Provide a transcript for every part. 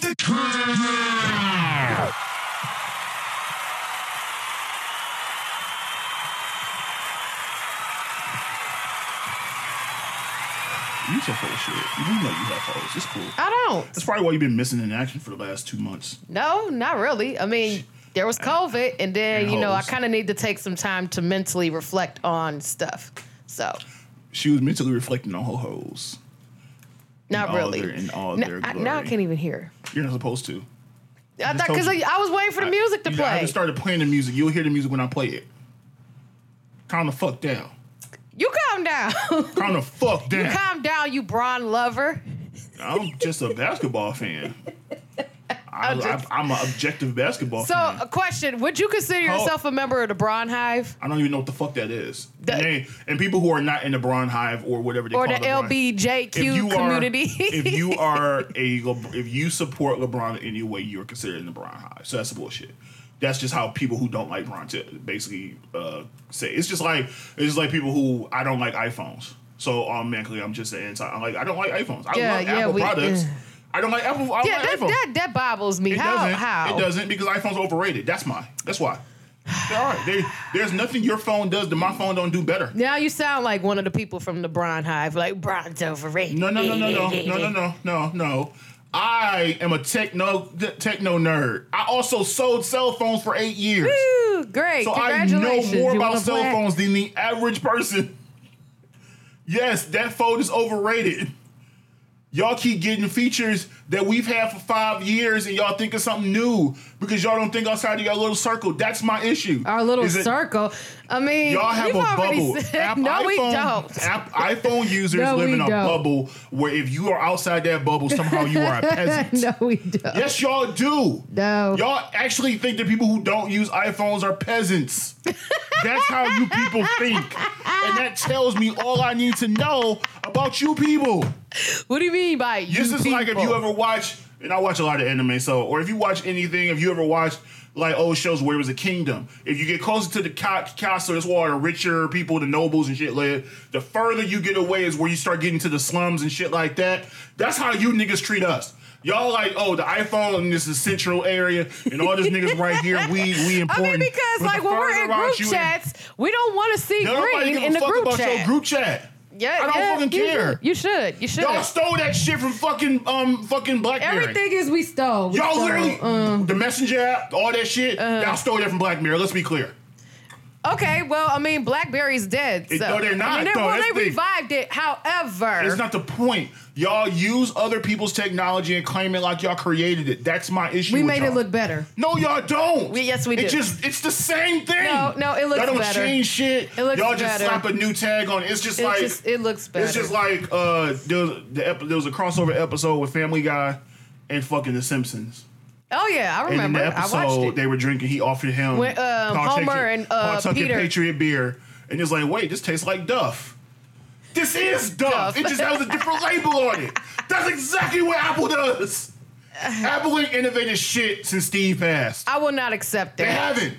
the. You so full of shit. You know you have hoes. It's cool. I don't. That's probably why you've been missing in action for the last two months. No, not really. I mean, there was COVID, and then And you know I hoes. kind of need to take some time to mentally reflect on stuff. So She was mentally reflecting on her hoes. Not really. their- in all N- their I- now I can't even hear. You're not supposed to. I just thought because I. I was waiting for the music to play. I just started playing the music. You'll hear the music when I play it. Calm the fuck down. you calm down. Calm the fuck down. calm down, you Bron lover. I'm just a basketball fan. I'm just- I, am an objective basketball fan. So, fan. a question: Would you consider How- yourself a member of the Bron Hive I don't even know what the fuck that is. The- and, they- and people who are not in the Bron Hive or whatever they or call the LeBron, LBJQ if you community? Are, if you are a Le- if you support LeBron in any way, you are considered in the Bron Hive. So that's bullshit. That's just how people who don't like LeBron to basically uh, say. It's just like it's just like people who I don't like iPhones. So automatically, I'm just an anti. I'm like I don't like iPhones. I Yeah, love yeah, Apple we- products. I don't like Apple. I don't yeah, like that, iPhones. that that boggles me. It how doesn't. how It doesn't because iPhone's overrated. That's my. That's why. They're all right. They, there's nothing your phone does that my phone don't do better. Now you sound like one of the people from the Bron Hive, like Bron's overrated. No, no, no, no, no, no, no, no, no, no. I am a techno techno nerd. I also sold cell phones for eight years, Woo, great, so I know more You about cell phones than the average person. Yes, that phone is overrated. Y'all keep getting features that we've had for five years, and y'all think it's something new because y'all don't think outside of your little circle. That's my issue. Our little it- circle. I mean, Y'all have a bubble. said- App- no, we don't. app- iPhone users No, live in a don't. bubble where if you are outside that bubble, somehow you are a peasant. no, we don't. Yes, y'all do. No. Y'all actually think that people who don't use iPhones are peasants. That's how you people think. And that tells me all I need to know about you people. What do you mean by you This is like if you ever watch, and I watch a lot of anime, so, or if you watch anything, if you ever watch like old shows where it was a kingdom, if you get closer to the ca- castle, that's where the richer people, the nobles and shit live, the further you get away is where you start getting to the slums and shit like that. That's how you niggas treat us. Y'all like, oh, the iPhone and this is central area, and all this niggas right here, we we important. I mean, because But like when we're in group you in- chats, we don't want to see green in the group chat. group chat. Yeah, I don't yeah, fucking you care. You should. You should. Y'all stole that shit from fucking um fucking BlackBerry. Everything is we stole. We Y'all stole. literally Um, the messenger app, all that shit. Uh-huh. y'all stole that from Black Mirror. Let's be clear. Okay, well, I mean, BlackBerry's dead. It- so. no, they're not, I mean, they, though. well, they the revived it. However, It's not the point. Y'all use other people's technology and claim it like y'all created it. That's my issue. we made it y'all. look better. No, y'all don't. We- yes, we It do. just it's the same thing. No, no, it looks Y'all don't better. change shit. It looks y'all just better. slap a new tag on it. It's just It like just it looks better. it's just like uh there was the ep- there was a crossover episode with Family Guy and fucking The Simpsons. Oh yeah, I And in remember. the I watched episode, it. they were drinking. He offered him When, um, Pawtucket- Homer and, uh, Pawtucket Peter- Patriot beer, and it's like, wait, this tastes like Duff. This is Duff. Duff. It just has a different label on it. That's exactly what Apple does. Apple ain't innovated shit since Steve passed. I will not accept that. They haven't.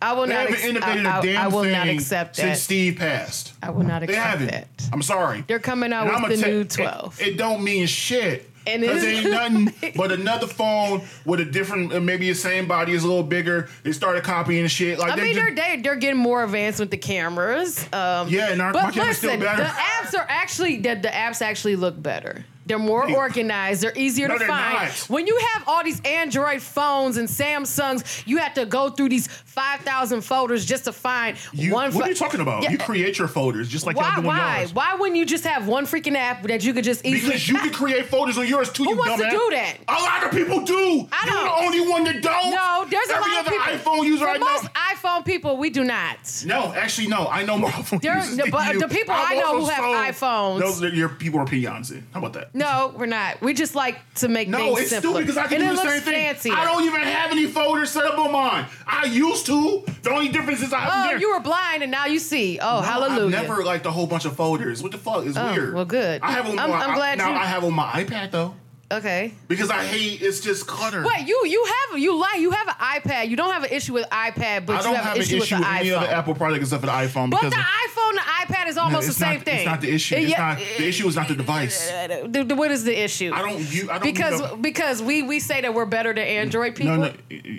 I will They not. haven't Ex- innovated I, a I- damn I will thing not accept that. since Steve passed. I will not They accept haven't. that. I'm sorry. They're coming out And with I'ma the ta- new it- 12. It, don't mean shit. And it Because is- ain't nothing but another phone with a different, uh, maybe the same body is a little bigger. They started copying shit. Like I they mean, just- they're they, they're getting more advanced with the cameras. Um, Yeah, and our- but my camera's still better. the apps are actually the, the apps actually look better. They're more organized. They're easier No, to they're find. not. When you have all these Android phones and Samsungs, you have to go through these five thousand folders just to find You, one. what fo- are you talking about? Yeah, You create your folders just like why? y'all Why? yours. Why wouldn't you just have one freaking app that you could just easily? Because you can create folders on yours too. Who you wants to do that? A lot of people do. I You're the only one that don't. No, there's a lot of other people. iPhone user For I most know. iPhone people, we do not. No, actually, no. I know more iPhone There- users the- than but you. the people I know who have iPhones- Those are your people are peons. How about that? No, we're not. We just like to make No, things it's simpler. stupid because I can and do it the looks same thing. I don't even have any folders set up on mine. I used to. The only difference is I Oh, you were blind and now you see. Oh, No, hallelujah. I've never liked a whole bunch of folders. What the fuck? It's Oh, weird. well, good. I have them I'm- my, I'm glad now you- I have on my iPad though okay. because I hate it's just clutter. Wait, you you have you like you have an iPad. You don't have an issue with iPad, but I you don't have, have an issue, with, with the any iPhone. other Apple product except for the iPhone but the iPhone, the iPad is No, almost the same not, thing. It's not the issue. It's Yeah, not, the issue is not the device. the- the- what is the issue? I don't. You, I don't because because we we say that we're better than Android people. No, no,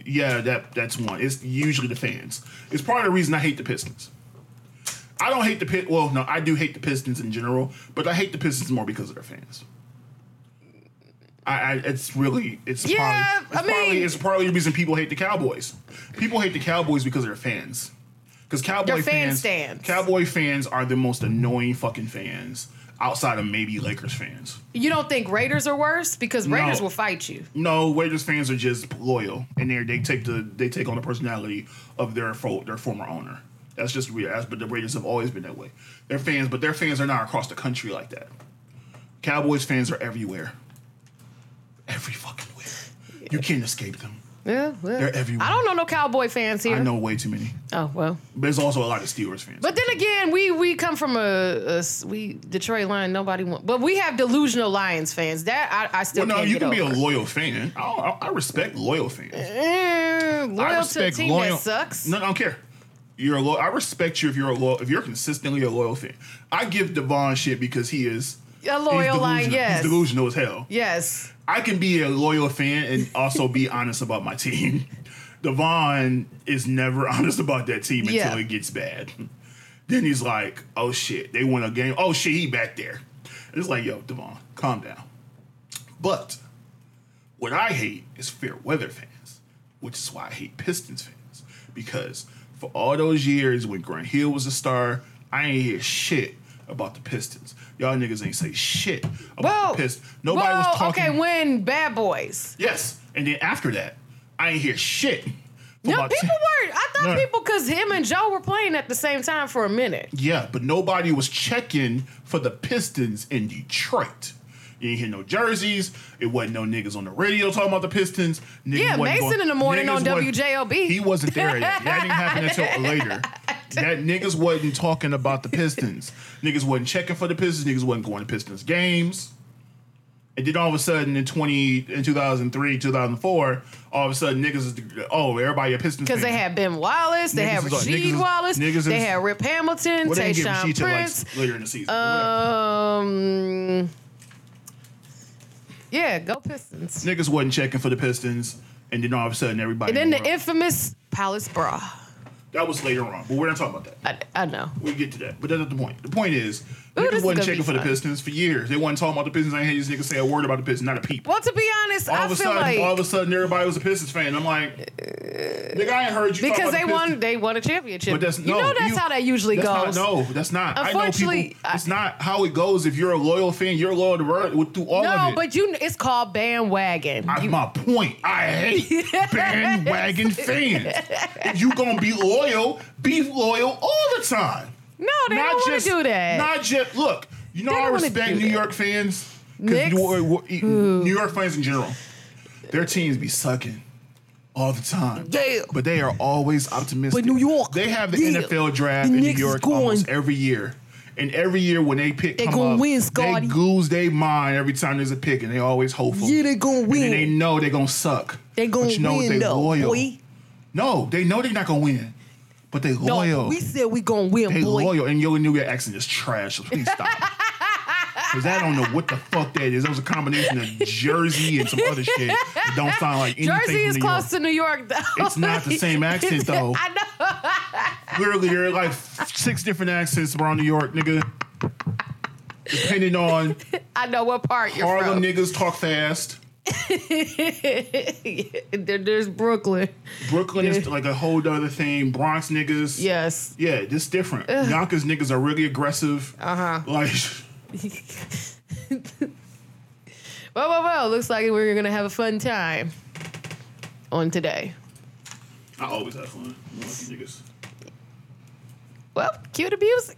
yeah, that that's one. It's usually the fans. It's part of the reason I hate the Pistons. I don't hate the pit. Well, no, I do hate the Pistons in general, but I hate the Pistons more because of their fans. I, I it's really it's Yeah, probably, it's I mean- probably it's partly the reason people hate the Cowboys. People hate the Cowboys because they're fans. Because Cowboy fan fans, stands. Cowboy fans are the most annoying fucking fans outside of maybe Lakers fans. You don't think Raiders are worse because No. Raiders will fight you. No, Raiders fans are just loyal, and they they take the they take on the personality of their fo- their former owner. That's just real. That's, but the Raiders have always been that way. They're fans, but their fans are not across the country like that. Cowboys fans are everywhere, every fucking where. You can't escape them. Yeah, well, They're everywhere. I don't know no Cowboy fans here. I know way too many. Oh well. But there's also a lot of Steelers fans. But then again, we we come from a, a s- we Detroit Lion. Nobody want, but we have delusional Lions fans. That I, I still well, no, can't you get can be a loyal fan. I, I, I respect loyal fans. Mm, I loyal to a respect team loyal. that sucks. No, I don't care. You're a lo- I respect you if you're a loyal. If you're consistently a loyal fan. I give Devon shit because he is A loyal delusional. yes, He's delusional as hell. yes. I can be a loyal fan and also be honest about my team. Devon is never honest about that team Yeah. until it gets bad. Then he's like, "Oh shit, they won a game. Oh shit, he back there." And it's like, "Yo, Devon, calm down." But what I hate is fair weather fans, which is why I hate Pistons fans because for all those years when Grant Hill was a star, I ain't hear shit about the Pistons. Y'all niggas ain't say shit about Well, the Pistons. Nobody well, was talking. okay. When Bad Boys, Yes, and then after that, I ain't hear shit. no people 10 were. I thought No. people because him and Joe were playing at the same time for a minute. Yeah, but nobody was checking for the Pistons in Detroit. You ain't hear no jerseys. It wasn't no niggas on the radio talking about the Pistons. Niggas Yeah, Mason in the morning on WJLB. He wasn't there yet. That didn't happen until later. That niggas wasn't talking about the Pistons. niggas wasn't checking for the Pistons. Niggas wasn't going to Pistons games. And then all of a sudden in twenty in two thousand three, two thousand four, all of a sudden niggas is oh everybody a Pistons Because they had Ben Wallace, they Niggas had Rasheed niggas is- Wallace, niggas they is- had Rip Hamilton, Well, Tayshaun till like Prince. later in the season. Um, yeah, go Pistons. niggas wasn't checking for the Pistons, and then all of a sudden everybody. And then the infamous Palace Brawl. That was later on, but we're not talking about that. I, I know. We get to that, but that's not the point. The point is Ooh, niggas wasn't checking for the. Pistons for years. They wasn't talking about the Pistons. I ain't hear these niggas say a word about the Pistons, not a peep. Well, to be honest, all I of a feel sudden, like all of a sudden, everybody was a Pistons fan. I'm like, nigga, I ain't heard you talk because about they the won, they won a championship. But that's you know that's you- how that usually that's goes. Not, no, that's not. I know Unfortunately, people. I- it's not how it goes. If you're a loyal fan, you're loyal to Bird through all No, of it. No, but you, it's called bandwagon. That's my point. I hate bandwagon fans. If you gonna be loyal, be loyal all the time. No, they don't want to do that. Not just look. You know, I respect New that. York fans because New York fans in general, their teams be sucking all the time. Yeah. but they are always optimistic. But New York, they have the yeah. NFL draft The in New Knicks is York almost every year. And every year when they pick, They come gonna up, win, they lose their mind every time there's a pick, and they always hopeful. Yeah, they gonna win. And they know they're gonna suck. They gonna but you know win They though, loyal. boy. No, they know they're not gonna win, but they loyal. No, we said we gonna win, they boy. loyal, and your New York accent is trash. So please stop. Because I don't know what the fuck that is. That was a combination of Jersey and some other shit that don't sound like anything Jersey is close to New York, though. It's not the same accent, though. I know. Literally, there are like six different accents around New York, nigga. Depending on I know what part you're from. Harlem from. niggas talk fast. There- there's Brooklyn. Brooklyn is like a whole other thing. Bronx niggas. Yes. Yeah, just different. Yonkers niggas are really aggressive. Uh Uh-huh. Like, Well, well, well. Looks like we're gonna have a fun time on today. I always have fun. I love you niggas. Well, cue the music.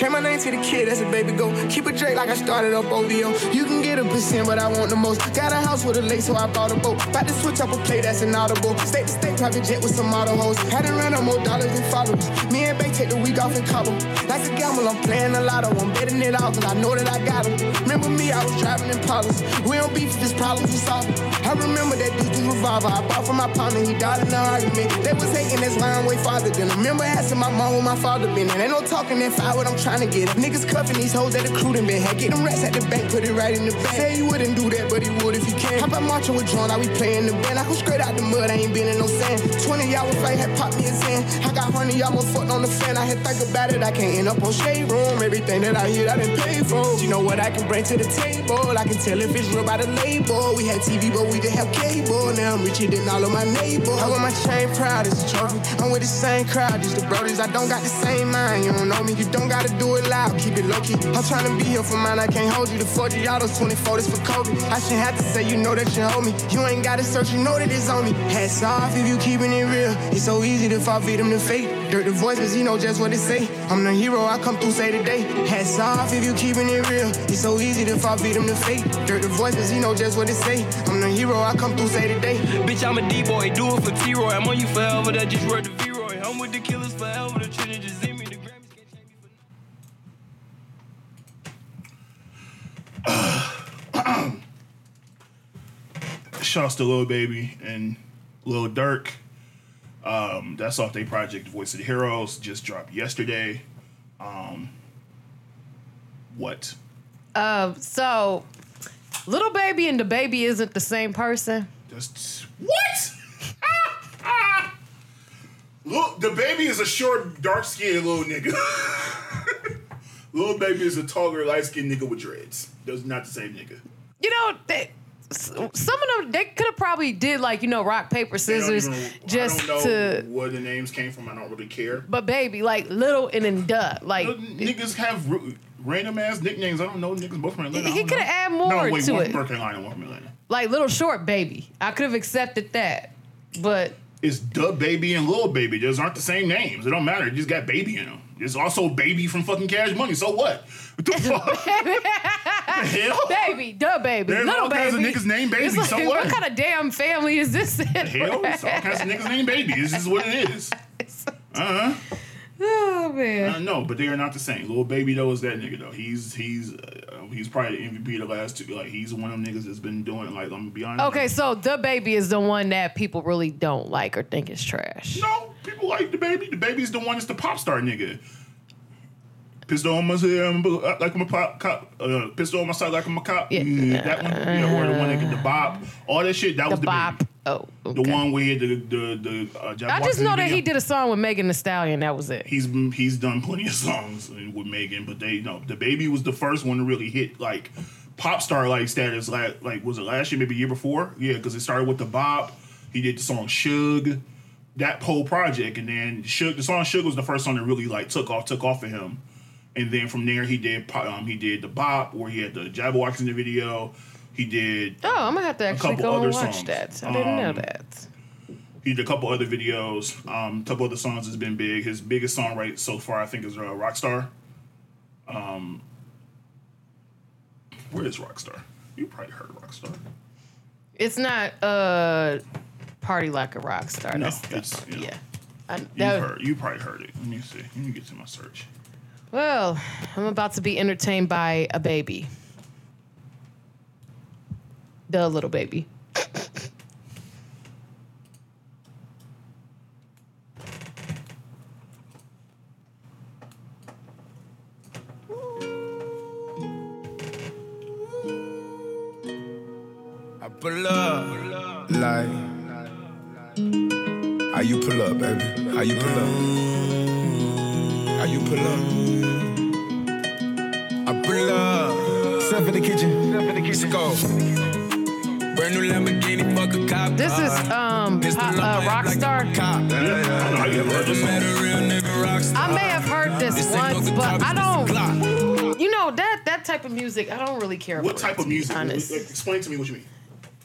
Change my name to the kid, that's a baby go. Keep it Drake like I started up OVO. You can get a percent, but I want the most. Got a house with a lake, so I bought a boat. About to switch up a play, that's an audible. State to state, private jet with some auto hoes. Had to run up more dollars than followers. Me and Bay take the week off in Cabo. Like a gamble, I'm playing a lotto. I'm betting it all, cause I know that I got. Remember me, I was driving in Polos. We don't beef, this problems we solve. I remember that dude through revolver. I bought from my partner, he died in an argument. They was hating, that's why I'm way farther than them. Remember asking my mom where my father been. And ain't no talking that fire what I'm trying to get. If niggas cuffing these hoes that the crew been had. Get them rats at the bank, put it right in the bank. Say he wouldn't do that, but he would if he can. How about marching with John? I we playing the band. I go straight out the mud, I ain't been in no sand. 20 hours fight had popped me a Zan. I got honey, y'all more fucked on the fan. I had think about it, I can't end up on shade room. Everything that I hear, I done pay for. You know what I can bring to the table? I can tell if it's real by the label. We had TV, but we didn't have cable. Now I'm richer than all of my neighbors. I wear my chain proud as a trophy. I'm with the same crowd, just the brothers. I don't got the same mind. You don't know me, you don't gotta do it loud. Keep it low key. I'm trying to be here for mine, I can't hold you. The 40 autos, 24 this for Kobe. I shouldn't have to say you know that you hold me. You ain't gotta search, you know that it's on me. Hats off if you keeping it real. It's so easy to fall victim to fate. Dirt the voice, cause he know just what it say. I'm the hero, I come through say today. Hats off if you keeping it real. It's so easy to fall victim to fate. Dirt the voice, cause he know just what it say. I'm the hero, I come through say today. Bitch, I'm a D-boy, do it for T-Roy. I'm on you forever, that just word to V-Roy. I'm with the killers forever, the Trinity Shouts to Lil Baby and Lil Durk. Um, that's off their project Voice of the Heroes. Just dropped yesterday. Um, what? Uh, so, Lil Baby and DaBaby isn't the same person. Just what? Look, DaBaby is a short, dark skinned little nigga. Lil Baby is a taller, light skinned nigga with dreads. That's not the same nigga. You know, they, some of them they could have probably did like you know rock paper scissors even- just I don't know to. where the names came from. I don't really care. But baby, like little and then duh, like niggas have r- random ass nicknames. I don't know niggas both from Atlanta. He coulda know. add more no, wait, to one it. from North Carolina, one from Atlanta. like little short baby. I could have accepted that, but It's DaBaby and Lil Baby. Those aren't the same names. It don't matter. You just got baby in them. There's also baby from fucking Cash Money. So what? What the fuck? what the hell? baby, duh baby, There's little all baby. kinds of niggas named baby, It's like, so what? kind of damn family is this? in? Hell, it's all kinds of niggas named baby. This is what it is. Uh huh. oh man. Uh, no, but they are not the same. Lil Baby though is that nigga though. He's he's uh, he's probably the MVP of the last two. Like he's one of them niggas that's been doing like I'm gonna be honest. Okay, so DaBaby is the one that people really don't like or think is trash. No, people like DaBaby. The baby's the one that's the pop star nigga. Pistol on my side, like I'm a pop cop. Uh, pistol on my side, like I'm a cop. Yeah. Yeah, that one. Yeah, or the one that get the bop. All that shit. That The was the bop. baby. Oh, The one where the the the. Uh, I just know that he did a song with Megan Thee Stallion. That was it. He's he's done plenty of songs with Megan, but they know DaBaby was the first one to really hit like pop star like status. Like like was it last year, maybe year before? Yeah, because it started with the bop. He did the song Suge, that whole project, and then Suge. The song Suge was the first song that really like took off, took off for him. And then from there, he did um, he did the bop, where he had the Jabbawockeez in the video. He did Oh, I'm gonna have to actually couple go and other watch songs. that. I didn't know Um, that. he did a couple other videos. Um, a couple other songs has been big. His biggest song right so far, I think, is uh, Rockstar. Um, where is Rockstar? You probably heard of Rockstar. It's not uh party like a rock star. No, That's it's, um, you yeah. I, You heard. You probably heard it. Let me see. Let me get to my search. well, I'm about to be entertained by a baby. The little baby. Up, baby? How you pull up? How you pull up? I pull up. Step in the kitchen. Step in the kitchen. Let's go. Brand new Lamborghini, fuck a cop. This is um Pistol po- uh, my hip like Rockstar. a cop. I don't know. You ever heard this Met a real nigga rockstar. I may have heard this, This ain't no once, but I don't. Glock. You know that that type of music, I don't really care. What for type it, of to be music? Honest. Like, explain to me what you mean.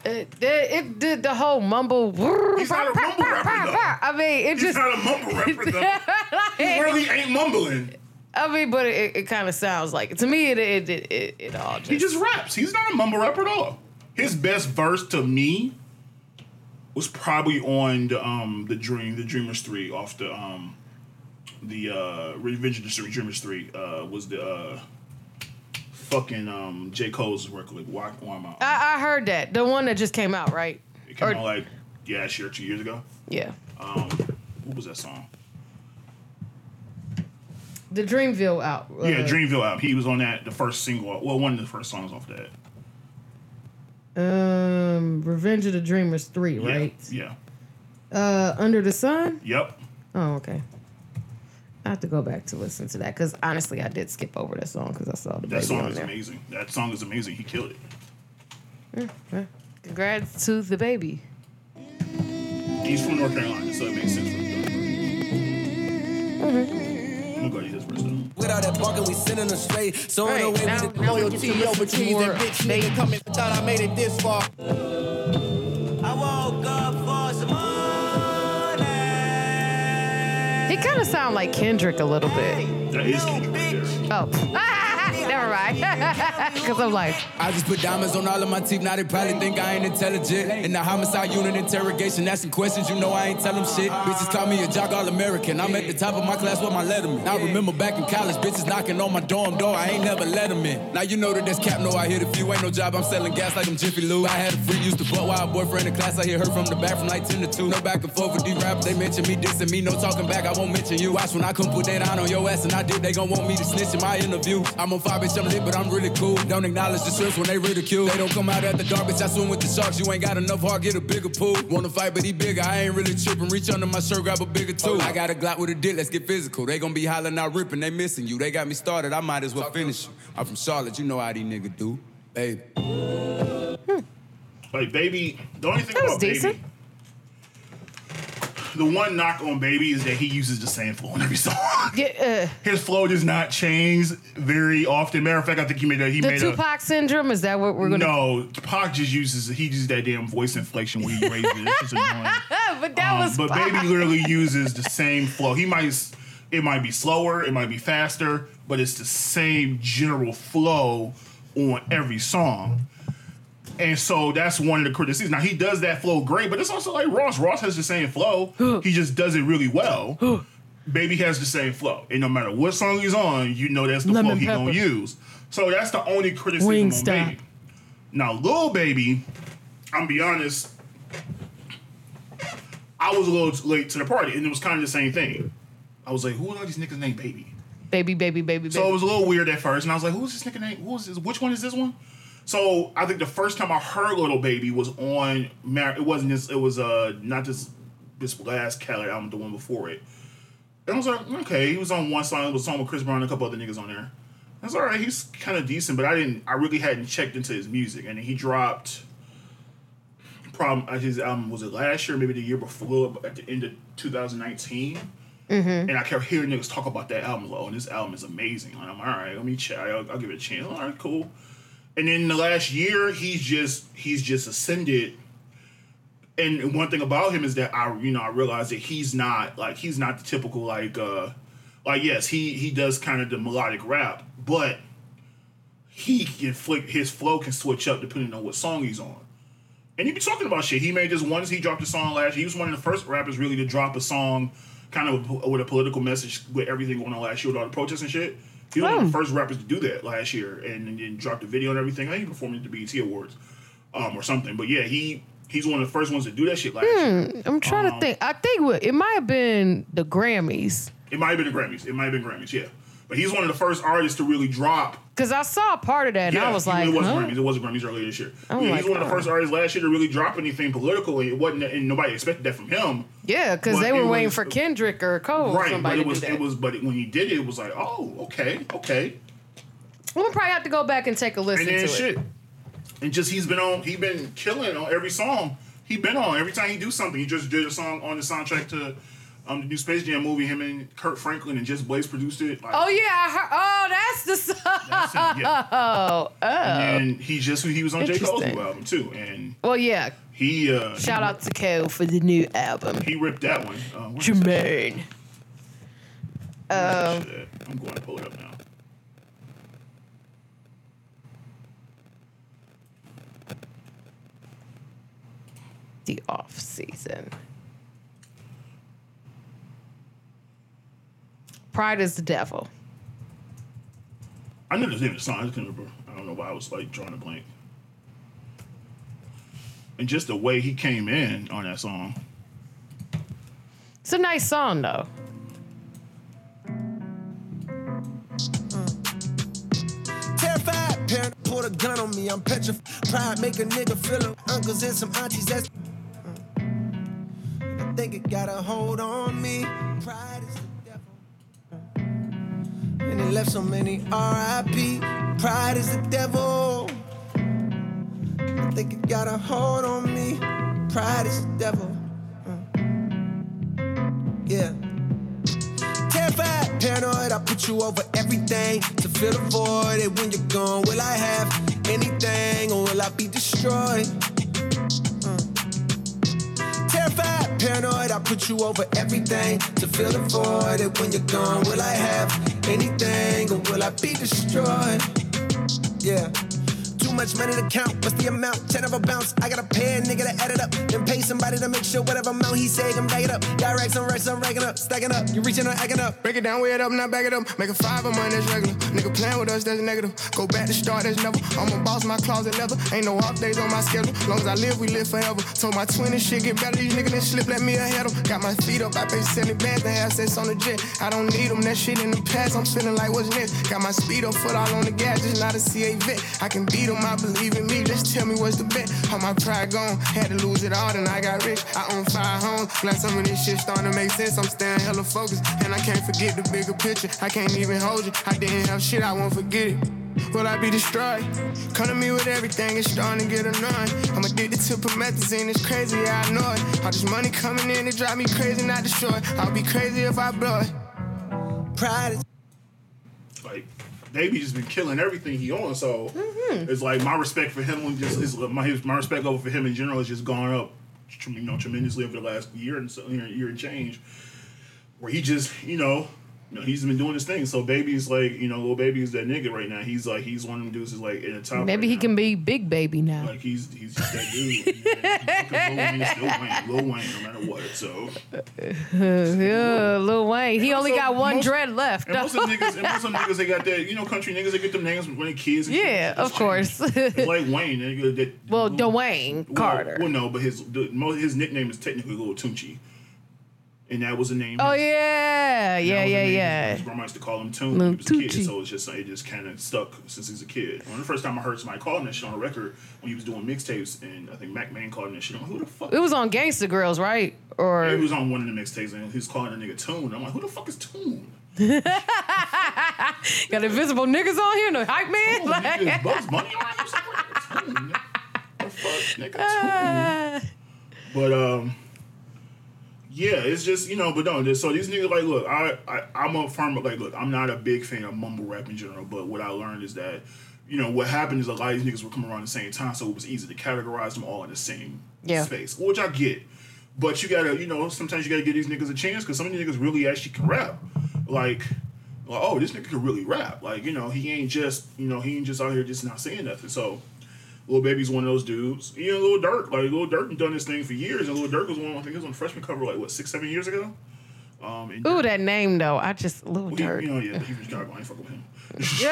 It, it, it did the whole mumble. He's not a mumble rapper, though. I mean, it He's just. not a mumble rapper though. He really ain't mumbling. I mean, but it, it kind of sounds like to me. It it it, it, it all just, He just raps. He's not a mumble rapper at all. His best verse to me was probably on the um the Dream, the Dreamers Three off the um the uh Revenge of the Dreamers Three uh was the uh fucking um J Cole's record like why why am I? I, I heard that the one that just came out, right? It came or- out like yeah, last year, two years ago. Yeah, Um, what was that song? the Dreamville out. uh, yeah, Dreamville album. He was on that the first single. Well, one of the first songs off that. Um, Revenge of the Dreamers three, right? Yeah. Uh, Under the Sun. Yep. Oh, okay. I have to go back to listen to that because honestly, I did skip over that song because I saw DaBaby. That baby song on is there. amazing. That song is amazing. He killed it. Congrats to DaBaby. He's from North Carolina, so it makes sense for him. Mm-hmm. I'm gonna go to his though. Without that barking, we sending them straight. So All in a way, now, we did now Loyalty over listen to cheese and bitch baby. nigga coming. Thought I made it this far. He kind of sound like Kendrick a little bit. That is Kendrick right there. Oh, never mind. Because I'm like, I just put diamonds on all of my teeth. Now they probably think I ain't intelligent. In the homicide unit interrogation, asking questions, you know I ain't tell them shit. Bitches call me a jock all American. I'm at the top of my class with my letterman. I remember back in college, bitches knocking on my dorm door. I ain't never let them in. Now you know that that's cap. No, I hit a few. Ain't no job. I'm selling gas like I'm Jiffy Lube. I had a free used to butt while a boyfriend in class. I hear her from the back from like 10 to 2. No back and forth with these rappers. They mention me dissing me. No talking back. I won't mention you. Watch when I come put that on on your ass and I did. They gon' want me to snitch in my interview. I'm on fire, bitch. I'm lit, but I'm really cool. Don't acknowledge the strips when they ridicule. They don't come out at the dark, bitch. I swim with the sharks. You ain't got enough heart, get a bigger pool. Wanna fight, but he bigger. I ain't really tripping. Reach under my shirt, grab a bigger tool. I got a Glock with a dick, let's get physical. They gon' be hollering out ripping, they missing you. They got me started, I might as well finish you. I'm from Charlotte, you know how these niggas do. Baby. Hmm. Like baby, the only thing That was about baby, decent. The one knock on baby is that he uses the same flow in every song. yeah, uh, His flow does not change very often. Matter of fact, I think he made a he the made Tupac syndrome. Is that what we're gonna? no. Pac just uses he uses that damn voice inflection when he raises it. It's annoying. but that Um, was. but baby literally uses the same flow. He might it might be slower, it might be faster, but it's the same general flow on every song. And so that's one of the criticisms. Now he does that flow great, but it's also like Ross. Ross has the same flow. he just does it really well. Baby has the same flow, and no matter what song he's on, you know that's the Lemon flow he pepper. gonna use. So that's the only criticism on. Baby. Now, Lil Baby, I'm be honest, I was a little late to the party, and it was kind of the same thing. I was like, who are these niggas named Baby? baby, baby, baby, baby. So it was a little weird at first, and I was like, who's this nigga name? Who's this? Which one is this one? So I think the first time I heard Lil Baby was on. Mar- It wasn't this. It was uh not this this last Khaled album, the one before it. And I was like, okay, he was on one song. It was a song with Chris Brown and a couple other niggas on there. I was all right. He's kind of decent, but I didn't. I really hadn't checked into his music, and then he dropped. Problem. His album was it last year, maybe the year before, at the end of 2019. And I kept hearing niggas talk about that album. Like, oh, this album is amazing. And I'm all right. Let me check. I'll, I'll give it a chance. All right, cool. And then the last year, he's just he's just ascended. And one thing about him is that I you know I realized that he's not like he's not the typical like uh like yes he he does kind of the melodic rap, but he can flick his flow can switch up depending on what song he's on. And he be talking about shit. He made this once. He dropped a song last year. He was one of the first rappers really to drop a song, kind of with a political message with everything going on last year with all the protests and shit. He was one of the first rappers to do that last year, and, then dropped a video and everything. I think he performed at the BET Awards, um, or something. But yeah, he he's one of the first ones to do that shit last year. I'm trying Um, to think. I think it might have been the Grammys It might have been the Grammys. It might have been Grammys. Yeah, but he's one of the first artists to really drop because I saw part of that and Yeah, I was like, it was huh? Grammys. It was Grammys earlier this year. Oh yeah, he's one of the first artists last year to really drop anything political. and It wasn't, and nobody expected that from him. yeah, because they were it waiting was- for Kendrick or Cole or right, but it was to do that. it was, but when he did it, it was like, oh, okay, okay, I'm gonna probably have to go back and take a listen and to then it. and just he's been on, he's been killing on every song he been on. Every time he do something, he just did a song on the soundtrack to. Um, the new Space Jam movie, him and Kirk Franklin and Just Blaze produced it. Like, Oh yeah, heard, oh that's the song. that's it, yeah. Oh, oh. And he just he was on J Cole's new album too, and Well, yeah. he uh, Shout out to Cole for the new album. he ripped that one. Uh, what is it? Jermaine. Um, I'm going to pull it up now. the off season. Pride is the devil. I knew the name of the song. I just couldn't remember. I don't know why I was like drawing a blank. And just the way he came in on that song. It's a nice song though. Terrified, parent pulled a gun on me. I'm petrified. Pride make a nigga feel it. Uncles and some aunties. That's. I think it got a hold on me. Pride is the devil. And it left so many R.I.P. Pride is the devil. I think it got a hold on me. Pride is the devil. Uh. Yeah. Terrified, paranoid, I put you over everything to fill the void. And when you're gone, will I have anything or will I be destroyed? I put you over everything to fill the void. And when you're gone, will I have anything or will I be destroyed? Yeah. Much money to count. What's the amount? Ten of a bounce. I pay a nigga to add it up. Then pay somebody to make sure whatever amount he say, I'm back it up. Got racks on racks, I'm racking up. Stacking up. You reaching or acting up. Break it down, weigh it up, not back it up. Make a five of mine, that's regular. Nigga playing with us, that's negative. Go back to start, that's never. I'm a boss, my closet leather. Ain't no off days on my schedule. Long as I live, we live forever. Told my twin this shit get better. These niggas done slip, let me ahead 'em. Got my feet up, I pay 70 bands have sex on the jet. I don't need them, that shit in the past. I'm feeling like what's next. Got my speed up, foot all on the gas, just not a CA vet. I can beat them, I believe in me. Just tell me what's the bet. All my pride gone, had to lose it all, then I got rich. I own five homes. Glad some of this shit starting to make sense. I'm staying hella focused, and I can't forget the bigger picture. I can't even hold you. I didn't have shit, I won't forget it. Will I be destroyed? Come to me with everything, it's starting to get annoying. I'm addicted to promethazine, it's crazy, I know it. All this money coming in, it drive me crazy, not destroy. I'll be crazy if I blow it. Pride is Like Davey just been killing everything he on. So mm-hmm. it's like my respect for him was just his, my his, my respect over for him in general has just gone up, you know, tremendously over the last year and so year, year and change. Where he just you know. You know, he's been doing his thing. So baby's like, you know, Lil Baby's that nigga right now. He's like, he's one of them dudes is like in the top. Maybe right he now. can be big baby now. Like he's he's just that dude. Lil Wayne still Wayne, Lil Wayne, no matter what. So Yeah, Lil Wayne. He And only also, got one most- dread left. and most of niggas, and most of niggas, they got that. You know, country niggas, they get them names when they kids. And yeah, of course. It's like Wayne. nigga, that- well, Dwayne well, Carter. Well, no, but his the, his nickname is technically Lil Tunechi, and that was a name. oh yeah, yeah, yeah, yeah. His grandma used to call him Toon Lil when he was a kid, so it's just it just kind of stuck since he's a kid. When the first time I heard somebody calling that shit on a record when he was doing mixtapes, and I think Mack Maine called that shit. I'm like, who the fuck? It was on Gangsta Grillz, right? He it was on one of the mixtapes, and he was calling a nigga Toon. I'm like, who the fuck is Toon? got invisible niggas on here, no hype man. Oh, nigga, is Bugs Bunny around here nigga. The fuck, nigga, Toon. But um, yeah, it's just you know, but no. So these niggas like, look, I, I I'm a firm like, look, I'm not a big fan of mumble rap in general, but what I learned is that. You know what happened is a lot of these niggas were coming around the same time, so it was easy to categorize them all in the same Yeah. space, which I get. But you gotta, you know, sometimes you gotta give these niggas a chance because some of these niggas really actually can rap. Like, like, oh, this nigga can really rap. Like, you know, he ain't just, you know, he ain't just out here just not saying nothing. So, Lil Baby's one of those dudes. You know, Lil Durk, like Lil Durk been done this thing for years, and Lil Durk was one. I think he was on the freshman cover like what six, seven years ago. Um, and Ooh, that name though. I just Lil he, Durk. you know, yeah, he was Chicago. I ain't fucking with him.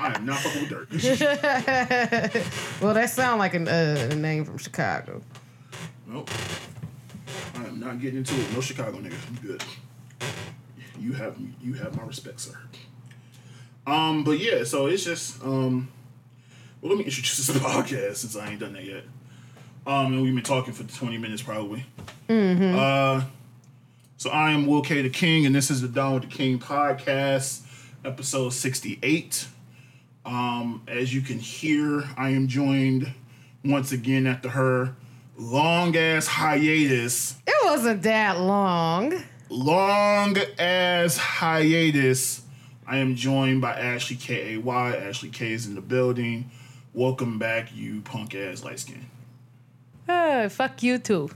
I am not fucking with Durk. well, that sound like an, uh, a name from Chicago. nope. I am not getting into it. No Chicago niggas. I'm good. You have you have my respect, sir. Um, but yeah, so it's just um. Well, let me introduce this podcast since I ain't done that yet. Um, and we've been talking for 20 minutes probably. Uh, so I am Will K. the King, and this is the Down with the King podcast, episode 68. Um, as you can hear, I am joined once again after her long ass hiatus. It wasn't that long. Long ass hiatus. I am joined by Ashley K A Y. Ashley K is in the building. Welcome back, you punk ass light skin. Uh, fuck you too.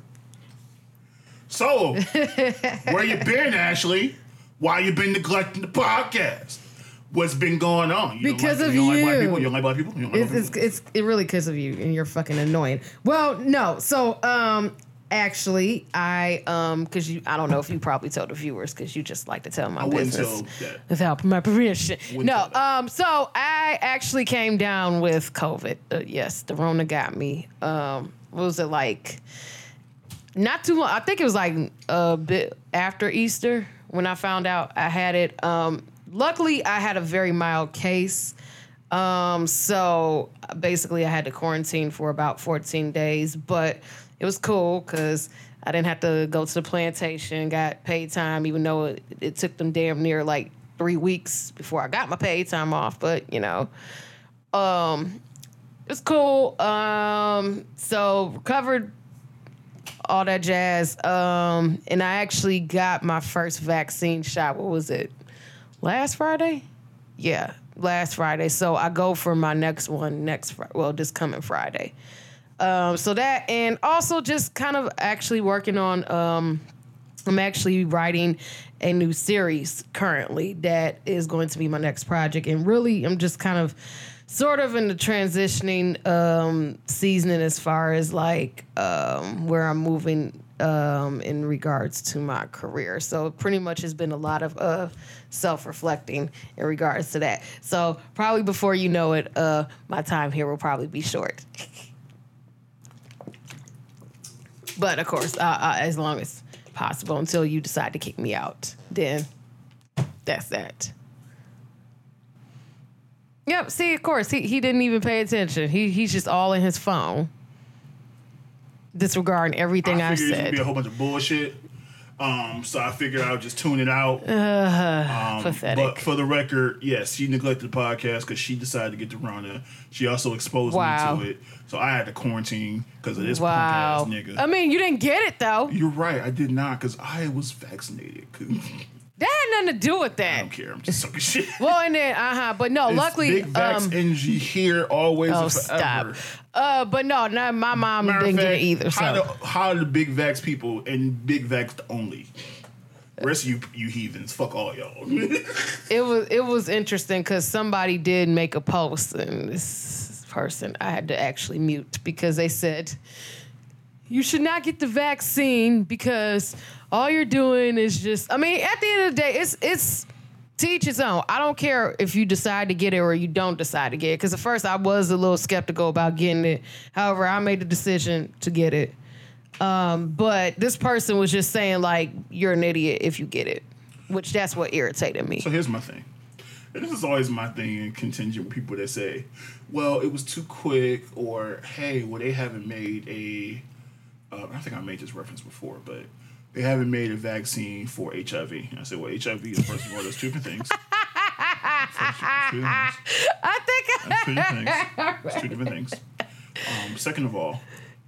So, where you been, Ashley? Why you been neglecting the podcast? What's been going on? You don't Because like, of you. Don't like black you. people? You don't like black people? You don't like It's, black it's, people? it's it really because of you and you're fucking annoying. Well, no. So, um, actually, I um, because you, I don't know if you probably told the viewers because you just like to tell my I business tell without my permission. Wouldn't No. Um. So I actually came down with COVID. Uh, yes, the Rona got me. Um. What was it like? Not too long. I think it was like a bit after Easter when I found out I had it. Um. Luckily, I had a very mild case. Um, so basically, I had to quarantine for about 14 days, but it was cool because I didn't have to go to the plantation, got paid time, even though it, it took them damn near like three weeks before I got my paid time off. But you know, um, it was cool. Um, so recovered all that jazz. Um, and I actually got my first vaccine shot. What was it? Last Friday? Yeah, last Friday. So I go for my next one next well, this coming Friday. Um, so that and also just kind of actually working on um I'm actually writing a new series currently that is going to be my next project and really I'm just kind of sort of in the transitioning um seasoning as far as like um where I'm moving um in regards to my career. So pretty much has been a lot of uh self-reflecting in regards to that. So probably before you know it uh my time here will probably be short. But of course, uh, uh, as long as possible until you decide to kick me out, then that's that. Yep. See, of course, he, he didn't even pay attention. He he's just all in his phone, disregarding everything I, I figured it gonna be a said. whole bunch of bullshit. Um, so I figured I would just tune it out. Um, Pathetic. But for the record, yes, she neglected the podcast because she decided to get the Rona. She also exposed Wow. me to it, so I had to quarantine because of this wow. punk ass nigga. I mean, you didn't get it though. You're right, I did not because I was vaccinated. That had nothing to do with that. I don't care. I'm just talking shit. Well, and then uh huh. But no, It's luckily, big vax um, NG here always oh and stop. forever. Uh, but no, no, my mom Matter of didn't get it fact, either. How, So the, how the big vax people and big vax only? Rest of you you heathens, fuck all y'all. it was it was interesting because somebody did make a post and this person I had to actually mute because they said you should not get the vaccine because all you're doing is just I mean at the end of the day it's it's to each his own. I don't care if you decide to get it or you don't decide to get it because at first I was a little skeptical about getting it. However, I made the decision to get it. Um, but this person was just saying like you're an idiot if you get it, which that's what irritated me. So here's my thing. And this is always my thing in contingent with people that say, well, it was too quick, or hey, well, they haven't made a. Uh, I think I made this reference before, but they haven't made a vaccine for HIV. I said, well, HIV is first of all, there's two different things. First, two different things. I think That's two different things. It's two different things. Um, second of all,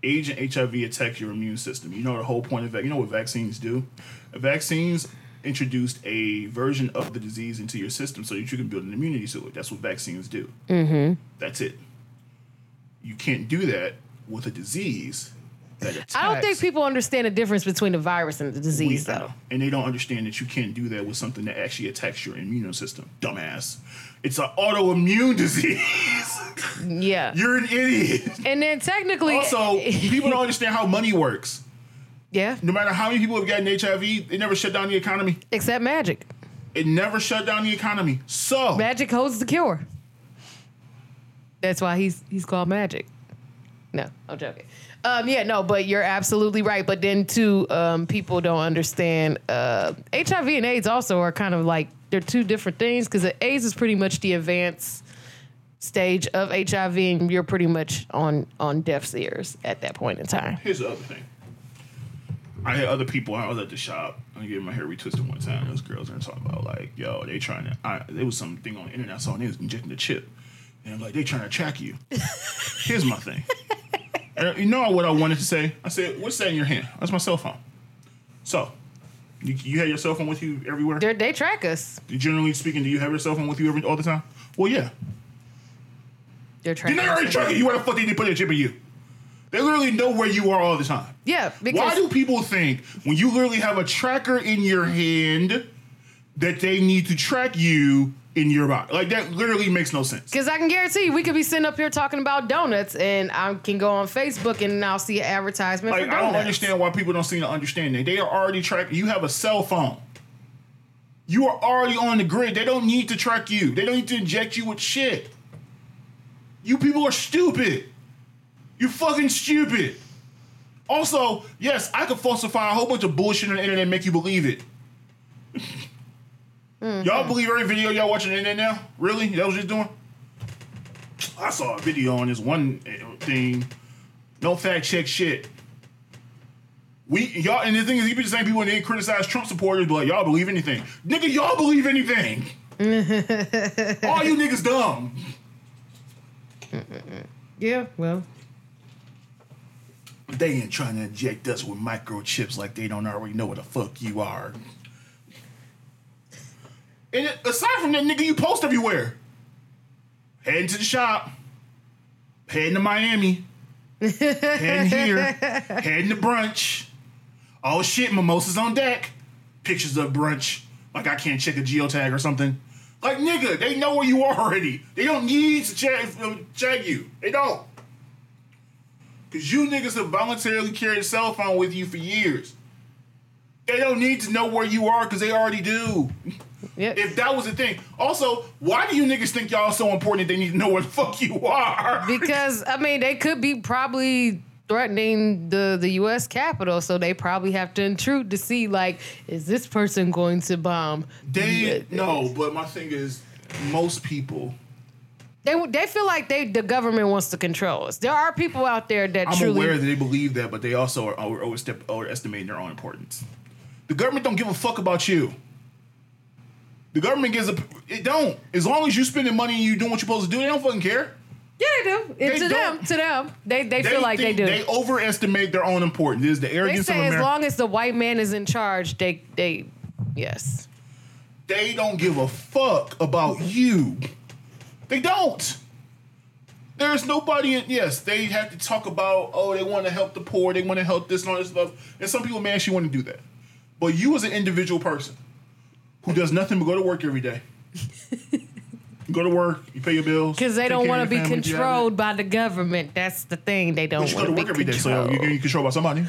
AIDS and HIV attack your immune system. You know the whole point of that. You know what vaccines do? Vaccines introduced a version of the disease into your system so that you can build an immunity to it. That's what vaccines do. Mm-hmm. That's it. You can't do that with a disease that attacks. I don't think people understand the difference between the virus and the disease, know. though. And they don't understand that you can't do that with something that actually attacks your immune system. Dumbass. It's an autoimmune disease. Yeah. You're an idiot. and then technically, Also, people don't understand how money works. yeah, No matter how many people have gotten HIV, it never shut down the economy. except magic. It never shut down the economy. So, Magic holds the cure. That's why he's he's called Magic. No, I'm joking. Um, yeah, no, but you're absolutely right. But then too, um, people don't understand. Uh, HIV and AIDS also are kind of like they're two different things because AIDS is pretty much the advanced stage of HIV, and you're pretty much on on deaf's ears at that point in time. here's the other thing. I had other people. I was at the shop. I gave my hair retwisted one time. Those girls are talking about like, yo, they trying to. I, there was something on the internet I saw, and they was injecting the chip, and I'm like, they trying to track you. here's my thing. And you know what I wanted to say? I said, what's that in your hand? That's my cell phone. So, you, you have your cell phone with you everywhere? They're, they track us. Generally speaking, do you have your cell phone with you every, all the time? Well, yeah. They're tracking. they already us. track you? Why the fuck did they put a chip in you? They literally know where you are all the time. Yeah, because Why do people think when you literally have a tracker in your hand that they need to track you in your body? Like that literally makes no sense. Because I can guarantee you, we could be sitting up here talking about donuts, and I can go on Facebook and I'll see an advertisement Like I don't understand why people don't seem to understand that. They are already tracking. You have a cell phone. You are already on the grid. They don't need to track you. They don't need to inject you with shit. You people are stupid. You fucking stupid. Also, yes, I could falsify a whole bunch of bullshit on the internet and make you believe it. Y'all believe every video y'all watching in there now? Really? That was just doing? I saw a video on this one uh, thing. No fact check shit. We y'all and the thing is, you be the same people when they criticize Trump supporters, but like, y'all believe anything. Nigga, y'all believe anything. All you niggas dumb. Yeah, well, They ain't trying to inject us with microchips like they don't already know what the fuck you are. And it- aside from that, nigga, you post everywhere. Heading to the shop. Heading to Miami. heading here. Heading to brunch. Oh shit, mimosas on deck. Pictures of brunch. Like I can't check a geotag or something. Like nigga, they know where you are already. They don't need to check, uh, check you. They don't. Cause you niggas have voluntarily carried a cell phone with you for years. They don't need to know where you are because they already do. If that was the thing. Also, why do you niggas think y'all so important that they need to know where the fuck you are? because I mean, they could be probably threatening the the U.S. Capitol, so they probably have to intrude to see like, is this person going to bomb? They no, but my thing is, most people. They they feel like they the government wants to control us. There are people out there that I'm truly. aware that they believe that, but they also are over, overstep, overestimating their own importance. The government don't give a fuck about you. The government gives a it don't. As long as you're spending money and you doing what you're supposed to do, they don't fucking care. yeah, they do. They to them, to them, they they, feel like they do. They overestimate their own importance. It is the They arrogance of say as long as the white man is in charge, they they yes. they don't give a fuck about you. They don't. There's nobody in, yes, they have to talk about, oh, they want to help the poor, they want to help this and all this stuff. And some people may actually want to do that. But you as an individual person who does nothing but go to work every day. go to work, you pay your bills. Because they don't want to be family, you have it. controlled by the government. That's the thing. They don't go want to to be work every day, so you're getting controlled by somebody.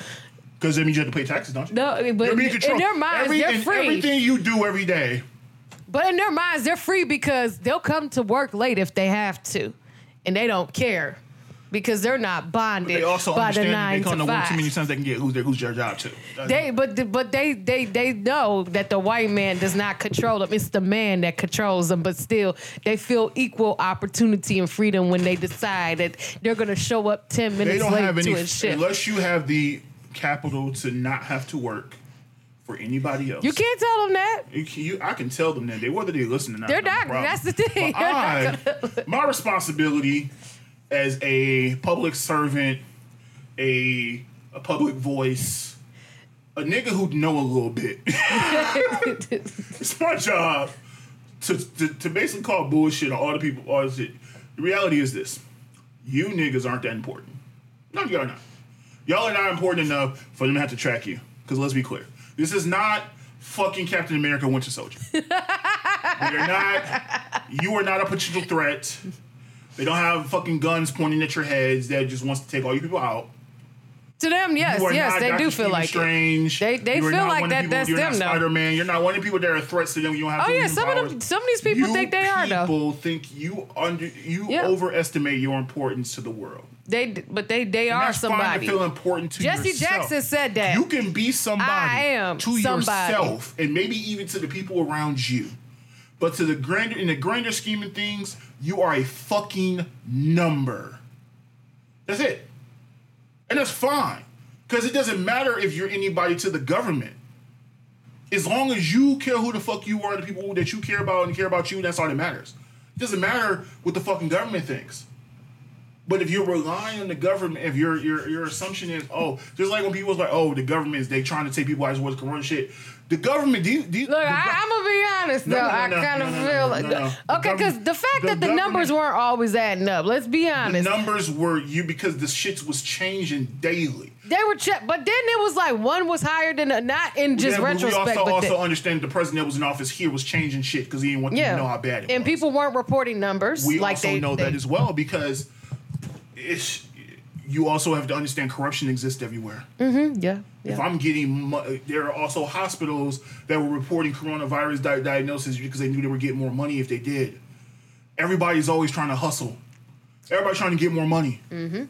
Because that means you have to pay taxes, don't you? no, I mean, but You're in, being in their minds, Every- they're free. Everything you do every day. But in their minds, they're free because they'll come to work late if they have to, and they don't care because they're not bonded They also by the understand that nine they come to to work too many times they can get who's their who's their job too. They, but the- but they they they know that the white man does not control them. It's the man that controls them. But still, they feel equal opportunity and freedom when they decide that they're gonna show up ten minutes they don't late have any to a shift. unless you have the capital to not have to work for anybody else. you can't tell them that. You, you- I can tell them that they whether they listen or not. They're no not. problem. That's the thing. But I, my responsibility as a public servant, a a public voice, a nigga who know a little bit. it's my job to, to to basically call bullshit on all the people. All this shit. The reality is this: you niggas aren't that important. No, y'all are not. Y'all are not important enough for them to have to track you. Because let's be clear, this is not fucking Captain America Winter Soldier. You're not. You are not a potential threat. They don't have fucking guns pointing at your heads that just wants to take all you people out. to them, yes, yes, they Dr. do feel Stephen like it. Strange. They- they You feel like one of the that- people- that's you're them, not though. Spider-Man. You're not one of the people that are threats to them. You don't have. Oh yeah, some of them, some of these people you think they are though. People think you under you Yeah. overestimate your importance to the world. They, but they, they And are somebody. to feel important to Jesse yourself. Jackson said that. You can be somebody I am to somebody. yourself and maybe even to the people around you. But to the grander in the grander scheme of things, you are a fucking number. That's it. And that's fine. Because it doesn't matter if you're anybody to the government. As long as you care who the fuck you are, the people that you care about and care about you, that's all that matters. It doesn't matter what the fucking government thinks. But if you're relying on the government, if your your your assumption is, oh, just like when people people's like, oh, the government is they trying to take people out as what's corona shit. The government, do you, do you, Look, the I, I'm gonna be honest No, though. no, I no, kind of feel like. The okay, because government- the fact the that the numbers weren't always adding up. Let's be honest. the numbers were you because the shits was changing daily. they were check, but then it was like one was higher than a, not in just Yeah, but retrospect, we also, but also the- understand the president that was in office here was changing shit because he didn't want you yeah, to know how bad it and was. people weren't reporting numbers. we like also they, know they, that as well because it's you also have to understand corruption exists everywhere. Mm-hmm, yeah, If. I'm getting, mo- there are also hospitals that were reporting coronavirus di- diagnosis because they knew they were getting more money if they did. Everybody's always trying to hustle. Everybody's trying to get more money. Mm-hmm.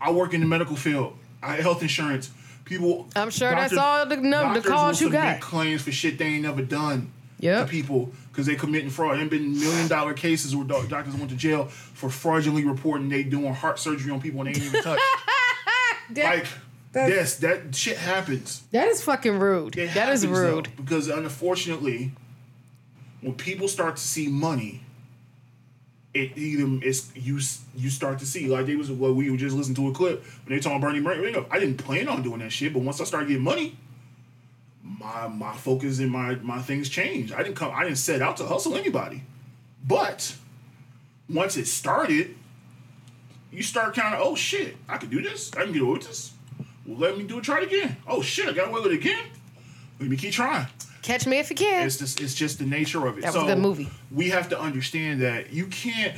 I work in the medical field. I have health insurance. People. I'm sure that's all the num- the calls you got. Claims for shit they ain't never done. To people because they committing fraud. There been million dollar cases where doctors went to jail for fraudulently reporting they doing heart surgery on people and they ain't even touched. like, yes, that shit happens. that is fucking rude. It that is happens, though, rude. because unfortunately, when people start to see money, it either is you you start to see like they was what we were just listening to a clip when they talking Bernie Murray. I didn't plan on doing that shit, but once I started getting money, my my focus and my my things changed. I didn't come. I didn't set out to hustle anybody, but once it started, you start kind of oh shit, I can do this. I can get away with this. Well, let me do it. Try it again. Oh shit, I got away with it again. Let me keep trying. Catch me if you can. It's just it's just the nature of it. That was so a good movie. We have to understand that you can't.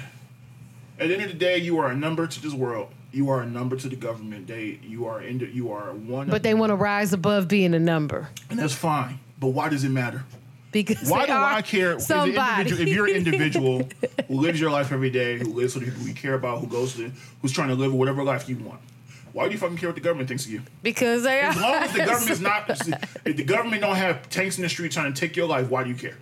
At the end of the day, you are a number to this world. You are a number to the government. They you are in. the, You are one. but they want to rise above being a number and that's fine. But why does it matter? because Why do I care? Somebody. If you're an individual who lives your life every day, who lives with the people you care about, who goes to, who's trying to live whatever life you want, why do you fucking care what the government thinks of you? because they are. As long as the government's not, if the government don't have tanks in the street trying to take your life, why do you care?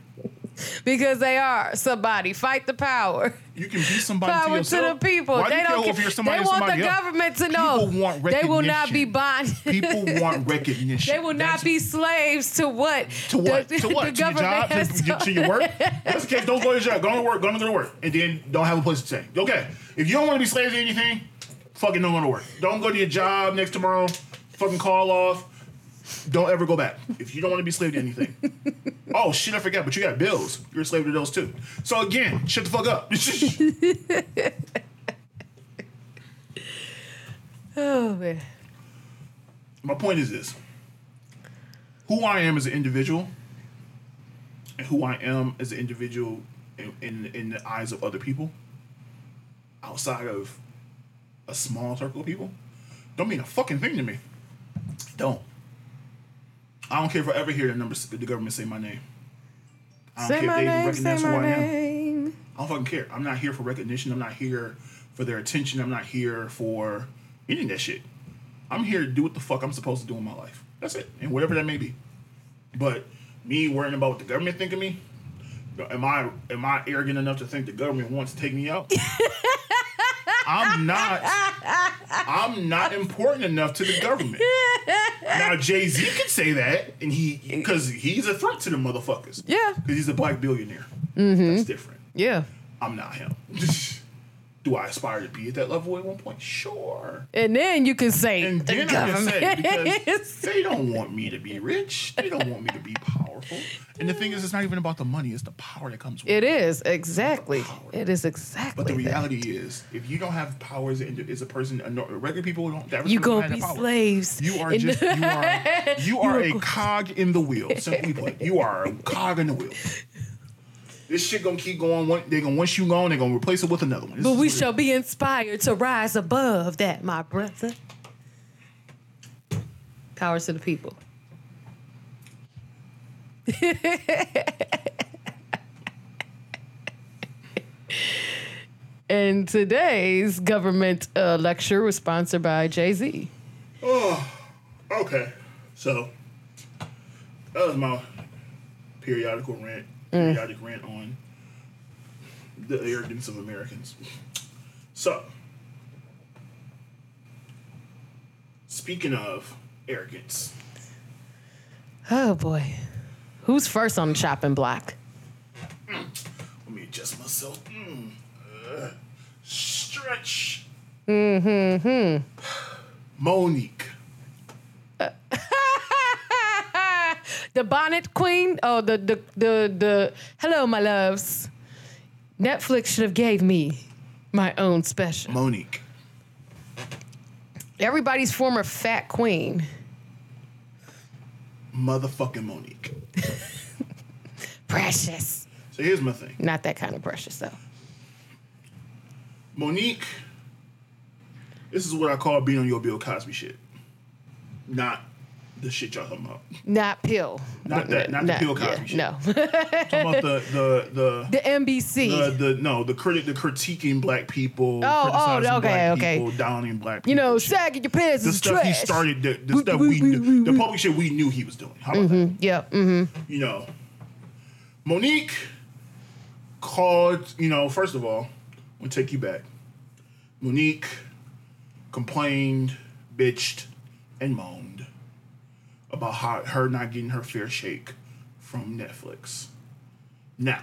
because they are somebody. Fight the power. You can be somebody to Power to, yourself. the people. Why do they you don't care if you're somebody they want the else? government to know. People want recognition. they will not be bonded. People want recognition. They will not That's- be slaves to what? to what? The, to what? The to your job? To, to, to your work? That's the case. Don't go to your job. Go to work. To go to work, and then don't have a place to stay. Okay. If you don't want to be slaves to anything, fucking don't go to work. Don't go to your job next tomorrow. Fucking call off. Don't ever go back. If you don't want to be slave to anything. oh shit! I forgot. But you got bills. You're a slave to those too. So again, shut the fuck up. Oh man. my point is this who i am as an individual and who i am as an individual in, in, in the eyes of other people outside of a small circle of people don't mean a fucking thing to me don't i don't care if i ever hear the numbers the government say my name i don't Say care my if they name. Say recognize who my i am name. I don't fucking care. I'm not here for recognition. I'm not here for their attention. I'm not here for any of that shit. I'm here to do what the fuck I'm supposed to do in my life. That's it. And whatever that may be. But me worrying about what the government think of me, am I am I arrogant enough to think the government wants to take me out? I'm not I'm not important enough to the government. Now Jay Z could say that, and he because he's a threat to the motherfuckers. Yeah. because he's a black billionaire. Mm-hmm. That's different. Yeah. I'm not him. Do I aspire to be at that level at one point? Sure. And then you can say And the then I can say government. because they don't want me to be rich. They don't want me to be powerful. And the thing is, it's not even about the money; it's the power that comes with it. it is exactly. It is exactly. But the reality is, if you don't have power as a, a person, regular people don't. average You gonna be slaves. You are just the- you are you are a cog in the wheel. Simply put, you are a cog in the wheel. This shit gonna keep going. One, they gonna once you gone, they gonna replace it with another one. This But we shall be inspired to rise above that, my brother. Powers to the people. and today's government uh, lecture was sponsored by Jay Z. Oh, okay, so that was my periodical rant, periodic rant on the arrogance of Americans. So, speaking of arrogance, Oh boy. Who's first on the chopping block? let me adjust myself. Mm, uh, stretch. Mm-hmm. Mo'Nique. The bonnet queen. Oh, the the the the. Hello, my loves. Netflix should have gave me my own special. Mo'Nique. Everybody's former fat queen. Motherfucking Mo'Nique. Precious. So here's my thing. Not that kind of precious though. Mo'Nique, this is what I call being on your Bill Cosby shit. Not the shit y'all talking about. Not pill. Not that- not the Bill Cosby shit. No. talking about the the the the NBC. the, the no the critic the critiquing black people. Oh, oh, okay, black okay. People, downing black people. you know, sagging your pants the is stuff trash. he started, the, the Woo, stuff woo, we woo, knew, the public shit we knew he was doing. How about that? Yeah. Mm-hmm. You know, Mo'Nique called. You know, first of all, I'm gonna take you back. Mo'Nique complained, bitched, and moaned about how her not getting her fair shake from Netflix. Now,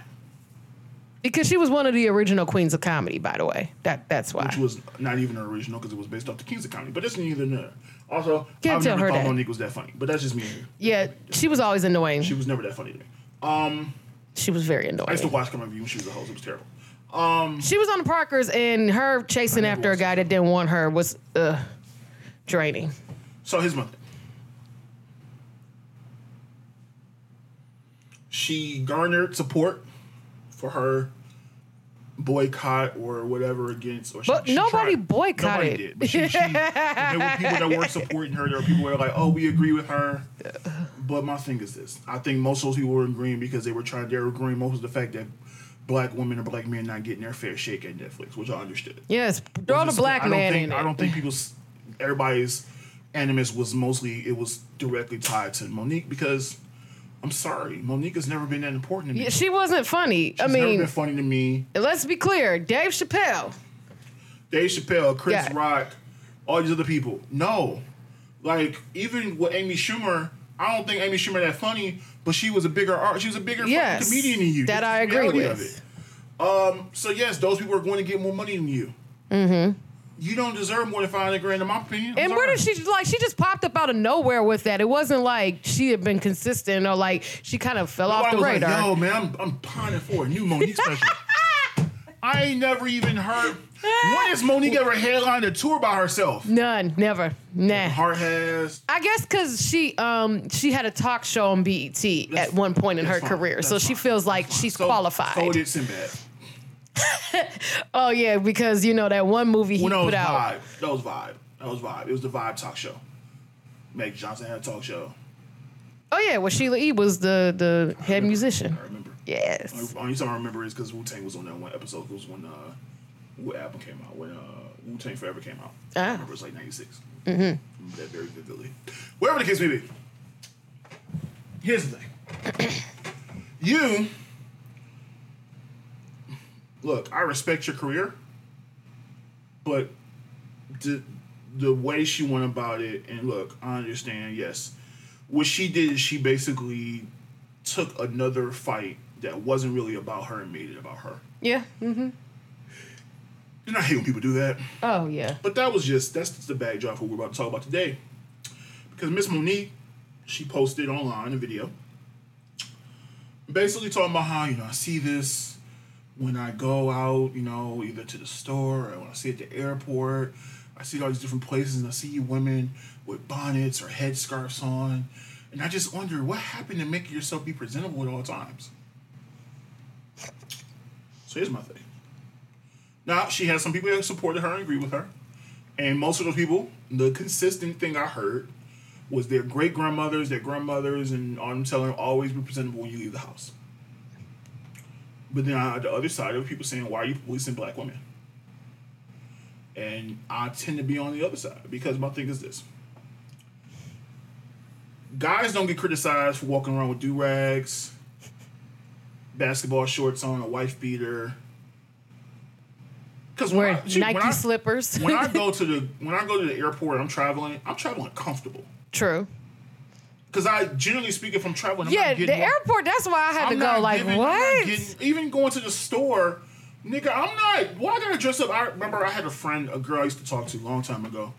Because she was one of the original queens of comedy, by the way. That that's why. which was not even original because it was based off the Kings of Comedy, but it's neither nor. Also, Can't I've tell never her thought that. Mo'Nique was that funny, but that's just me. yeah, she was always annoying. She was never that funny to me. She was very annoying. I used to watch ComicView when she was a host. It was terrible. She was on the Parkers, and her chasing after a guy that didn't want her was uh, draining. So here's my thing. She garnered support for her boycott or whatever against. Or she, But she nobody tried. boycotted. Nobody did. But she, she, there were people that weren't supporting her. There were people that were like, "Oh, we agree with her." But my thing is this: I think most of those people were agreeing because they were trying. They were agreeing most of the fact that black women or black men not getting their fair shake at Netflix, which I understood. Yes, throw the black I don't man think, in I don't think people's everybody's animus was mostly it was directly tied to Mo'Nique because I'm sorry, Mo'Nique has never been that important to me. Yeah, she wasn't funny. I mean, never been funny to me. let's be clear. Dave Chappelle. Dave Chappelle, Chris Yeah. Rock, all these other people. No, like even with Amy Schumer, I don't think Amy Schumer that funny, but she was a bigger art. She was a bigger Yes, comedian than you. that That's I agree with. Um, so yes, those people are going to get more money than you. Mm-hmm. You don't deserve more than five hundred grand, in my opinion. I'm And where sorry. did she like? She just popped up out of nowhere with that. It wasn't like she had been consistent or like she kind of fell off I the was radar. Like, Yo, man, I'm, I'm pining for a new Mo'Nique special. I ain't never even heard. When has Mo'Nique ever headlined a tour by herself? None, never, nah. Heart has. I guess because she um she had a talk show on BET at one point in her fine. career, That's so she feels like That's fine. she's So- qualified. So did Sinbad. oh yeah, because you know that one movie he Well, put was out. Vibe. That was Vibe. That was Vibe. It was the Vibe talk show. Magic Johnson had a talk show. Oh yeah, well Sheila E was the the head musician. I remember. Yes. Only time I remember is because Wu Tang was on that one episode. It was when uh, what album came out? When uh, Wu Tang Forever came out. I Ah. remember it was like '96. Mm-hmm. Remember that very vividly. Whatever the case may be. Here's the thing. you look. I respect your career, but the the way she went about it, and look, I understand. Yes, what she did is she basically took another fight that wasn't really about her and made it about her. Yeah. Mm-hmm. And I hate when people do that. Oh yeah. But that was just that's just the backdrop for what we're about to talk about today. Because Miss Mo'Nique, she posted online a video. Basically talking about how, you know, I see this when I go out, you know, either to the store or when I see at the airport. I see all these different places and I see you women with bonnets or headscarves on. And I just wonder what happened to make yourself be presentable at all times. So here's my thing. Now, she has some people that supported her and agree with her. And most of those people, the consistent thing I heard was their great grandmothers, their grandmothers, and them telling them always be presentable when you leave the house. But then on the other side, there were people saying, why are you policing black women? And I tend to be on the other side because my thing is this. Guys don't get criticized for walking around with do rags, basketball shorts on, a wife beater. Because Wear Nike slippers. when I go to the when I go to the airport, I'm traveling. I'm traveling comfortable True. Because I generally speaking, if I'm traveling, I'm Yeah, the airport. That's why I had I'm to go. Like giving- what? getting- even going to the store, Nigga, I'm not. Why I gotta dress up? I remember I had a friend, a girl I used to talk to a long time ago.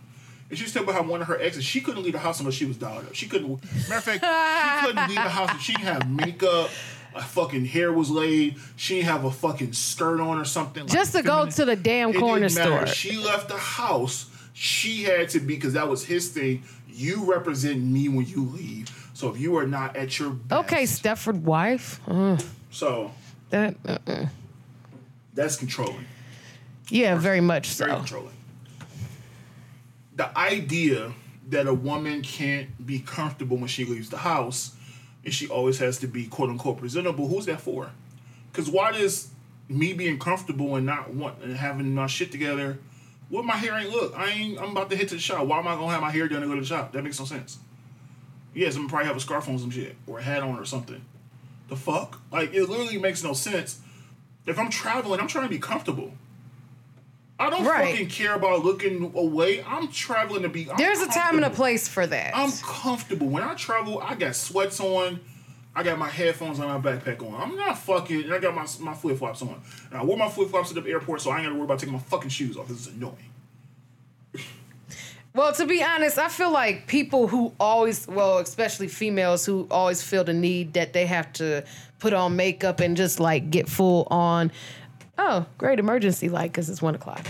And she used to tell me how one of her exes, she couldn't leave the house unless she was dolled up. She couldn't, matter of fact, she couldn't leave the house she didn't have makeup, her fucking hair was laid, she didn't have a fucking skirt on or something. like Just to go to the damn It corner store. She left the house. She had to be because that was his thing. You represent me when you leave. So if you are not at your best, Okay, Stepford wife. Uh, So that. Uh-uh. that's controlling. Yeah, very much so. Very controlling. The idea that a woman can't be comfortable when she leaves the house and she always has to be quote unquote presentable, who's that for? Because why does me being comfortable and not want and having my shit together, what my hair ain't look? I ain't I'm about to hit to the shop. Why am I gonna have my hair done and go to the shop? That makes no sense. Yes, I'm gonna probably have a scarf on some shit or a hat on or something. The fuck? Like it literally makes no sense. If I'm traveling, I'm trying to be comfortable. I don't Right. fucking care about looking away. I'm traveling to be. I'm There's a time and a place for that. I'm comfortable when I travel. I got sweats on. I got my headphones on my backpack on. I'm not fucking. And I got my my flip flops on. And I wore my flip flops to the airport, so I ain't got to worry about taking my fucking shoes off. This is annoying. Well, to be honest, I feel like people who always, well, especially females who always feel the need that they have to put on makeup and just like get full on. Oh, great emergency light because it's one o'clock.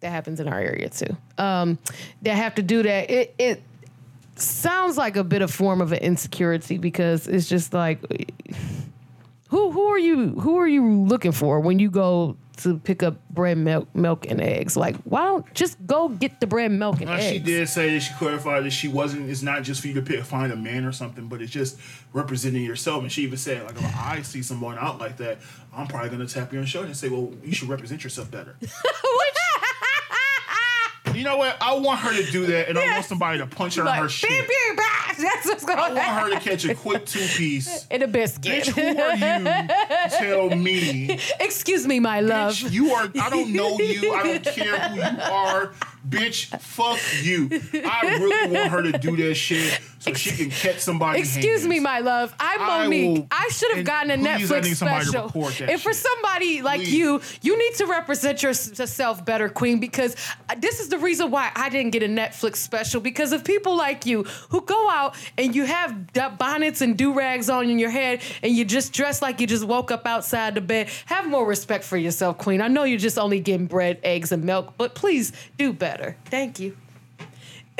That happens in our area too. Um, they have to do that. It it sounds like a bit of form of an insecurity because it's just like who who are you who are you looking for when you go to pick up bread, milk, milk and eggs? Like, why don't just go get the bread, milk and Now, eggs? she did say that she clarified that she wasn't. It's not just for you to pick, find a man or something, but it's just representing yourself. And she even said, like, if I see someone out like that, I'm probably gonna tap you on the shoulder and say, well, you should represent yourself better. you know what? I want her to do that, and I want somebody to punch her in her Like, shit. beep, beep, bah, That's what's going on. I on. want her to catch a quick two piece. In a biscuit. Bitch, who are you tell me? Excuse me, my love. Bitch, you are. I don't know you. I don't care who you are. Bitch, fuck you. I really want her to do that shit so she can catch somebody. Excuse me, my love. I'm I Mo'Nique. I should have gotten a Netflix need somebody to special. And for shit. somebody like Please. you, you need to represent yourself better, Queen, because uh, this is the reason why I didn't get a Netflix special. Because of people like you who go out and you have bonnets and do rags on in your head and you just dress like you just woke up outside the bed. Have more respect for yourself, Queen. I know you're just only getting bread, eggs, and milk, but please do better. Thank you.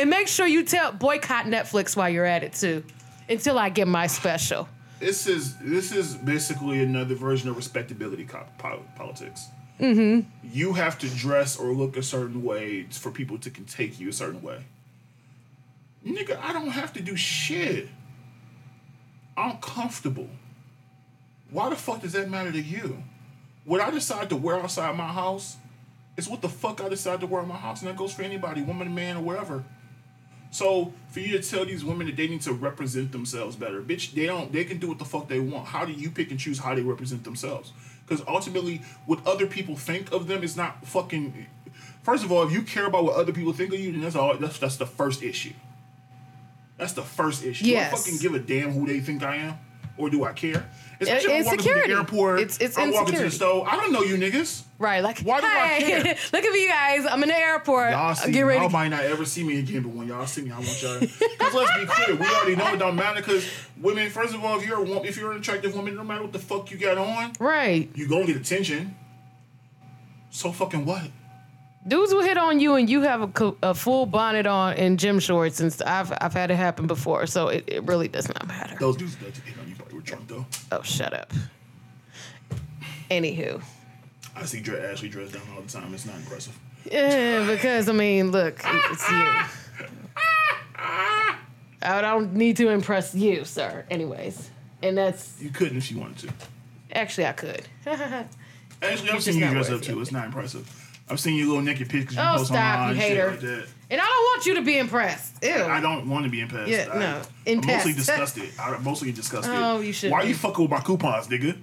And make sure you tell boycott Netflix while you're at it too, until I get my special. This is this is basically another version of respectability politics. Mm-hmm. You have to dress or look a certain way for people to can take you a certain way. Nigga, I don't have to do shit. I'm comfortable. Why the fuck does that matter to you? What I decide to wear outside my house is what the fuck I decide to wear in my house, and that goes for anybody, woman, man, or whatever. So for you to tell these women that they need to represent themselves better, bitch, they don't. They can do what the fuck they want. How do you pick and choose how they represent themselves? Because ultimately, what other people think of them is not fucking. First of all, if you care about what other people think of you, then that's all. That's that's the first issue. That's the first issue. Yes. Do I fucking give a damn who they think I am, or do I care? Especially if I'm walking to the airport. It's- it's I'm walking to the store. I don't know you niggas. Right, like Why do I care? look at me, guys. I'm in the airport. Y'all see, Get ready. y'all might not ever see me again, but when y'all see me, I want y'all. Because let's be clear, we already know it don't matter. Because women, first of all, if you're a if you're an attractive woman, no matter what the fuck you got on, right. you gonna get attention. So fucking what? Dudes will hit on you and you have a, a full bonnet on and gym shorts and st- I've I've had it happen before, so it, it really does not matter. Those dudes hit drunk though. Oh, shut up. Anywho. I see Dre Ashley dressed down all the time. It's not impressive. Yeah, because I mean, look, it's you. I don't need to impress you, sir. Anyways, and that's You couldn't if you wanted to. actually I could. Actually, I've just seen you not dress worth up it. too. It's not impressive. I've seen your little naked pictures you Oh, post stop, online you and shit hater. like that. And I don't want you to be impressed. Ew. I don't want to be impressed. Yeah, I, no. I'm mostly disgusted. I'm mostly disgusted. Oh, you should Why be. you fucking with my coupons, nigga?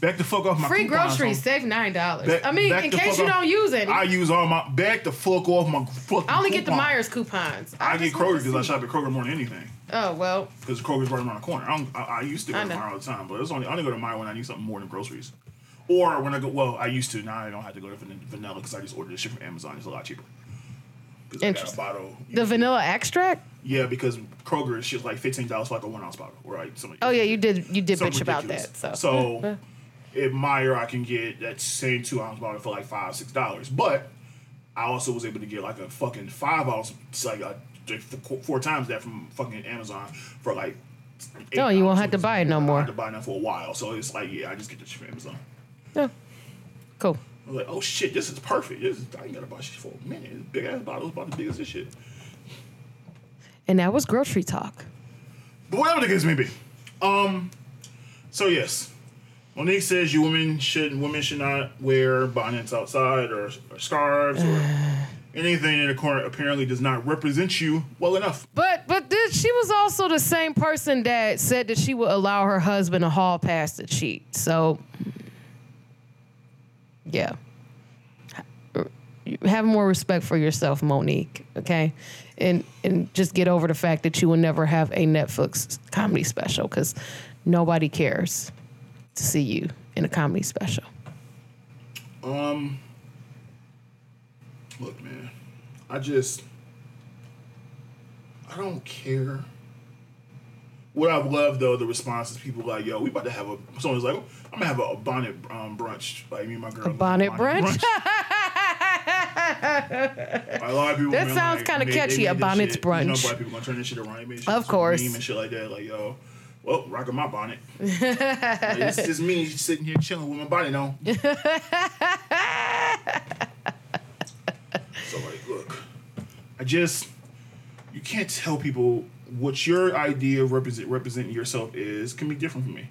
Back the fuck off my Free coupons. groceries, save nine dollars. I mean, in case you off- don't use any. I I, use all my back the fuck off my fucking. I only get the. Meijer's coupons. I, get just Kroger because I shop at Kroger more than anything. Oh well, Because Kroger's right around the corner. I, don't, I, I used to go I to. Meijer all the time, but it's only I only go to Meijer when I need something more than groceries, Or when I go, well, I used to. Now I don't have to go to vanilla because I just order the shit from Amazon. It's a lot cheaper. 'Cause I got a bottle. The vanilla extract? Yeah, because Kroger is shit's like fifteen dollars for like a one ounce bottle, right? like. Oh yeah, you did you did bitch about that. So, So at Meijer, I can get that same two ounce bottle for like five, six dollars. But I also was able to get like a fucking five ounce, like a, four, four times that from fucking Amazon for like. eight Oh, you won't have to buy it no more. I have to buy that for a while, so it's like yeah, I just get the shit from Amazon. yeah. Cool. I was like, oh shit, this is perfect. This is, I ain't gotta buy shit for a minute. This big ass bottle is about as big as this shit. And that was grocery talk. But whatever the case may be. Um so yes. Mo'Nique says you women should women should not wear bonnets outside or, or scarves or anything in the corner apparently does not represent you well enough. But but she was also the same person that said that she would allow her husband a hall pass to cheat. So yeah. Have more respect for yourself, Mo'Nique, okay? And and just get over the fact that you will never have a Netflix comedy special cuz nobody cares to see you in a comedy special. Um look man, I just I don't care. What I've loved though, the response is people like, "Yo, we about to have a." Someone's like, "I'm gonna have a, a bonnet um, brunch." Like me and my girl. A bonnet brunch? a lot of people. That been sounds like, they- they catchy, a bonnets shit. You know, brunch. black people gonna turn this shit around. Shit Of course. meme and shit like that. Like, yo, well, rocking my bonnet. like, it's just me sitting here chilling with my bonnet on. so like, look, I just you can't tell people what your idea of represent representing yourself is can be different from me.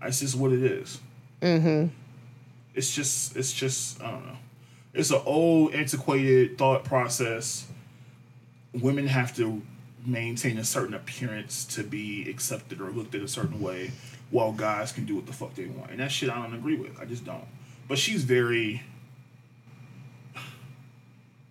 That's just what it is. Mm-hmm. It's just it's just I don't know. It's an old antiquated thought process. Women have to maintain a certain appearance to be accepted or looked at a certain way, while guys can do what the fuck they want. And that shit I don't agree with. I just don't. But she's very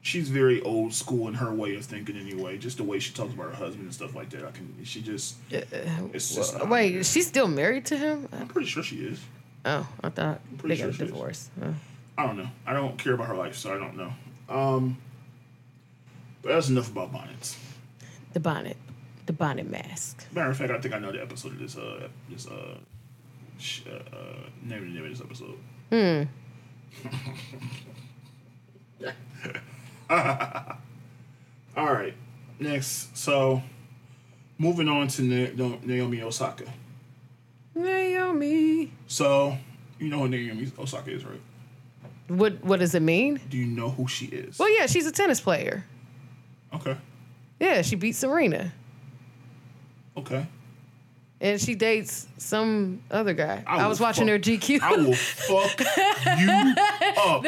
she's very old school in her way of thinking anyway. Just the way she talks about her husband and stuff like that. I can she just it's just not- Wait, she's still married to him? I'm pretty sure she is. Oh, I thought pretty they sure got a she is. divorce. Oh. I don't know. I don't care about her life, so I don't know. Um but that's enough about bonnets. The bonnet, the bonnet mask. Matter of fact, I think I know the episode of this uh this uh, sh- uh, uh name of the name of this episode. All right. Next, so moving on to Na- Naomi Osaka. Naomi. So you know who Naomi Osaka is, right? What What does it mean? Do you know who she is? Well, yeah, she's a tennis player. Okay. Yeah, she beat Serena, Okay. And she dates some other guy. I, will was watching fuck- her GQ. I will fuck you up.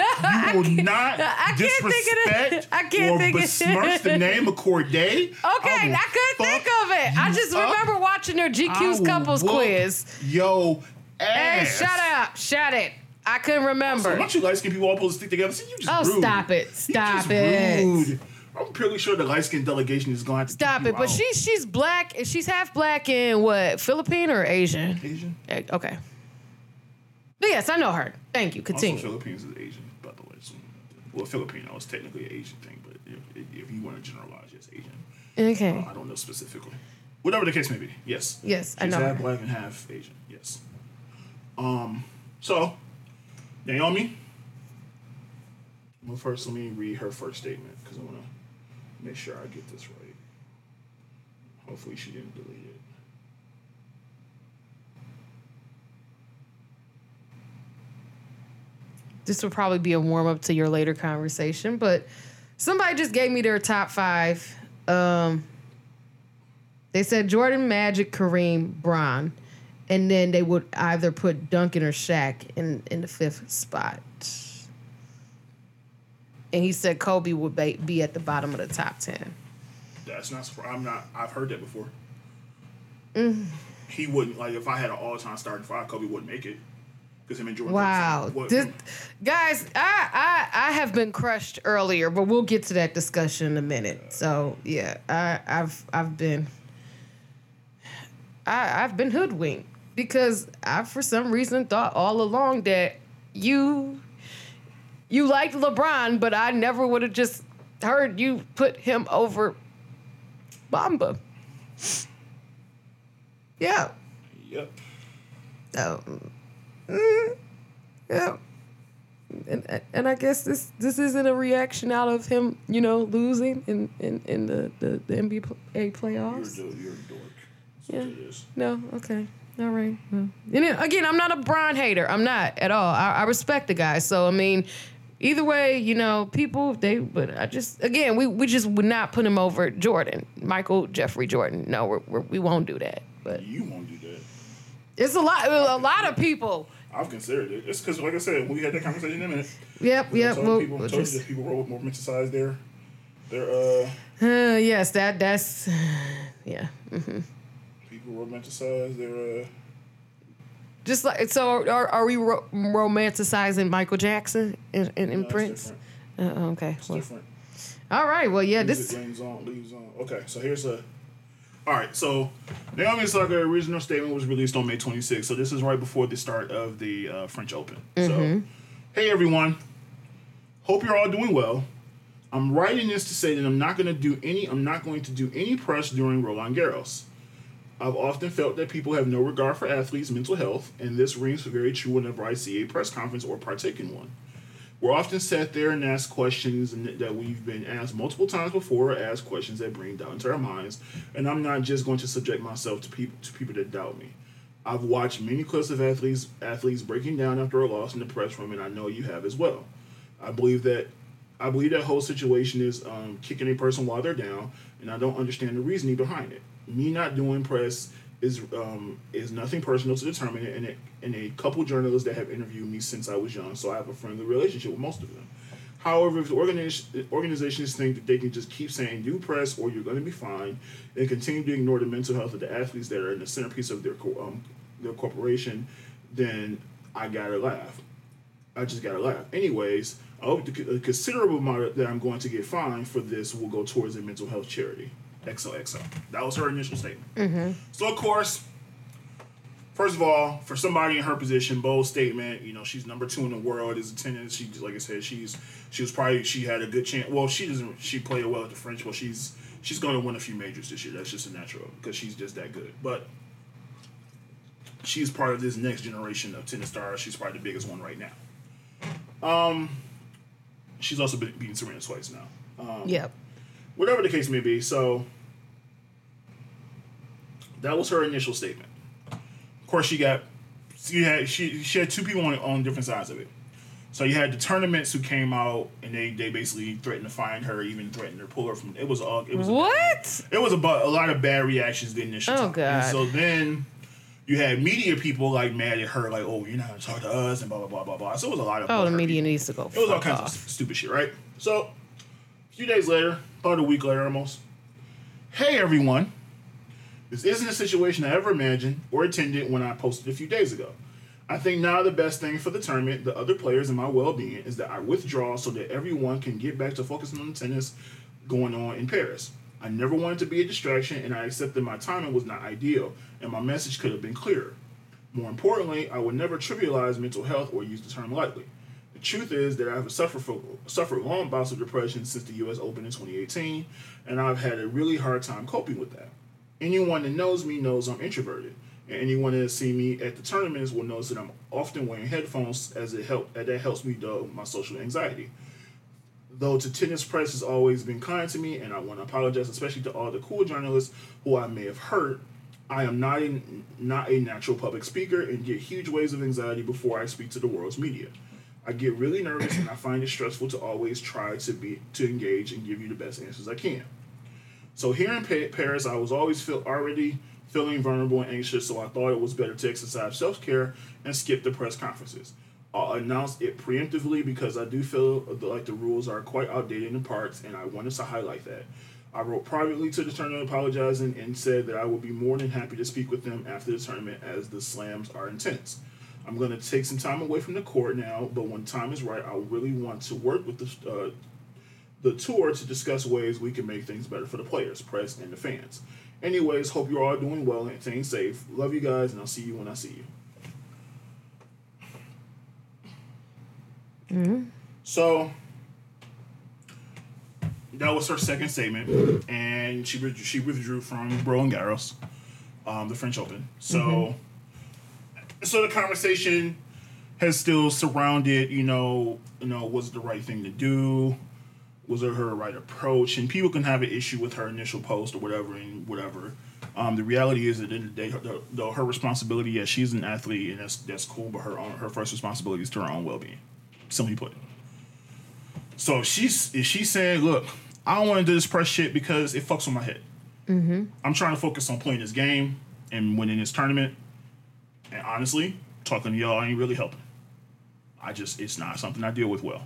you will not I can't think of it. disrespect I can't or think besmirch the name of Cordae. Okay, I, couldn't think of it. I just up. remember watching her GQ's couples quiz. Yo, Hey, ass. shut up, shut it. I couldn't So remember. don't you light skinned people all supposed to stick together? See, you just Oh, rude. stop it. Stop it. rude. I'm pretty sure the light skinned delegation is going to Stop it. But out. she's she's black. She's half black and what? Philippine or Asian? Asian. Eh, Okay. But yes, I know her. Thank you. Continue. Also. Philippines is Asian, by the way. So, well, Filipino is technically an Asian thing, but if, if you want to generalize, yes, Asian. Okay. I don't know specifically. Whatever the case may be, yes. Yes, I She's know half her. black and half Asian, yes. Um, so, Naomi. Well, first, let me read her first statement because I want to make sure I get this right. Hopefully, she didn't delete it. This would probably be a warm up to your later conversation, but somebody just gave me their top five. Um, they said Jordan, Magic, Kareem, Bron, and then they would either put Duncan or Shaq in in the fifth spot. And he said Kobe would be, at the bottom of the top ten. That's not. I'm not. I've heard that before. Mm. He wouldn't like if I had an all-time starting five. Kobe wouldn't make it because him and Jordan. Wow, What- this, guys, I, I I have been crushed earlier, but we'll get to that discussion in a minute. So yeah, I, I've I've been I, I've been hoodwinked. because I, for some reason, thought all along that you you liked LeBron, but I never would have just heard you put him over Mamba. Yeah. Yep. Um, mm, yeah. And, and I guess this this isn't a reaction out of him, you know, losing in, in, in the, the, the NBA You're, playoffs. you're a dork. That's Yeah. what it is. No, okay. All right. Well, and again, I'm not a Bron hater. I'm not at all. I, I respect the guy. So I mean, either way, you know, people they. But I just again, we we just would not put him over Jordan, Michael Jeffrey Jordan. No, we're, we're, we won't do that. But You won't do that. it's a lot. A lot of people. I've considered it. It's because, like I said, we had that conversation in a minute. Yep. Yep. told Well, people, we'll told just, you that people roll romanticize their, their, uh, uh, yes, that that's yeah. people romanticize their, uh, Just like so, are, are we ro- romanticizing Michael Jackson and, and, and no, Prince? Uh, okay. It's Well, different. all right. Well, yeah. Music This. leans on, on. Okay, so here's a. All right, so Naomi Osaka original statement was released on May 26th. So this is right before the start of the uh, French Open. So, hey everyone, hope you're all doing well. I'm writing this to say that I'm not going to do any. I'm not going to do any press during Roland Garros. I've often felt that people have no regard for athletes' mental health, and this rings very true whenever I see a press conference or partake in one. We're often sat there and asked questions that we've been asked multiple times before, or asked questions that bring doubt into our minds. And I'm not just going to subject myself to people to people that doubt me. I've watched many clips of athletes athletes breaking down after a loss in the press room, and I know you have as well. I believe that I believe that whole situation is um, kicking a person while they're down, and I don't understand the reasoning behind it. Me not doing press is um, is nothing personal to determine it, and, it, and a couple journalists that have interviewed me since I was young, so I have a friendly relationship with most of them. However, if the organization, organizations think that they can just keep saying do press or you're going to be fine, and continue to ignore the mental health of the athletes that are in the centerpiece of their co- um, their corporation, then I gotta laugh. I just gotta laugh. Anyways, I hope the, a considerable amount that I'm going to get fined for this will go towards a mental health charity. XOXO. That was her initial statement. So of course, first of all, for somebody in her position, bold statement. You know, she's number two in the world as a tennis. She, like I said, she's she was probably she had a good chance. Well, she doesn't. She played well at the French. Well, she's she's going to win a few majors this year. That's just a natural because she's just that good. But she's part of this next generation of tennis stars. She's probably the biggest one right now. Um, she's also been beating Serena twice now. Um, Yep. Whatever the case may be, so that was her initial statement. Of course, she got she had she she had two people on on different sides of it. So you had the tournaments who came out and they, they basically threatened to find her, even threatened to pull her from. It was all it was a- What? it was a, a lot of bad reactions the initial Oh, time. God. And so then you had media people like mad at her, like, oh, you're not gonna talk to us and blah blah blah blah blah. So it was a lot of Oh, the media people. needs to go. It was all kinds off. of stupid shit, right? So few days later, about a week later almost. Hey everyone. This isn't a situation I ever imagined or intended when I posted a few days ago. I think now the best thing for the tournament, the other players, and my well being is that I withdraw so that everyone can get back to focusing on the tennis going on in Paris. I never wanted to be a distraction, and I accepted my timing was not ideal, and my message could have been clearer. More importantly, I would never trivialize mental health or use the term lightly. The truth is that I've suffered for, suffered long bouts of depression since the U.S. Open in 2018, and I've had a really hard time coping with that. Anyone that knows me knows I'm introverted, and anyone that has seen me at the tournaments will notice that I'm often wearing headphones as it help as that helps me dull my social anxiety. Though to tennis press has always been kind to me, and I want to apologize, especially to all the cool journalists who I may have hurt. I am not a, not a natural public speaker and get huge waves of anxiety before I speak to the world's media. I get really nervous and I find it stressful to always try to be to engage and give you the best answers I can. So here in Pa- Paris, I was always feel already feeling vulnerable and anxious, so I thought it was better to exercise self care and skip the press conferences. I'll announce it preemptively because I do feel like the rules are quite outdated in parts, and I wanted to highlight that. I wrote privately to the tournament apologizing and said that I would be more than happy to speak with them after the tournament as the slams are intense. I'm going to take some time away from the court now, but when time is right, I really want to work with the uh, the tour to discuss ways we can make things better for the players, press, and the fans. Anyways, hope you're all doing well and staying safe. Love you guys, and I'll see you when I see you. So that was her second statement, and she withdrew, she withdrew from Roland Garros, um, the French Open. So, so the conversation has still surrounded, you know, you know, was it the right thing to do? Was it her right approach? And people can have an issue with her initial post or whatever, and whatever. Um, the reality is, at the end of the day, her, the, the, her responsibility, yes, she's an athlete, and that's that's cool. But her own, her first responsibility is to her own well being. Simply put. So if she's if she's saying, look, I don't want to do this press shit because it fucks with my head. Mm-hmm. I'm trying to focus on playing this game and winning this tournament. And honestly, talking to y'all ain't really helping. I just it's not something I deal with well.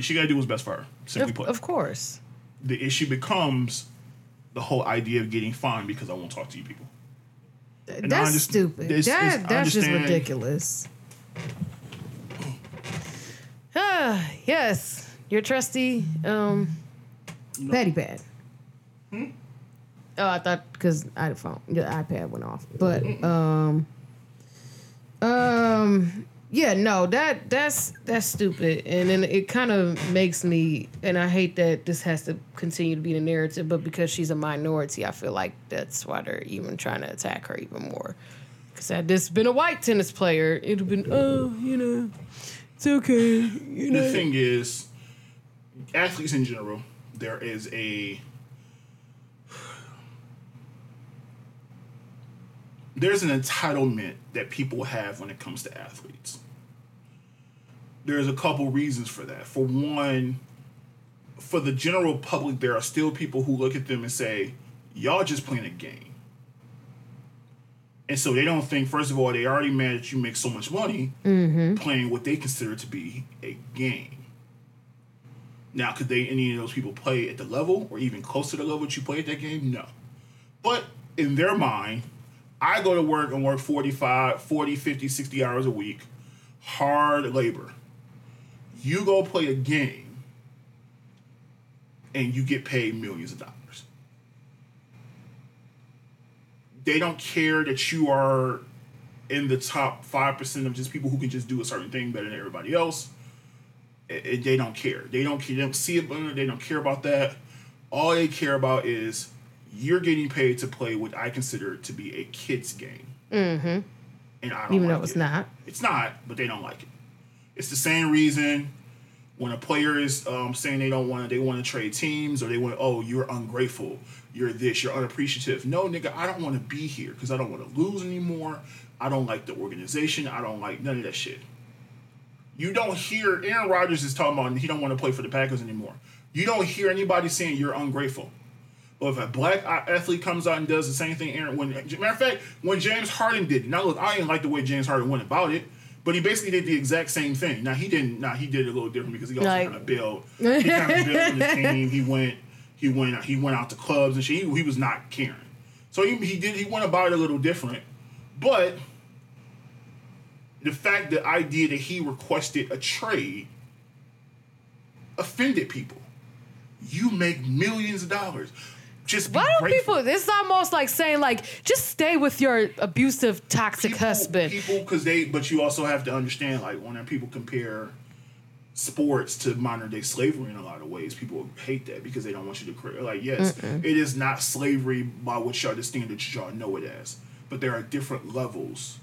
She got to do what's best for her. Simply Of, put, of course. the issue becomes the whole idea of getting fined because I won't talk to you people. I That's underst- stupid. it's- it's- that I that's just ridiculous. Ah, yes, your trusty um, Patty Pad. Hmm? Oh, I thought because I phone the iPad went off, but um, um, yeah, no, that that's that's stupid, and then it kind of makes me, and I hate that this has to continue to be the narrative, but because she's a minority, I feel like that's why they're even trying to attack her even more. Because had this been a white tennis player, it'd have been, oh, you know, it's okay, you know. the thing is, athletes in general, there is a there's an entitlement that people have when it comes to athletes. There's a couple reasons for that. For one, for the general public, there are still people who look at them and say, "Y'all just playing a game." And so they don't think, first of all, they already mad that you make so much money mm-hmm. playing what they consider to be a game. Now, could they any of those people play at the level or even close to the level that you play at that game? No. But in their mind, I go to work and work 45, 40, 50, 60 hours a week, hard labor. You go play a game and you get paid millions of dollars. They don't care that you are in the top 5% of just people who can just do a certain thing better than everybody else it- they don't care. They don't they don't see it. They don't care about that. All they care about is you're getting paid to play what I consider to be a kids game. Mm-hmm. And I don't Even though like it's it. not. It's not, but they don't like it. It's the same reason when a player is um, saying they don't want to, they want to trade teams or they want, oh, you're ungrateful, you're this, you're unappreciative. No, nigga, I don't want to be here because I don't want to lose anymore. I don't like the organization. I don't like none of that shit. You don't hear Aaron Rodgers is talking about he don't want to play for the Packers anymore. You don't hear anybody saying you're ungrateful. But if a black athlete comes out and does the same thing, Aaron, when matter of fact, when James Harden did, it, now look, I didn't like the way James Harden went about it, but he basically did the exact same thing. Now he didn't. Now he did it a little different because he also Like- kind of built. He kind of built his team. He went. He went. He went out to clubs and shit. He, he was not caring. So he, he did. He went about it a little different, but the fact, the idea that he requested a trade offended people. You make millions of dollars. Just Why don't people? It's almost like saying like, just stay with your abusive, toxic people, husband. People, because they, but you also have to understand, like, when people compare sports to modern day slavery in a lot of ways, people hate that because they don't want you to create. Like, yes, it is not slavery by what y'all the standards y'all know it as, but there are different levels.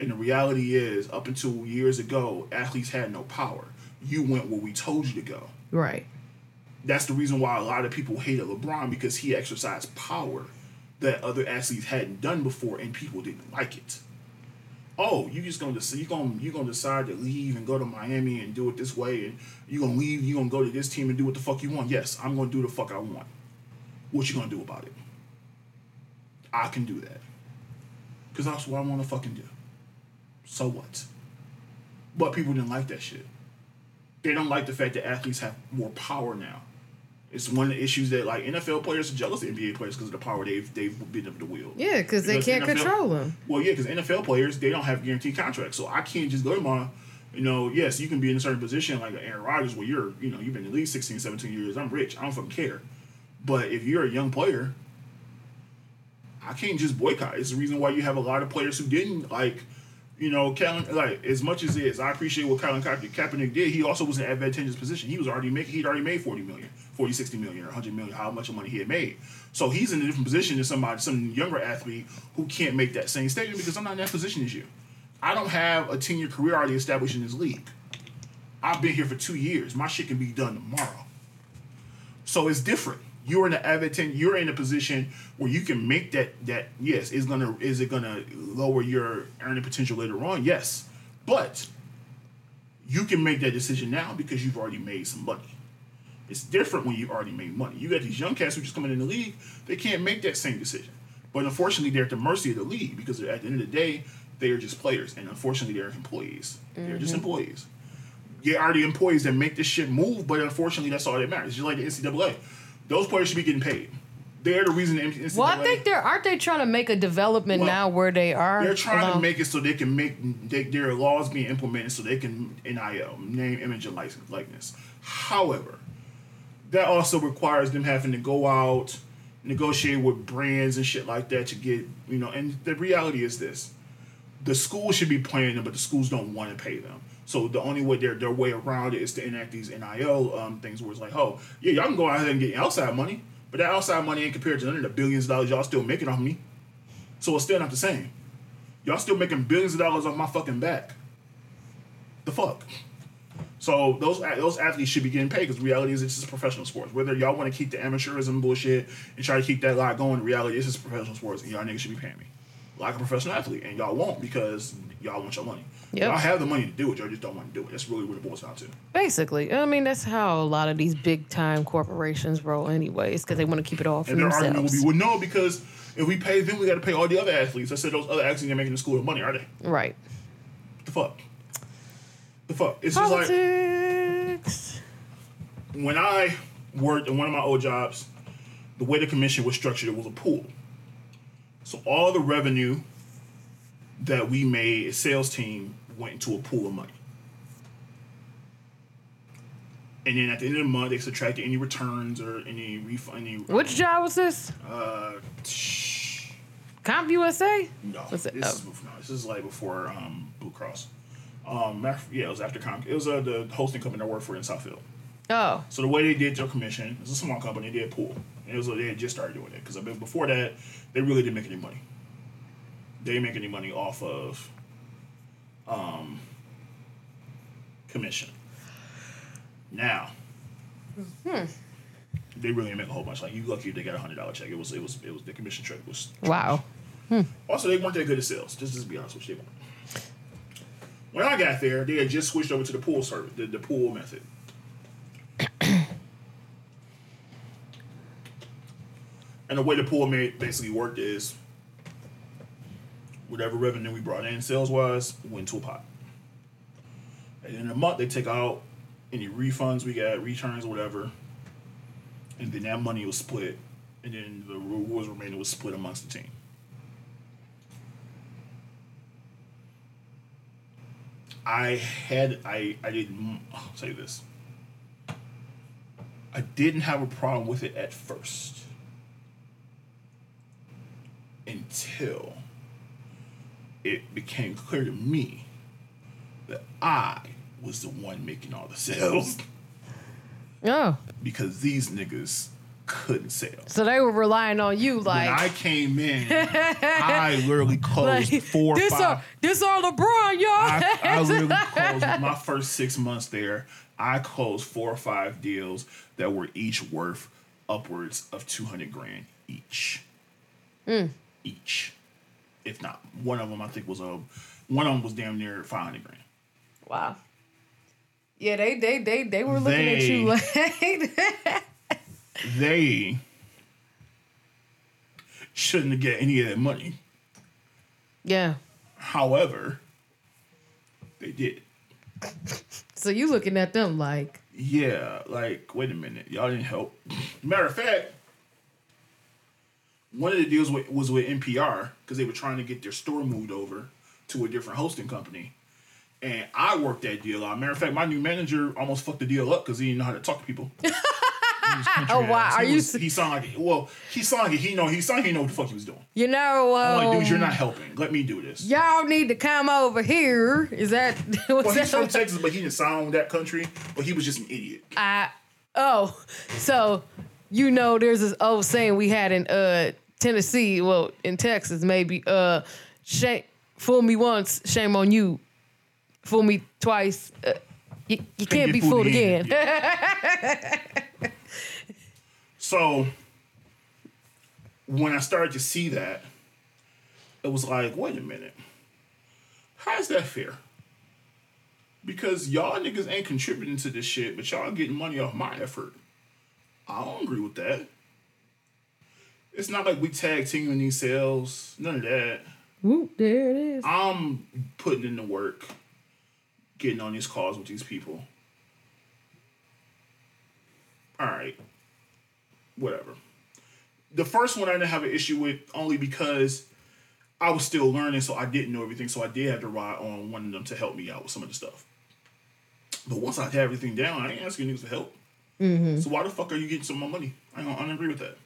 And the reality is, up until years ago, athletes had no power. You went where we told you to go. right. That's the reason why a lot of people hated LeBron because he exercised power that other athletes hadn't done before, and people didn't like it. Oh, you just gonna you gonna you gonna decide to leave and go to Miami and do it this way, and you gonna leave, you gonna go to this team and do what the fuck you want. Yes, I'm gonna do the fuck I want. What you gonna do about it? I can do that because that's what I want to fucking do. So what? But people didn't like that shit. They don't like the fact that athletes have more power now. It's one of the issues that like NFL players are jealous of NBA players because of the power they've they've been able to wield. Yeah, because they can't NFL control them. Well, yeah, because NFL players they don't have guaranteed contracts, so I can't just go to my, you know, yes, you can be in a certain position like Aaron Rodgers where you're, you know, you've been in the league 16, 17 years. I'm rich. I don't fucking care. But if you're a young player, I can't just boycott. It's the reason why you have a lot of players who didn't like, you know, Colin, like as much as it is, I appreciate what Colin Ka- Kaepernick did. He also was in an advantageous position. He was already making, he'd already made 40 million, 40, 60 million, or 100 million, how much money he had made. So he's in a different position than somebody, some younger athlete who can't make that same statement because I'm not in that position as you. I don't have a 10 year career already established in this league. I've been here for two years. My shit can be done tomorrow. So it's different. You're in the advantage. You're in a position where you can make that. That yes, is gonna is it gonna lower your earning potential later on? Yes, but you can make that decision now because you've already made some money. It's different when you've already made money. You got these young cats who just coming in the league. They can't make that same decision. But unfortunately, they're at the mercy of the league because at the end of the day, they are just players, and unfortunately, they're employees. They're just mm-hmm. employees you are the employees that make this shit move, but unfortunately, that's all that matters. Just like the NCAA, those players should be getting paid. They're the reason the NCAA. Well, I think they're aren't they trying to make a development Well, now where they are? They're trying to make it so they can make they, their laws being implemented so they can NIL name, image, and license likeness. However, that also requires them having to go out, negotiate with brands and shit like that to get you know. And the reality is this: the schools should be paying them, but the schools don't want to pay them. So the only way their their way around it is to enact these NIL um, things where it's like, oh yeah, y'all can go out there and get outside money, but that outside money ain't compared to none of the billions of dollars y'all still making off me. So it's still not the same. Y'all still making billions of dollars off my fucking back. The fuck. So those those athletes should be getting paid because reality is it's just professional sports. Whether y'all want to keep the amateurism bullshit and try to keep that lot going, reality is it's professional sports, and y'all niggas should be paying me like a professional athlete, and y'all won't because y'all want your money. Yep. Y'all have the money to do it, y'all just don't want to do it. That's really what it boils down to. Basically, I mean that's how a lot of these big time corporations roll, anyways, because they want to keep it all for And their argument will themselves. be, well, no, because if we pay them, we got to pay all the other athletes. I said those other athletes are making the school money, are they? right. The fuck. The fuck. It's just like Politics. when I worked in one of my old jobs, the way the commission was structured, it was a pool. So all the revenue that we made as sales team went into a pool of money. And then at the end of the month, they subtracted any returns or any refund. Any, Which job was this? Uh, shh, CompUSA? no, this is oh. before, no, this is like before um, Blue Cross. Um, yeah, it was after Comp. It was uh, the hosting company I worked for in Southfield. Oh, So the way they did their commission, it's a small company, they did pool. And it was they had just started doing it because before that, they really didn't make any money. They didn't make any money off of um, commission. Now, Hmm. they really make a whole bunch. Like you lucky they got a hundred dollar check. It was it was it was the commission check was. wow. Also, they weren't that good at sales. Just just to be honest with you, they weren't. When I got there, they had just switched over to the pool service, the, the pool method. And the way the pool made basically worked is whatever revenue we brought in sales wise went to a pot. And in a month they take out any refunds we got, returns whatever. And then that money was split. And then the rewards remaining was split amongst the team. I had I I didn't I'll say this. I didn't have a problem with it at first. Until it became clear to me that I was the one making all the sales Oh, because these niggas couldn't sell. so they were relying on you, like, when I came in, I literally closed like, four this five. are this are LeBron, y'all. I, I literally closed my first six months there. I closed four or five deals that were each worth upwards of two hundred grand each. Hmm. Each, if not one of them, I think was a one of them was damn near five hundred grand. wow. Yeah, they they they they were looking at you like They shouldn't have get any of that money. Yeah. However, they did. So you looking at them like Yeah, like, wait a minute. Y'all didn't help. Matter of fact, one of the deals with, was with NPR because they were trying to get their store moved over to a different hosting company. And I worked that deal out. Matter of fact, my new manager almost fucked the deal up because he didn't know how to talk to people. Oh, wow. ass. Are he you was- he sounded like well, he sounded like he know he sounded like he know what the fuck he was doing. You know, I'm like, dude, you're um, not helping. Let me do this. y'all need to come over here. Is that what's Well, that? he's from Texas, but he didn't sound that country. But he was just an idiot. I oh, so you know, there's this old saying we had in uh Tennessee, well, in Texas, maybe. Uh, shame, fool me once, shame on you. Fool me twice, uh, you, you can't be fooled fooled again. again. So when I started to see that, it was like, wait a minute. How is that fair? Because y'all niggas ain't contributing to this shit, but y'all getting money off my effort. I don't agree with that. It's not like we tag teaming these sales. None of that. Whoop, there it is. I'm putting in the work, getting on these calls with these people. All right, whatever. The first one I didn't have an issue with only because I was still learning, so I didn't know everything. So I did have to rely on one of them to help me out with some of the stuff. But once I had everything down, I ain't asking niggas for help. Mm-hmm. So why the fuck are you getting some more money? I don't, I don't agree with that.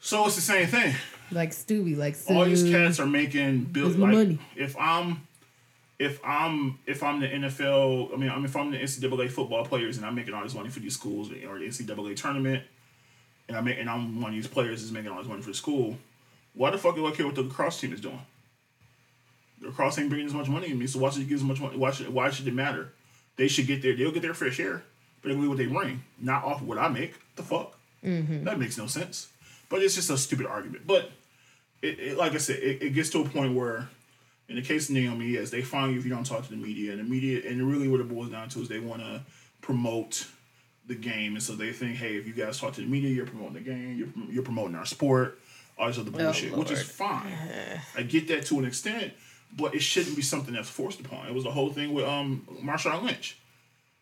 So it's the same thing Like Stewie, like all these cats are making bill like money? if I'm if I'm if I'm the NFL, I mean, I mean if I'm the NCAA football players and I'm making all this money for these schools or the NCAA tournament, and I make and I'm one of these players is making all this money for the school, why the fuck do I care what the lacrosse team is doing? The lacrosse ain't bringing as much money to me, so why should it give as much money? Why should why should it matter? They should get their they'll get their fair share, but they'll get what they bring, not off of what I make. The fuck? That makes no sense. But it's just a stupid argument. But it, it like I said, it, it gets to a point where, in the case of Naomi, yes, they find you if you don't talk to the media, and the media, and really what it boils down to is they want to promote the game, and so they think, hey, if you guys talk to the media, you're promoting the game, you're, you're promoting our sport, all this other bullshit, which is fine. I get that to an extent, but it shouldn't be something that's forced upon. It was the whole thing with um Marshawn Lynch.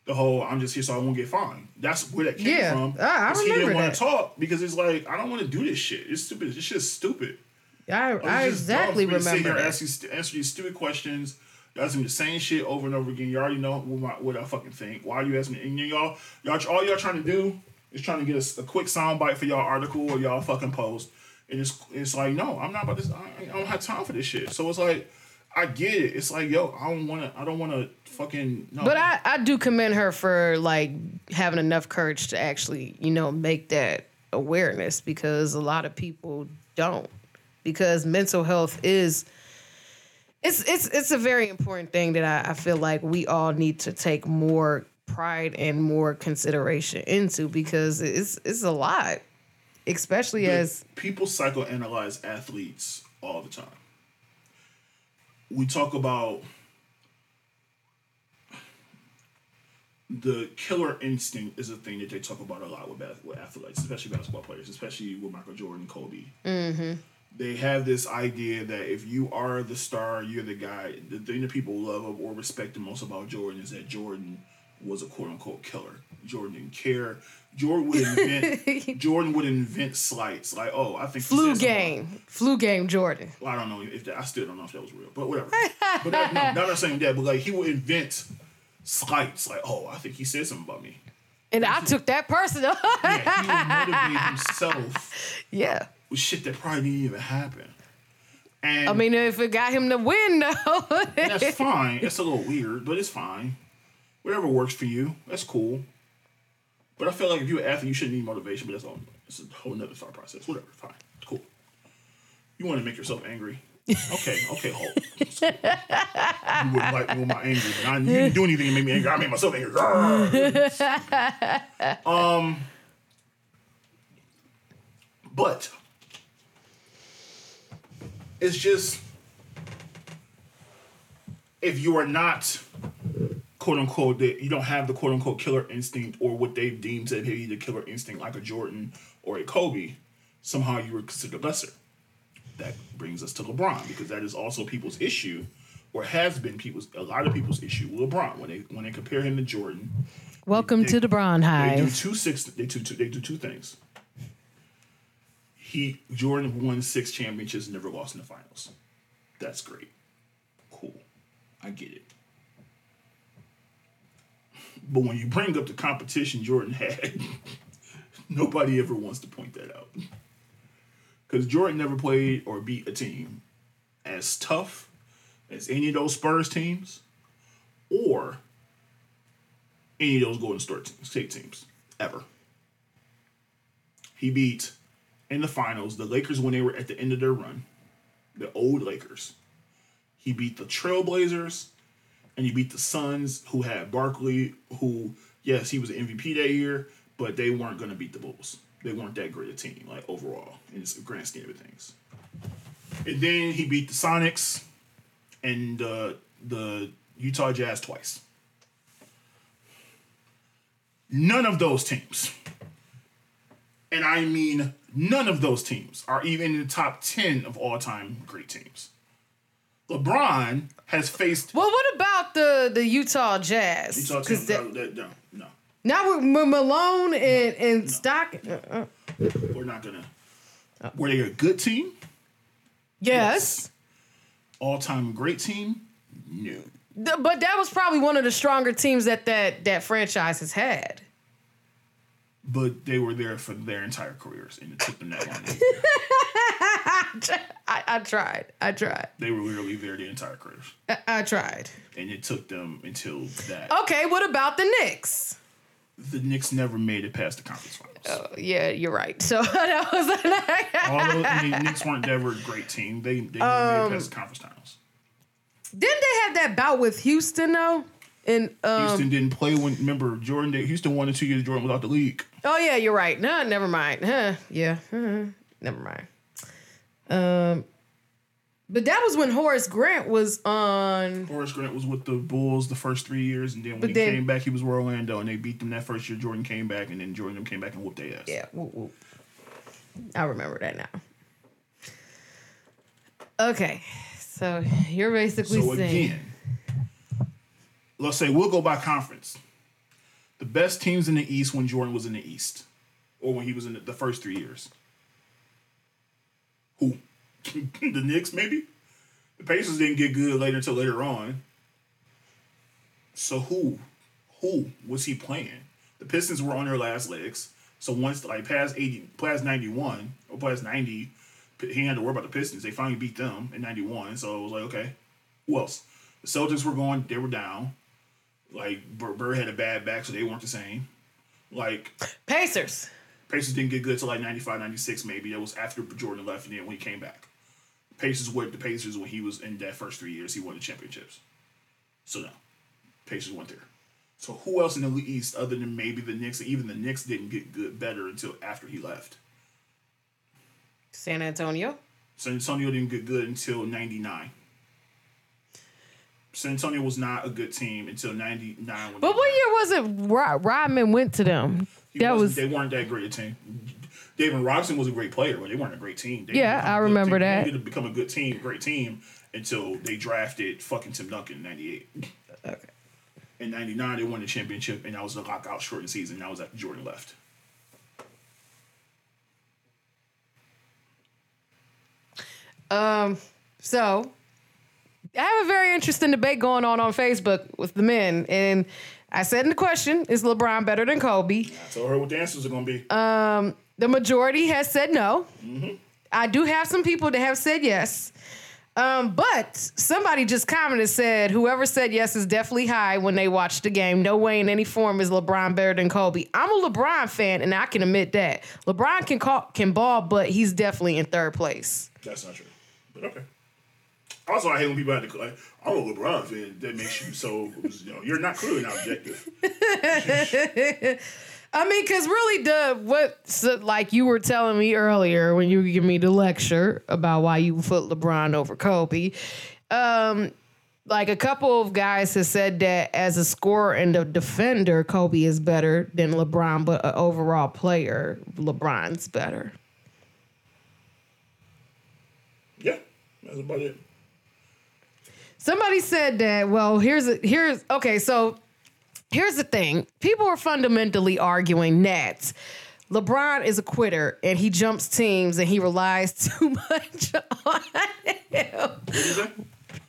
The whole I'm just here so I won't get fined. That's where that came Yeah, from. I- I 'Cause he didn't want to talk because it's like I don't want to do this shit. It's stupid. This shit's stupid. I, I just exactly for me to sit here and that. ask these, answer these stupid questions. You're asking me the same shit over and over again. You already know what, my, what I fucking think. Why are you asking me? And y'all, y'all, all y'all trying to do is trying to get us a, quick sound bite for y'all article or y'all fucking post. And it's it's like, no, I'm not about this. I, I don't have time for this shit. So it's like, I get it. It's like, yo, I don't want to. I don't want to fucking. No. But I, I do commend her for like having enough courage to actually, you know, make that awareness because a lot of people don't. Because mental health is it's it's it's a very important thing that I, I feel like we all need to take more pride and more consideration into because it's it's a lot. Especially as people psychoanalyze athletes all the time. We talk about the killer instinct is a thing that they talk about a lot with, with athletes, especially basketball players, especially with Michael Jordan, and Kobe. Mm-hmm. They have this idea that if you are the star, you're the guy. The thing that people love or respect the most about Jordan is that Jordan was a quote unquote killer. Jordan didn't care. Jordan would invent. Jordan would invent slights like, "Oh, I think flu something game, flu game Jordan. well, I don't know if that. I still don't know if that was real, but whatever. but that, no, not saying that. But like he would invent slights, like, "Oh, I think he said something about me." And I took that personal. Yeah, he would motivate himself yeah. with shit that probably didn't even happen. And I mean, if it got him to win, though. that's fine. It's a little weird, but it's fine. Whatever works for you, that's cool. But I feel like if you're an athlete, you shouldn't need motivation. But that's all. It's a whole nother thought process. Whatever, fine, cool. You want to make yourself angry? Okay, okay, hold. You wouldn't like me I'm angry, but I you didn't do anything to make me angry. I made myself angry. um, but it's just if you are not quote unquote that you don't have the quote unquote killer instinct or what they've deemed to be the killer instinct like a Jordan or a Kobe, somehow you were considered lesser. That brings us to LeBron because that is also people's issue, or has been people's a lot of people's issue with LeBron when they when they compare him to Jordan. Welcome They- to the Bron They do two six. They do two. They do two things. He Jordan won six championships, never lost in the finals. That's great. Cool. I get it. But when you bring up the competition Jordan had, nobody ever wants to point that out. Because Jordan never played or beat a team as tough as any of those Spurs teams or any of those Golden State teams ever. He beat in the finals the Lakers when they were at the end of their run, the old Lakers. He beat the Trailblazers and you beat the Suns, who had Barkley, who, yes, he was an MVP that year, but they weren't going to beat the Bulls. They weren't that great a team, like overall, in the grand scheme of things. And then he beat the Sonics and uh, the Utah Jazz twice. None of those teams, and I mean none of those teams, are even in the top 10 of all time great teams. LeBron has faced Well, what about the the Utah Jazz? Utah that- No, no, no, Not with Malone and, and Stock. uh-uh. we're not gonna. Were they a good team? Yes. All time great team? No. Th- But that was probably one of the stronger teams that that, that franchise has had. But they were there for their entire careers, and it took them that long. I, I tried. I tried. they were literally there the entire careers, I, I tried. and it took them until that. Okay, what about the Knicks? The Knicks never made it past the conference finals. Oh, Yeah, you're right. So that was Although I mean, the Knicks weren't ever a great team, they they never made it past the um, conference finals. Didn't they have that bout with Houston though? And um, Houston didn't play when. Remember, Jordan. Did, Houston won two years Jordan without the league. oh yeah, you're right. No, never mind. Huh, yeah, uh, never mind. Um, but that was when Horace Grant was on. Horace Grant was with the Bulls the first three years, and then when he then- came back, he was with Orlando, and they beat them that first year. Jordan came back, and then Jordan came back and whooped their ass. Yeah, whoop, whoop. I remember that now. Okay, so you're basically So saying again, let's say we'll go by conference. The best teams in the East when Jordan was in the East, or when he was in the, the first three years. Who? the Knicks, maybe. The Pacers didn't get good later until later on. So who, who was he playing? The Pistons were on their last legs. So once like past eighty, past ninety one or past ninety, he had to worry about the Pistons. They finally beat them in ninety one. So it was like okay, who else? The Celtics were going, they were down. Like Bird, had a bad back, so they weren't the same. Like Pacers. Pacers didn't get good till like 95, 96 maybe. That was after Jordan left and then when he came back. Pacers were the Pacers when he was in that first three years, he won the championships. So no. Pacers went there. So who else in the East other than maybe the Knicks? Even the Knicks didn't get good better until after he left. San Antonio. San Antonio didn't get good until ninety nine. San Antonio was not a good team until ninety nine. But what year was it? Rod- Rodman went to them. That was they weren't that great a team. David Robinson was a great player, but they weren't a great team. They Yeah, I remember that. They didn't become a good team, great team until they drafted fucking Tim Duncan in '98. okay. In '99, they won the championship, and that was the lockout shortened season. That was after Jordan left. Um. So, I have a very interesting debate going on on Facebook with the men, and I said in the question, "Is LeBron better than Kobe?" I told her what the answers are going to be. The majority has said no. I do have some people that have said yes. Um, but somebody just commented said whoever said yes is definitely high when they watched the game. No way in any form is LeBron better than Kobe. I'm a LeBron fan and I can admit that. LeBron can call, can ball, but he's definitely in third place. That's not true. But okay. Also, I hate when people have to like, I'm a LeBron fan. That makes you so, you know, you're not clearly not objective. I mean, cause really, the what so, like you were telling me earlier when you were giving me the lecture about why you put LeBron over Kobe. Um, like a couple of guys have said that as a scorer and a defender, Kobe is better than LeBron, but an overall player, LeBron's better. Yeah, that's about it. Somebody said that. Well, here's a, here's okay. So here's the thing: people are fundamentally arguing that LeBron is a quitter and he jumps teams and he relies too much on him.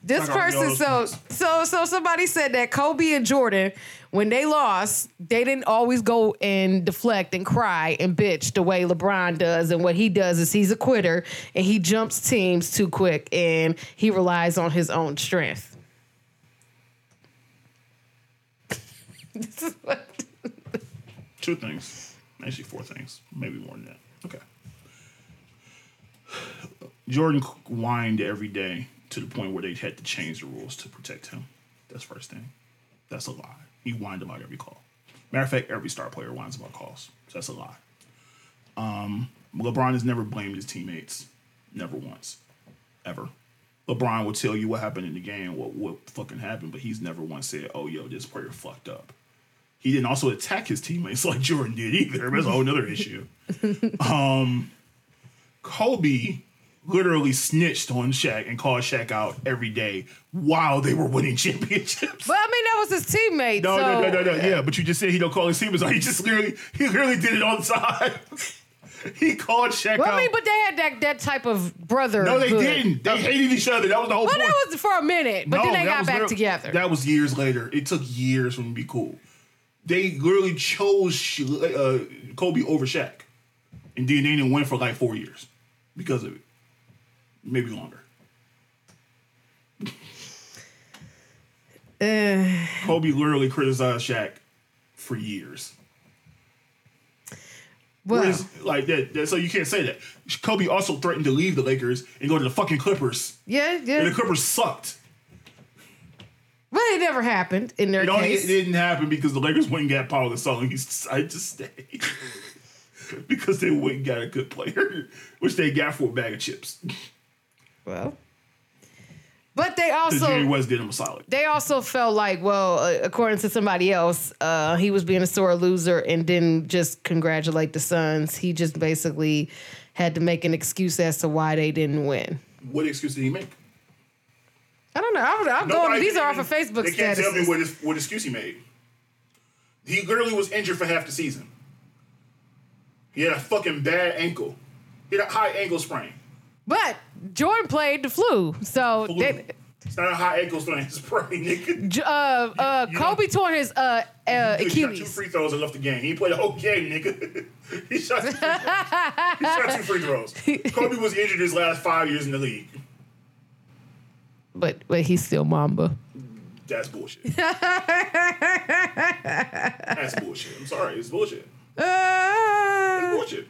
This person, so so so somebody said that Kobe and Jordan, when they lost, they didn't always go and deflect and cry and bitch the way LeBron does. And what he does is he's a quitter and he jumps teams too quick and he relies on his own strength. this is what Two things. Actually, four things. Maybe more than that. Okay. Jordan whined every day to the point where they had to change the rules to protect him. That's first thing. That's a lie. He whined about every call. Matter of fact, every star player whines about calls. So that's a lie. Um, LeBron has never blamed his teammates. Never once. Ever. LeBron will tell you what happened in the game, what what fucking happened, but he's never once said, "Oh, yo, this player fucked up." He didn't also attack his teammates like Jordan did either. That's a whole other issue. Um, Kobe literally snitched on Shaq and called Shaq out every day while they were winning championships. But I mean, that was his teammate. No, so, no, no, no, no. Yeah, but you just said he don't call his teammates out. He just literally, he literally did it all the time. he called Shaq Well, out. I mean, but they had that that type of brother. no, they didn't. They hated each other. That was the whole Well, point. that was for a minute, but No, then they got back real- together. That was years later. It took years for them to be cool. They literally chose uh, Kobe over Shaq, and then they didn't win for like four years because of it, maybe longer. Eh. Kobe literally criticized Shaq for years. well, Whereas, like that, that- so you can't say that. Kobe also threatened to leave the Lakers and go to the fucking Clippers, yeah, yeah. and the. Clippers sucked. But it never happened in their It case. it didn't happen because the Lakers went and got Paul Gasol and he decided to stay. because they went and got a good player, which they got for a bag of chips. Well, but they Because Jerry also West did him a solid. they also felt like, well, uh, according to somebody else, uh, he was being a sore loser and didn't just congratulate the Suns. He just basically had to make an excuse as to why they didn't win. What excuse did he make? I don't know. I'm, I'm going. These are off of Facebook They can't tell me what, his, what excuse he made. He literally was injured for half the season. He had a fucking bad ankle. He had a high ankle sprain. But Jordan played the flu, so Flu. they, It's not a high sprain, it's a sprain, nigga. J- uh, uh, You Kobe tore his uh, uh, He shot two Achilles. free throws and left the game. He played the whole game, nigga. he shot two free throws. he shot two free throws. Kobe was injured his last five years in the league. But but he's still Mamba. That's bullshit. That's bullshit. I'm sorry, it's bullshit. It's Uh, bullshit.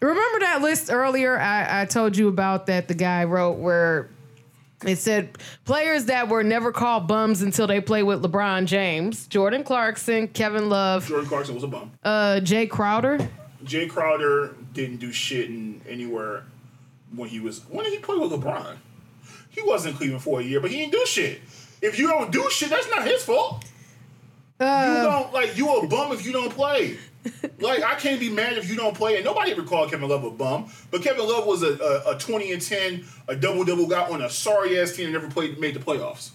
Remember that list earlier I, I told you about that the guy wrote where it said players that were never called bums until they played with LeBron James, Jordan Clarkson, Kevin Love, Jordan Clarkson was a bum. uh, Jay Crowder. Jay Crowder didn't do shit in anywhere when he was. When did he play with LeBron? He was in Cleveland for a year, but he didn't do shit. If you don't do shit, that's not his fault. you don't like you a bum if you don't play. like I can't be mad if you don't play. And nobody ever called Kevin Love a bum, but Kevin Love was a, a, a twenty and ten, a double double guy on a sorry ass team that never played made the playoffs.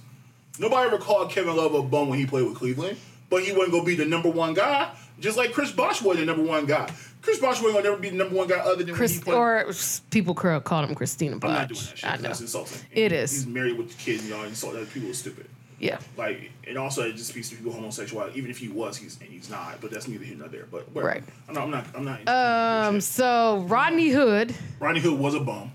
Nobody ever called Kevin Love a bum when he played with Cleveland, but he wasn't gonna be the number one guy, just like Chris Bosh was the number one guy. Chris Bosh wasn't gonna never be the number one guy other than when Chris, he played. or people called him Christina Bosh. I'm not doing that shit. I know. That's insulting. It is. He's married with the kids, and y'all insult other people is stupid. Yeah. Like, and also it just speaks to people homosexuality. Even if he was, he's and he's not. But that's neither here nor there. But. Right. I'm not. I'm not. I'm not. Um. So Rodney Hood, Rodney Hood was a bum.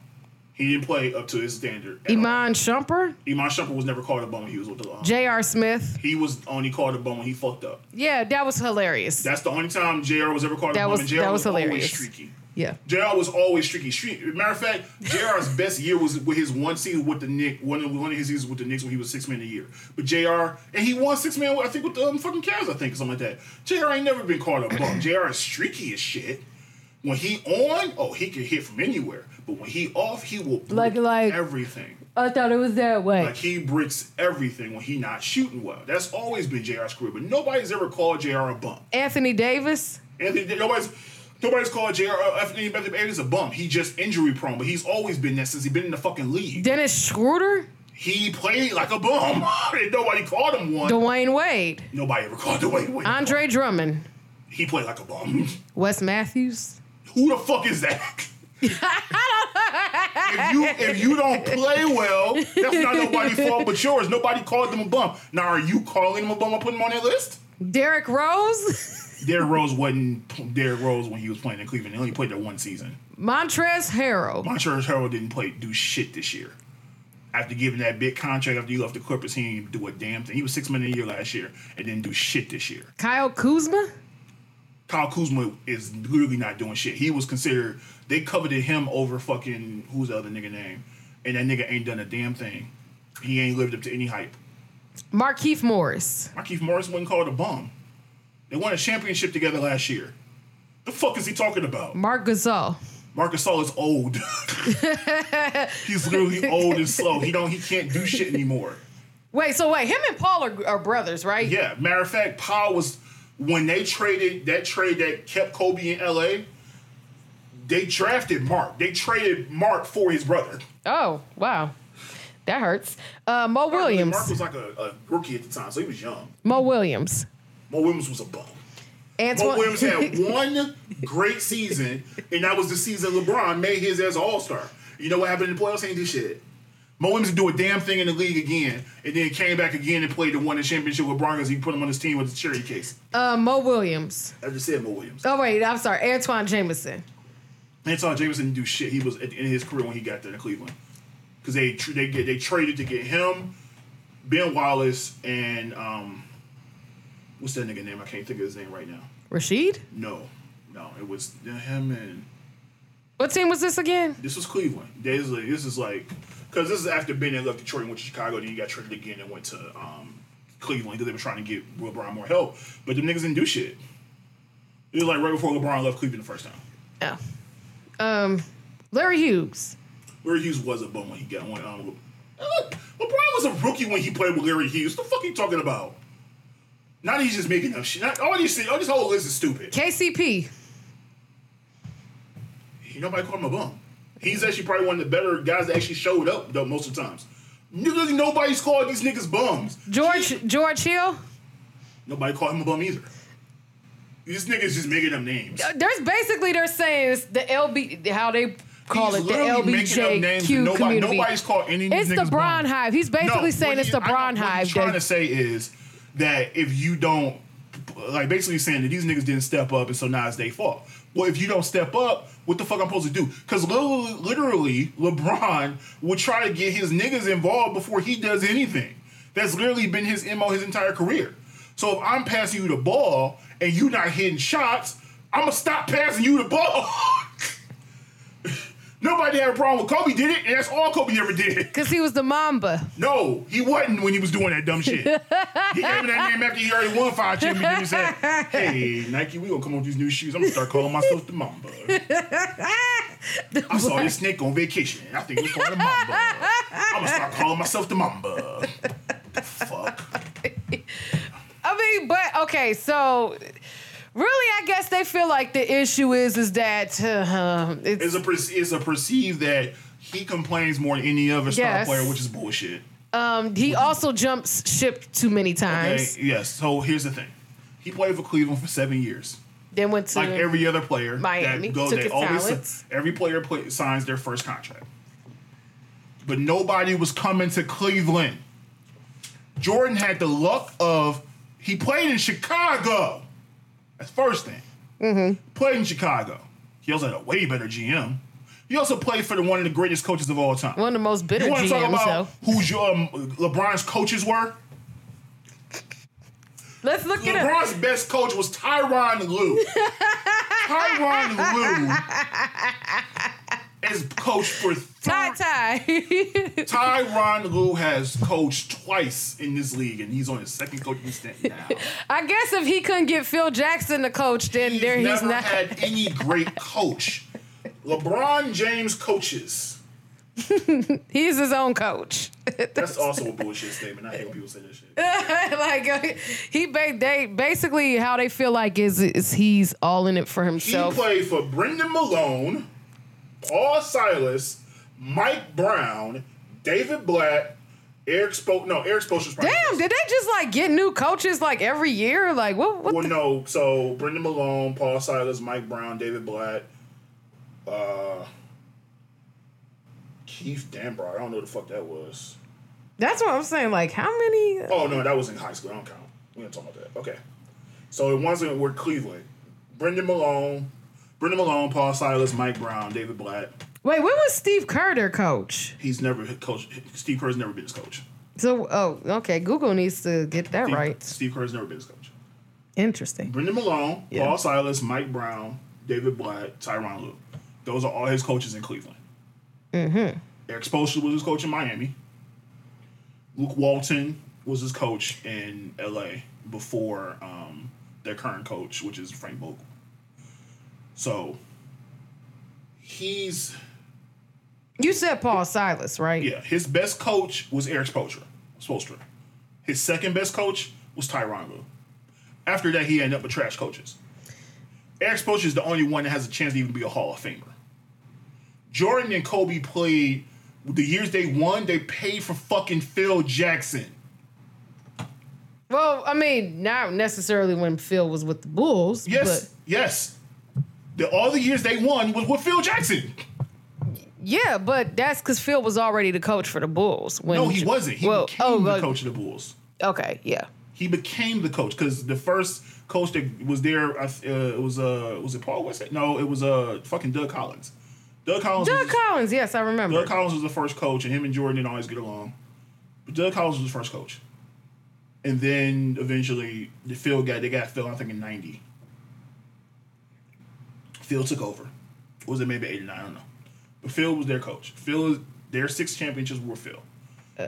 He didn't play up to his standard. at all. Iman Shumpert, Iman Shumpert was never called a bum when he was with the. Um, J.R. Smith. he was only called a bum when he fucked up. Yeah, that was hilarious. That's the only time J.R. was ever called That a bum. was- and J.R. that was always hilarious. streaky. Yeah. JR was always streaky. Streak. Matter of fact, JR's best year was with his one season with the Knicks. One of, one of his seasons with the Knicks when he was six man a year. But JR and he won six man. I think with the um, fucking Cavs. I think or something like that. JR ain't never been called a bum. JR is streaky as shit. When he on, oh, he can hit from anywhere. But when he off, he will Like- like- everything. I thought it was that way. Like he bricks everything when he not shooting well. That's always been JR's career. But nobody's ever called JR a bum. Anthony Davis. Anthony, nobody's nobody's called J.R. uh, Anthony Davis a bum. He just injury prone, but he's always been that since he's been in the fucking league. Dennis Schroeder. He played like a bum. nobody called him one. Dwyane Wade. Nobody ever called Dwyane Wade. Andre Drummond. He played like a bum. Wes Matthews. Who the fuck is that? if you if you don't play well, that's not nobody's fault but yours. Nobody called them a bum. Now, are you calling them a bum or putting them on that list? Derrick Rose, Derrick Rose wasn't Derrick Rose when he was playing in Cleveland. He only played there one season. Montrez Harrell, Montrezl Harrell didn't play do shit this year. After giving that big contract after he left the Clippers, he didn't do a damn thing. He was six million a year last year and didn't do shit this year. Kyle Kuzma. Kyle Kuzma is literally not doing shit. He was considered they coveted him over fucking who's the other nigga name, and that nigga ain't done a damn thing. He ain't lived up to any hype. Markieff Morris. Markieff Morris wasn't called a bum. They won a championship together last year. The fuck is he talking about? Marc Gasol. Marc Gasol is old. He's literally old and slow. He don't. He can't do shit anymore. Wait, so wait, him and Paul are, are brothers, right? Yeah. Matter of fact, Paul was when they traded that trade that kept Kobe in L.A. They drafted Marc. They traded Marc for his brother. Oh, wow. That hurts. Uh, Mo Williams. Marc was like a, a rookie at the time, so he was young. Mo Williams. Mo Williams was a bum. Mo Williams had one great season, and that was the season LeBron made his as an All Star. You know what happened in the playoffs? He ain't do shit. Mo Williams do a damn thing in the league again, and then came back again and played the one in championship with LeBron because he put him on his team with the cherry case. uh, Mo Williams. I just said Mo Williams. Oh, wait, I'm sorry. Antawn Jamison. Antawn Jamison didn't do shit. He was at the end of his career when he got there to Cleveland because they they get they traded to get him, Ben Wallace, and um, what's that nigga name? I can't think of his name right now. Rashid? No, no, it was him and What team was this again? this was Cleveland. This is like, this is like because this is after Ben and left Detroit and went to Chicago. Then he got traded again and went to um, Cleveland because they were trying to get LeBron more help. But them niggas didn't do shit. It was like right before LeBron left Cleveland the first time. Oh. Um, Larry Hughes. Larry Hughes was a bum when he got one. Um, LeBron was a rookie when he played with Larry Hughes. What the fuck are you talking about? That he's just making up shit. Not, all these all this whole list is stupid. KCP. Nobody called him a bum. He's actually probably one of the better guys that actually showed up though most of the times. Literally nobody's called these niggas bums. George George Hill. Nobody called him a bum either. These nigga's just making them names. Uh, there's basically they're saying it's the LB how they call He's it the literally making up names LBJQ nobody, community. Nobody's called any It's the Bron. Hive. He's basically No, saying what it's the Bron what Hive. He's trying to say is that if you don't, like, basically saying that these niggas didn't step up, and so now it's their fault. Well, if you don't step up, what the fuck I'm supposed to do? Because literally, literally, LeBron would try to get his niggas involved before he does anything. That's literally been his mo his entire career. So if I'm passing you the ball and you not hitting shots, I'm gonna stop passing you the ball. Nobody had a problem with Kobe did it, and that's all Kobe ever did. Cause he was the Mamba. No, he wasn't when he was doing that dumb shit. he gave me that name after he already won five championships. He said, "Hey, Nike, we gonna come up with these new shoes. I'm gonna start calling myself the Mamba." I saw this snake on vacation. I think it's called the Mamba. I'm gonna start calling myself the Mamba. The fuck. I mean, but okay, so really, I guess they feel like the issue is is that uh, it's It's a perce- it's a perceive that he complains more than any other star Yes. player, which is bullshit. um he also jumps ship too many Okay, times. yes. So here's the thing. He played for Cleveland for seven years. Then went to like every other player Miami, that goes, took they his always talents. every player play, signs their first contract. But nobody was coming to Cleveland. Jordan had the luck of he played in Chicago. That's first thing. Mm-hmm. Played in Chicago. He also had a way better GM. He also played for the, one of the greatest coaches of all time. one of the most bitter you want to talk about So who's your um, LeBron's coaches were? let's look at it. LeBron's best coach was Tyronn Lue. Tyronn Lue is coached for three. tie. Tyronn Lue has coached twice in this league, and he's on his second coaching stint now. I guess if he couldn't get Phil Jackson to coach, then He's there he's never not. had any great coach. LeBron James coaches. he's his own coach. That's also a bullshit statement. I hate when people say that shit. like uh, he ba- they basically how they feel like is is he's all in it for himself. He played for Brendan Malone, Paul Silas, Mike Brown, David Blatt, Erik Spo. No, Erik Spoelstra's probably Damn, best. did they just like get new coaches like every year? Like what? What? Well, the- no. So Brendan Malone, Paul Silas, Mike Brown, David Blatt. Uh, Keith Dambrot. I don't know what the fuck that was. That's what I'm saying. Like, how many? Oh no, that was in high school. I don't count. We don't talk about that. Okay. So the ones that were Cleveland. Brendan Malone, Brendan Malone, Paul Silas, Mike Brown, David Blatt. Wait, when was Steve their coach? He's never coach. Steve Kerr's never been his coach. So, oh, okay. Google needs to get that Steve, right. Steve Kerr's never been his coach. Interesting. Brendan Malone, Yeah. Paul Silas, Mike Brown, David Blatt, Tyronn Lue. Those are all his coaches in Cleveland. Mm-hmm. Erik Spoelstra was his coach in Miami. Luke Walton was his coach in LA before um, their current coach, which is Frank Vogel. So he's You said Paul Silas, right? yeah, his best coach was Erik Spoelstra. Spoelstra. His second best coach was Tyronn Lue. After that, he ended up with trash coaches. Erik Spoelstra is the only one that has a chance to even be a Hall of Famer. Jordan and Kobe played the years they won. They paid for fucking Phil Jackson. Well, I mean, not necessarily when Phil was with the Bulls. Yes, yes. The, all the years they won was with Phil Jackson. Yeah, but that's because Phil was already the coach for the Bulls. When No, he wasn't. He well, became oh, the well, coach of the Bulls. Okay, yeah. he became the coach because the first coach that was there, uh, it was uh, was it Paul Westhead? No, it was uh, fucking Doug Collins. Doug Collins. Doug was, Collins, yes, I remember. Doug Collins was the first coach, and him and Jordan didn't always get along. But Doug Collins was the first coach, and then eventually the Phil got they got Phil. I think in ninety. Phil took over. Was it maybe eighty nine? I don't know. But Phil was their coach. Phil, their six championships were Phil.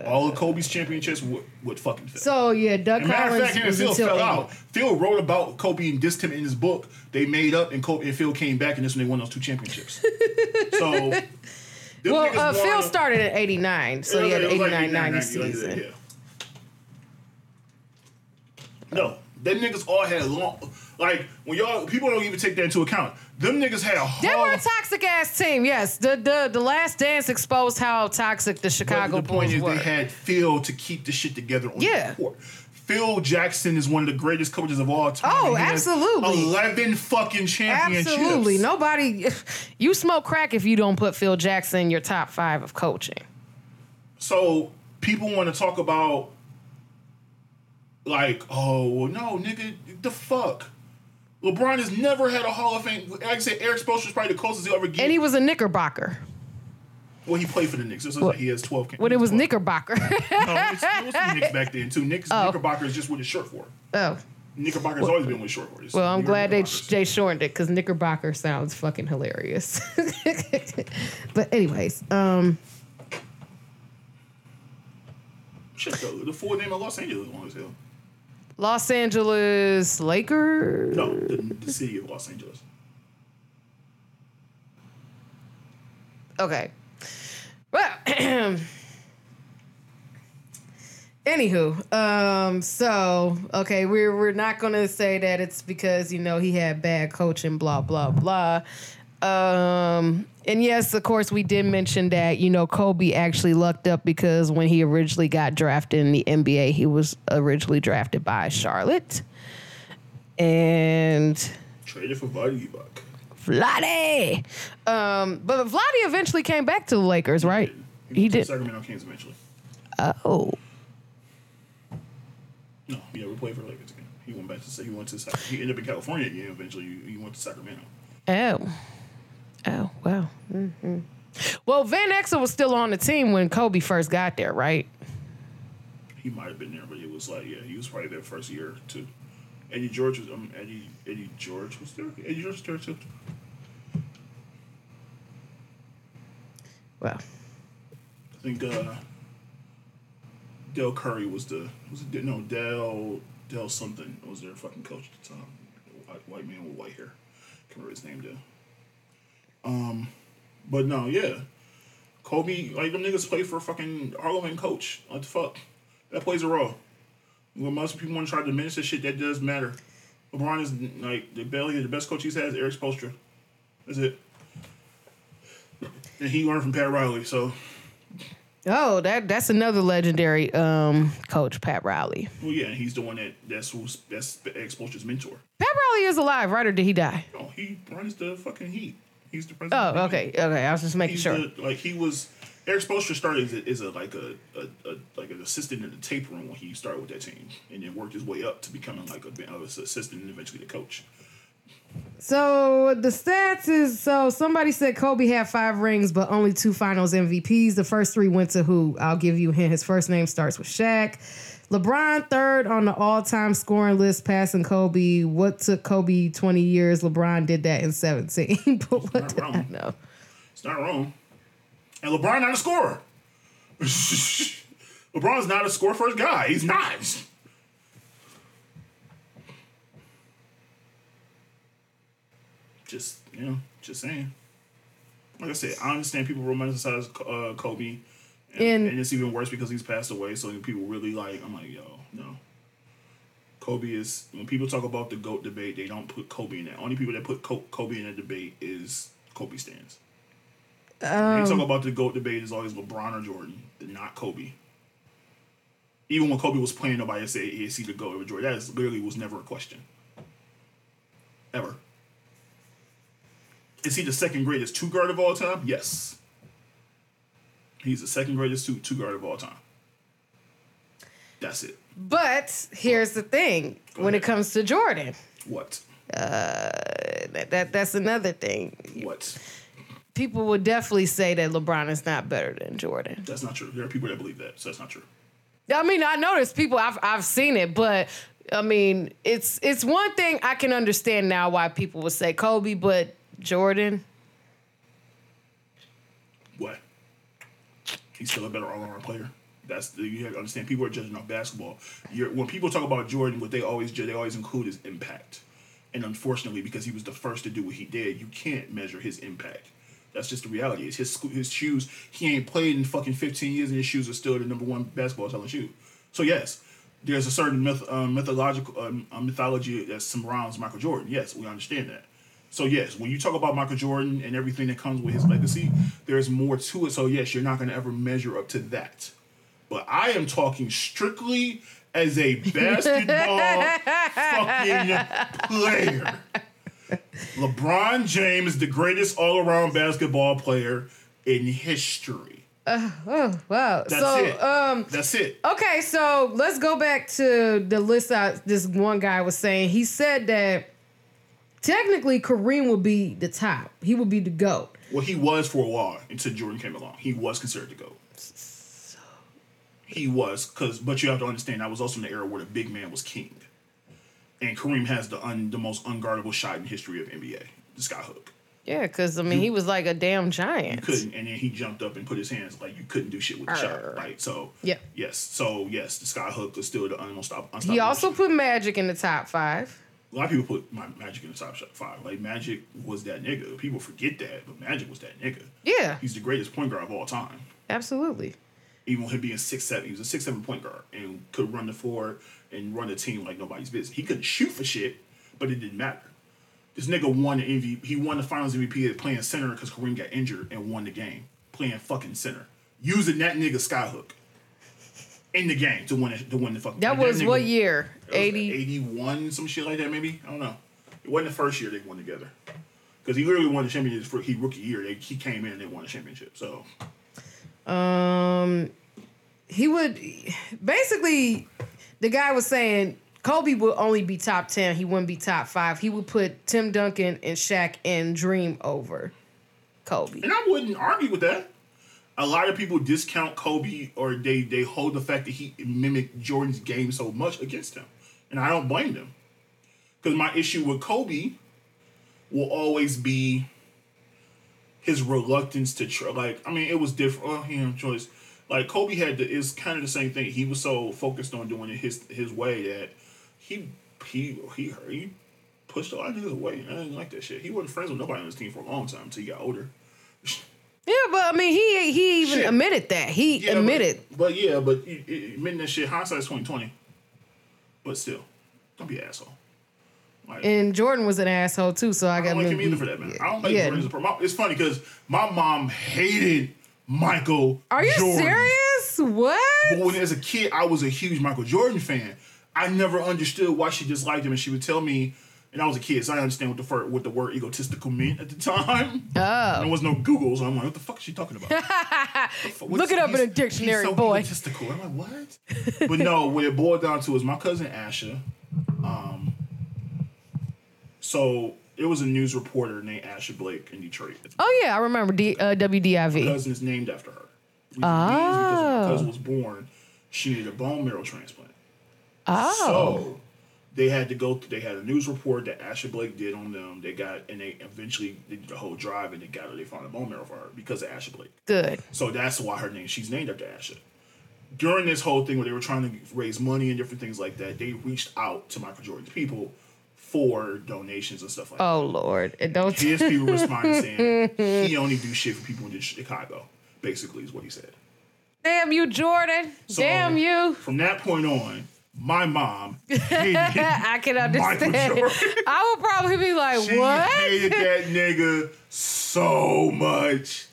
All of Kobe's championships were with fucking Phil. so yeah, Doug As a matter of Collins fact, him was Phil until fell 80. out. Phil wrote about Kobe and dissed him in his book. They made up, and Kobe and Phil came back, and this when they won those two championships. so, Well, niggas uh, Phil won- started at '89, so it he had an 89 90 like season. that, yeah. No, them niggas all had long. Like when y'all people don't even take that into account. Them niggas had a They were a toxic ass team. Yes, the the the Last Dance exposed how toxic the Chicago But the point Bulls is, were. they had Phil to keep the shit together on Yeah. the court. Phil Jackson is one of the greatest coaches of all time. Oh, absolutely. Eleven fucking championships. Absolutely, nobody. You smoke crack if you don't put Phil Jackson in your top five of coaching. So people want to talk about like, oh no, nigga, the fuck. LeBron has never had a Hall of Fame. Like I said, Erik Spoelstra is probably the closest he'll ever get. And he was a Knickerbocker. well, he played for the Knicks. Is like he has twelve. When it was 12. Knickerbocker. No, it was, it was the Knicks back then too. Knicks, Oh. Knickerbocker is just what it's short for. oh, Knickerbocker's always been what it's short for. It's well, I'm glad they they shortened it because Knickerbocker sounds fucking hilarious. but anyways, um, Shit, though, the full name of Los Angeles is long as hell. Los Angeles Lakers. No, the, the city of Los Angeles. Okay. Well, anywho, um, so okay, we're we're not gonna say that it's because you know he had bad coaching, blah blah blah. Um, and yes, of course, we did mention that you know Kobe actually lucked up because when he originally got drafted in the NBA, he was originally drafted by Charlotte, and Traded for Buddy Buck. Vlade. Um, but Vlade eventually came back to the Lakers, right? He went to did. Sacramento Kings eventually. Oh, No, he never played for the Lakers again. He went back to say he went to he ended up in California again. Eventually, he went to Sacramento. oh, oh, wow. hmm Well, Van Exel was still on the team when Kobe first got there, right? He might have been there, but it was like yeah, he was probably there first year too. Eddie George was um Eddie Eddie George was there. Eddie George was there too. Well, I think uh, Dell Curry was the was it no Dell Dell something was their fucking coach at the time. White, white man with white hair. Can't remember his name though. Um, but no, yeah, Kobe like them niggas play for a fucking Harlem coach. What the fuck? That plays a role. When most people want to try to diminish this shit, that does matter. LeBron is like the belly, the best coach he's had is Erik Spoelstra. That's it. And he learned from Pat Riley, so oh, that that's another legendary um, coach, Pat Riley. Well, yeah, he's the one that that's who's that's Erik Spoelstra's mentor. Pat Riley is alive, right? Or did he die? No, he runs the fucking Heat. He's the president. Oh, of the Heat. okay, okay. I was just making He's sure. the, like he was Erik Spoelstra started as a, as a like a, a, a like an assistant in the tape room when he started with that team, and then worked his way up to becoming like a, a assistant and eventually the coach. So the stats is so somebody said Kobe had five rings, but only two Finals MVPs. The first three went to who? I'll give you a hint. His first name starts with Shaq. LeBron third on the all-time scoring list, passing Kobe. What took Kobe twenty years? LeBron did that in seventeen. but what Not did I know? It's not wrong. And LeBron not a scorer. LeBron's not a score first guy. He's not. Just you know, just saying. Like I said, I understand people romanticize uh, Kobe, and, And- and it's even worse because he's passed away. So people really like. I'm like, yo, no. Kobe is when people talk about the goat debate, they don't put Kobe in that. Only people that put Kobe in that debate is Kobe stands. when you talk um, about the GOAT debate, it's always LeBron or Jordan, not Kobe. Even when Kobe was playing, nobody said, is he the GOAT over Jordan? That is, literally was never a question. Ever. Is he the second greatest two guard of all time? Yes. He's the second greatest two, two guard of all time. That's it. But here's the thing: Go when it comes to Jordan, What? Uh, that, that that's another thing. What? People would definitely say that LeBron is not better than Jordan. That's not true. There are people that believe that, so that's not true. I mean, I know there's people I've I've seen it, but I mean, it's it's one thing I can understand now why people would say Kobe, but Jordan. What? He's still a better all-around player. That's the, you have to understand. People are judging off basketball. You're, when people talk about Jordan, what they always they always include is impact. And unfortunately, because he was the first to do what he did, you can't measure his impact. That's just the reality. It's his his shoes. He ain't played in fucking fifteen years, and his shoes are still the number one basketball selling shoe. So yes, there's a certain myth, um, mythological um, uh, mythology that surrounds Michael Jordan. Yes, we understand that. So yes, when you talk about Michael Jordan and everything that comes with his legacy, there's more to it. So yes, you're not going to ever measure up to that. But I am talking strictly as a basketball fucking player. LeBron James, the greatest all-around basketball player in history. Oh, wow. That's so it. um That's it. Okay, so let's go back to the list I, this one guy was saying. He said that technically Kareem would be the top. He would be the GOAT. Well, he was for a while until Jordan came along. He was considered to go. He was, cause but you have to understand that was also in the era where the big man was king, and Kareem has the un, the most unguardable shot in history of NBA, the sky hook. Yeah, because I mean he was like a damn giant. Couldn't, and then he jumped up and put his hands like you couldn't do shit with the shot, right? So Yeah. yes, so yes, the sky hook is still the unstop, unstoppable. He also shot. put Magic in the top five. A lot of people put my Magic in the top five. Like Magic was that nigga. People forget that, but Magic was that nigga. Yeah, He's the greatest point guard of all time. absolutely. even with him being six seven, he was a six seven point guard and could run the floor and run the team like nobody's business. He couldn't shoot for shit, but it didn't matter. This nigga won the MVP. He won the Finals MVP at playing center because Kareem got injured and won the game playing fucking center, using that nigga skyhook in the game to win it, to win the fucking. That was what year? 80. 81, some shit like that maybe. I don't know. It wasn't the first year they won together. Because he literally won the championship for he rookie year. They, he came in and they won the championship. So Um, he would basically. The guy was saying Kobe would only be top ten. He wouldn't be top five. He would put Tim Duncan and Shaq and Dream over Kobe. And I wouldn't argue with that. A lot of people discount Kobe or they they hold the fact that he mimicked Jordan's game so much against him. And I don't blame them. Because my issue with Kobe will always be his reluctance to try. Like, I mean, it was different. Oh, he had choice. Like Kobe had the, it's kind of the same thing. He was so focused on doing it his his way that he he he he pushed a lot of niggas away. I didn't like that shit. He wasn't friends with nobody on his team for a long time until he got older. Yeah, but I mean, he he even Shit. admitted that. He Yeah, admitted. But, but yeah, but it- it- admitting that shit, hindsight's twenty twenty. But still, don't be an asshole. Like, And Jordan was an asshole too, so I I got don't like him either for that, man. I don't like yeah. Jordan a pro. It's funny because my mom hated Michael. Are you Jordan. serious? What? But when as a kid, I was a huge Michael Jordan fan. I never understood why she disliked him, and she would tell me And I was a kid, so I didn't understand what the fir- what the word egotistical meant at the time. Oh. There was no Google, so I'm like, what the fuck is she talking about? Fu- Look it up in a dictionary, so boy. Egotistical. I'm like, what? but no, what it boiled down to is my cousin Asha. Um, so it was a news reporter named Asha Blake in Detroit. Oh yeah, I remember D, uh, My WDIV. cousin is named after her. Being because when Oh. my cousin was born, she needed a bone marrow transplant. Oh, So they had to go. They had a news report that Asha Blake did on them. They got and they eventually they did the whole drive and they got her. They found a bone marrow for her because of Asha Blake. good. So that's why her name. She's named after Asha. During this whole thing where they were trying to raise money and different things like that, they reached out to Michael Jordan's people for donations and stuff like oh, that. Oh Lord, it don't. His people responded saying he only do shit for people in Chicago. Basically, is what he said. Damn you, Jordan. So, Damn you. From that point on, my mom I can understand. I would probably be like, She what? hated that nigga so much.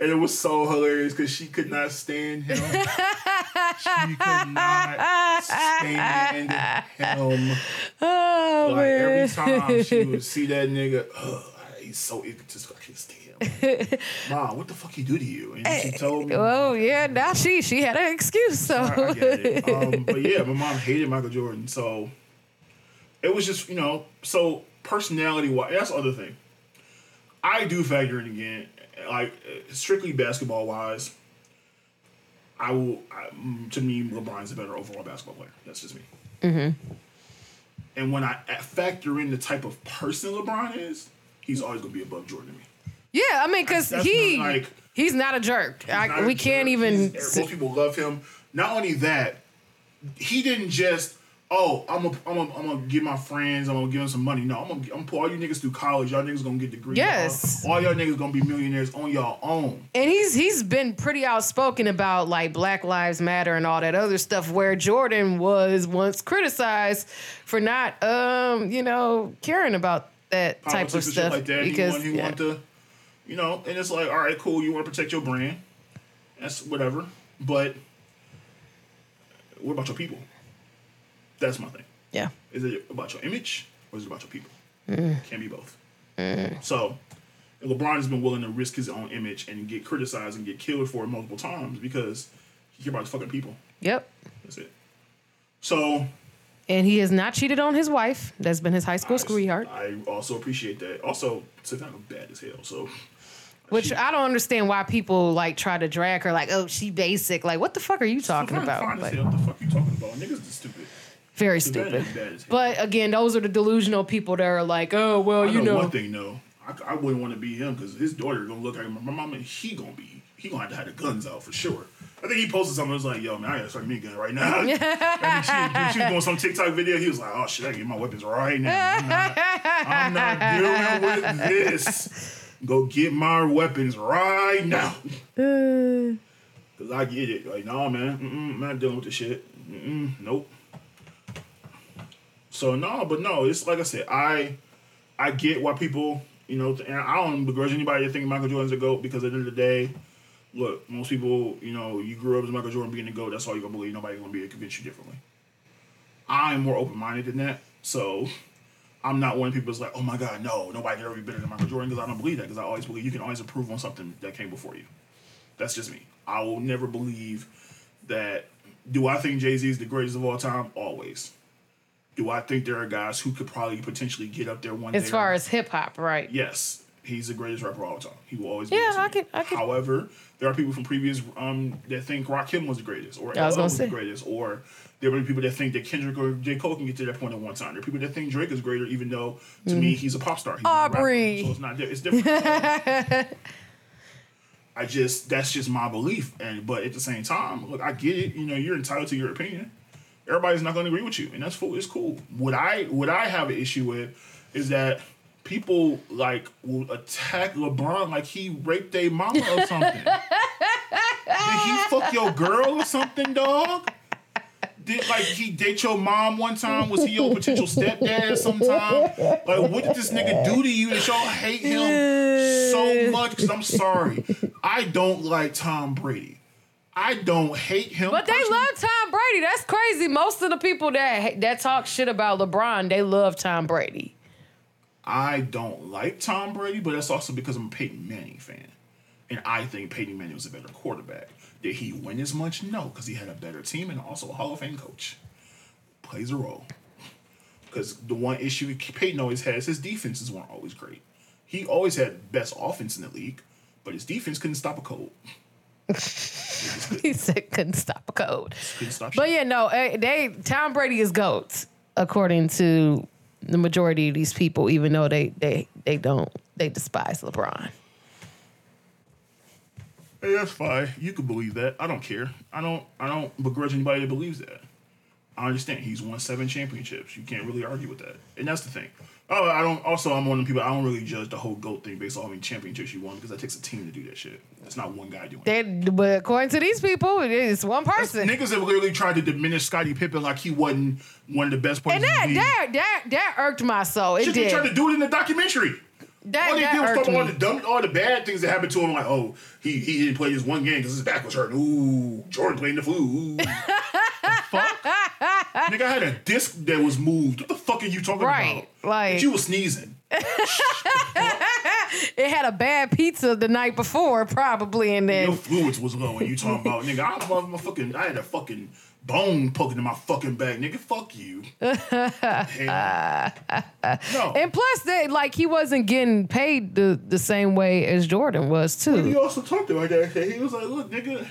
And it was so hilarious because she could not stand him. she could not stand him. Oh Like man. every time she would see that nigga, ugh, he's so egotistical. I can't stand him. Mom, what the fuck he do to you? And she told me. Oh yeah, now she she had an excuse. So I, I get it. Um, but yeah, my mom hated Michael Jordan, so it was just you know. So personality wise, that's the other thing. I do factor in again, like strictly basketball wise. I will. I, mm, to me, LeBron's a better overall basketball player. That's just me. Mm-hmm. And when I factor in the type of person LeBron is, he's always gonna be above Jordan to me. Yeah, I mean, because That's he not like- he's not a jerk. I, not we a can't jerk. even. He's- most people love him. Not only that, he didn't just oh I'm gonna I'm gonna I'm gonna give my friends I'm gonna give them some money. No, I'm gonna I'm gonna put all you niggas through college. Y'all niggas gonna get degrees. Yes. all, all y'all niggas gonna be millionaires on y'all own. and he's he's been pretty outspoken about like Black Lives Matter and all that other stuff. Where Jordan was once criticized for not, um, you know, caring about that type of stuff like that. because he want, he yeah. want to, you know, and it's like all right, cool. You want to protect your brand. That's whatever. But what about your people? That's my thing. yeah. Is it about your image or is it about your people? Mm. Can't be both. So, LeBron has been willing to risk his own image and get criticized and get killed for it multiple times because he care about his fucking people. Yep. That's it. So, And he has not cheated on his wife. That's been his high school I, sweetheart. I also appreciate that. Also, Savannah bad as hell. So, Which she- I don't understand why people like try to drag her like, oh, she basic. Like, what the fuck are you talking about? Like. What the fuck you talking about? Niggas is stupid. very stupid. is. But again, those are the delusional people that are like, oh, well, I you know, know. one thing though. I, I wouldn't want to be him because his daughter gonna look like my, My mama, he gonna be, he gonna have to have the guns out for sure. I think he posted something. It was like, "Yo, man, I gotta start me gun right now." I she, she was doing some TikTok video. He was like, "Oh shit, I get my weapons right now. I'm not, I'm not dealing with this. Go get my weapons right now." Uh. Cause I get it. Like, no, man, mm-mm, I'm not dealing with this shit. Mm-mm, nope. So no, but no, it's like I said, I I get why people, you know, and I don't begrudge anybody that think Michael Jordan's a GOAT because at the end of the day, look, most people, you know, you grew up as Michael Jordan being a GOAT, that's all you're gonna believe. Nobody's gonna be able to convince you differently. I'm more open minded than that. So I'm not one of people that's like, oh my God, no, nobody can ever be better than Michael Jordan because I don't believe that because I always believe you can always improve on something that came before you. That's just me. I will never believe that. Do I think Jay Z is the greatest of all time? Always. Do I think there are guys who could probably potentially get up there one day? As far as hip hop, right? yes, he's the greatest rapper of all time. He will always be. Yeah, I could- I could- However, there are people from previous um that think Rakim was the greatest, or I was LL was say. the greatest, or there are people that think that Kendrick or J Cole can get to that point at one time. There are people that think Drake is greater, even though to me he's a pop star. He's. Mm. Aubrey. so it's not. It's different. I just that's just my belief, and but at the same time, look, I get it. You know, you're entitled to your opinion. Everybody's not going to agree with you, and that's full. It's cool. What I what I have an issue with is that people like will attack LeBron like he raped a mama or something. Did he fuck your girl or something, dog? Did like he date your mom one time? Was he your potential stepdad sometime? Like, what did this nigga do to you that y'all hate him so much? Because I'm sorry, I don't like Tom Brady. I don't hate him. But they love Tom Brady. That's crazy. Most of the people that that talk shit about LeBron, they love Tom Brady. I don't like Tom Brady, but that's also because I'm a Peyton Manning fan. And I think Peyton Manning was a better quarterback. Did he win as much? No, because he had a better team and also a Hall of Fame coach. Plays a role. Because the one issue Peyton always has, his defenses weren't always great. He always had best offense in the league, but his defense couldn't stop a cold. He said couldn't stop a code. Stop But yeah, no, eh, they Tom Brady is goats according to the majority of these people, even though they they they don't they despise LeBron. Hey, that's fine. You can believe that. I don't care. I don't. I don't begrudge anybody that believes that. I understand. He's won seven championships. You can't really argue with that. And that's the thing. Oh, I don't. Also, I'm one of the people. I don't really judge the whole goat thing based on how many championships you won because that takes a team to do that shit. It's not one guy doing it. But according to these people, it is one person. Niggas have literally tried to diminish Scottie Pippen like he wasn't one of the best players. and that that that that irked my soul. It Shit, they tried to do it in the documentary. That, all they that did was talk about all the dumb, all the bad things that happened to him. Like, oh, he he didn't play his one game because his back was hurting. Ooh, Jordan playing the flu. The fuck? Nigga, I had a disc that was moved. What the fuck are you talking Right, about? like- But you was sneezing. It had a bad pizza the night before, probably, and then Your fluids was low, and you talking about nigga. I my fucking. I had a fucking bone poking in my fucking back, nigga. Fuck you. No. and plus they like he wasn't getting paid the the same way as Jordan was too. He also talked about that. He was like, "Look, nigga,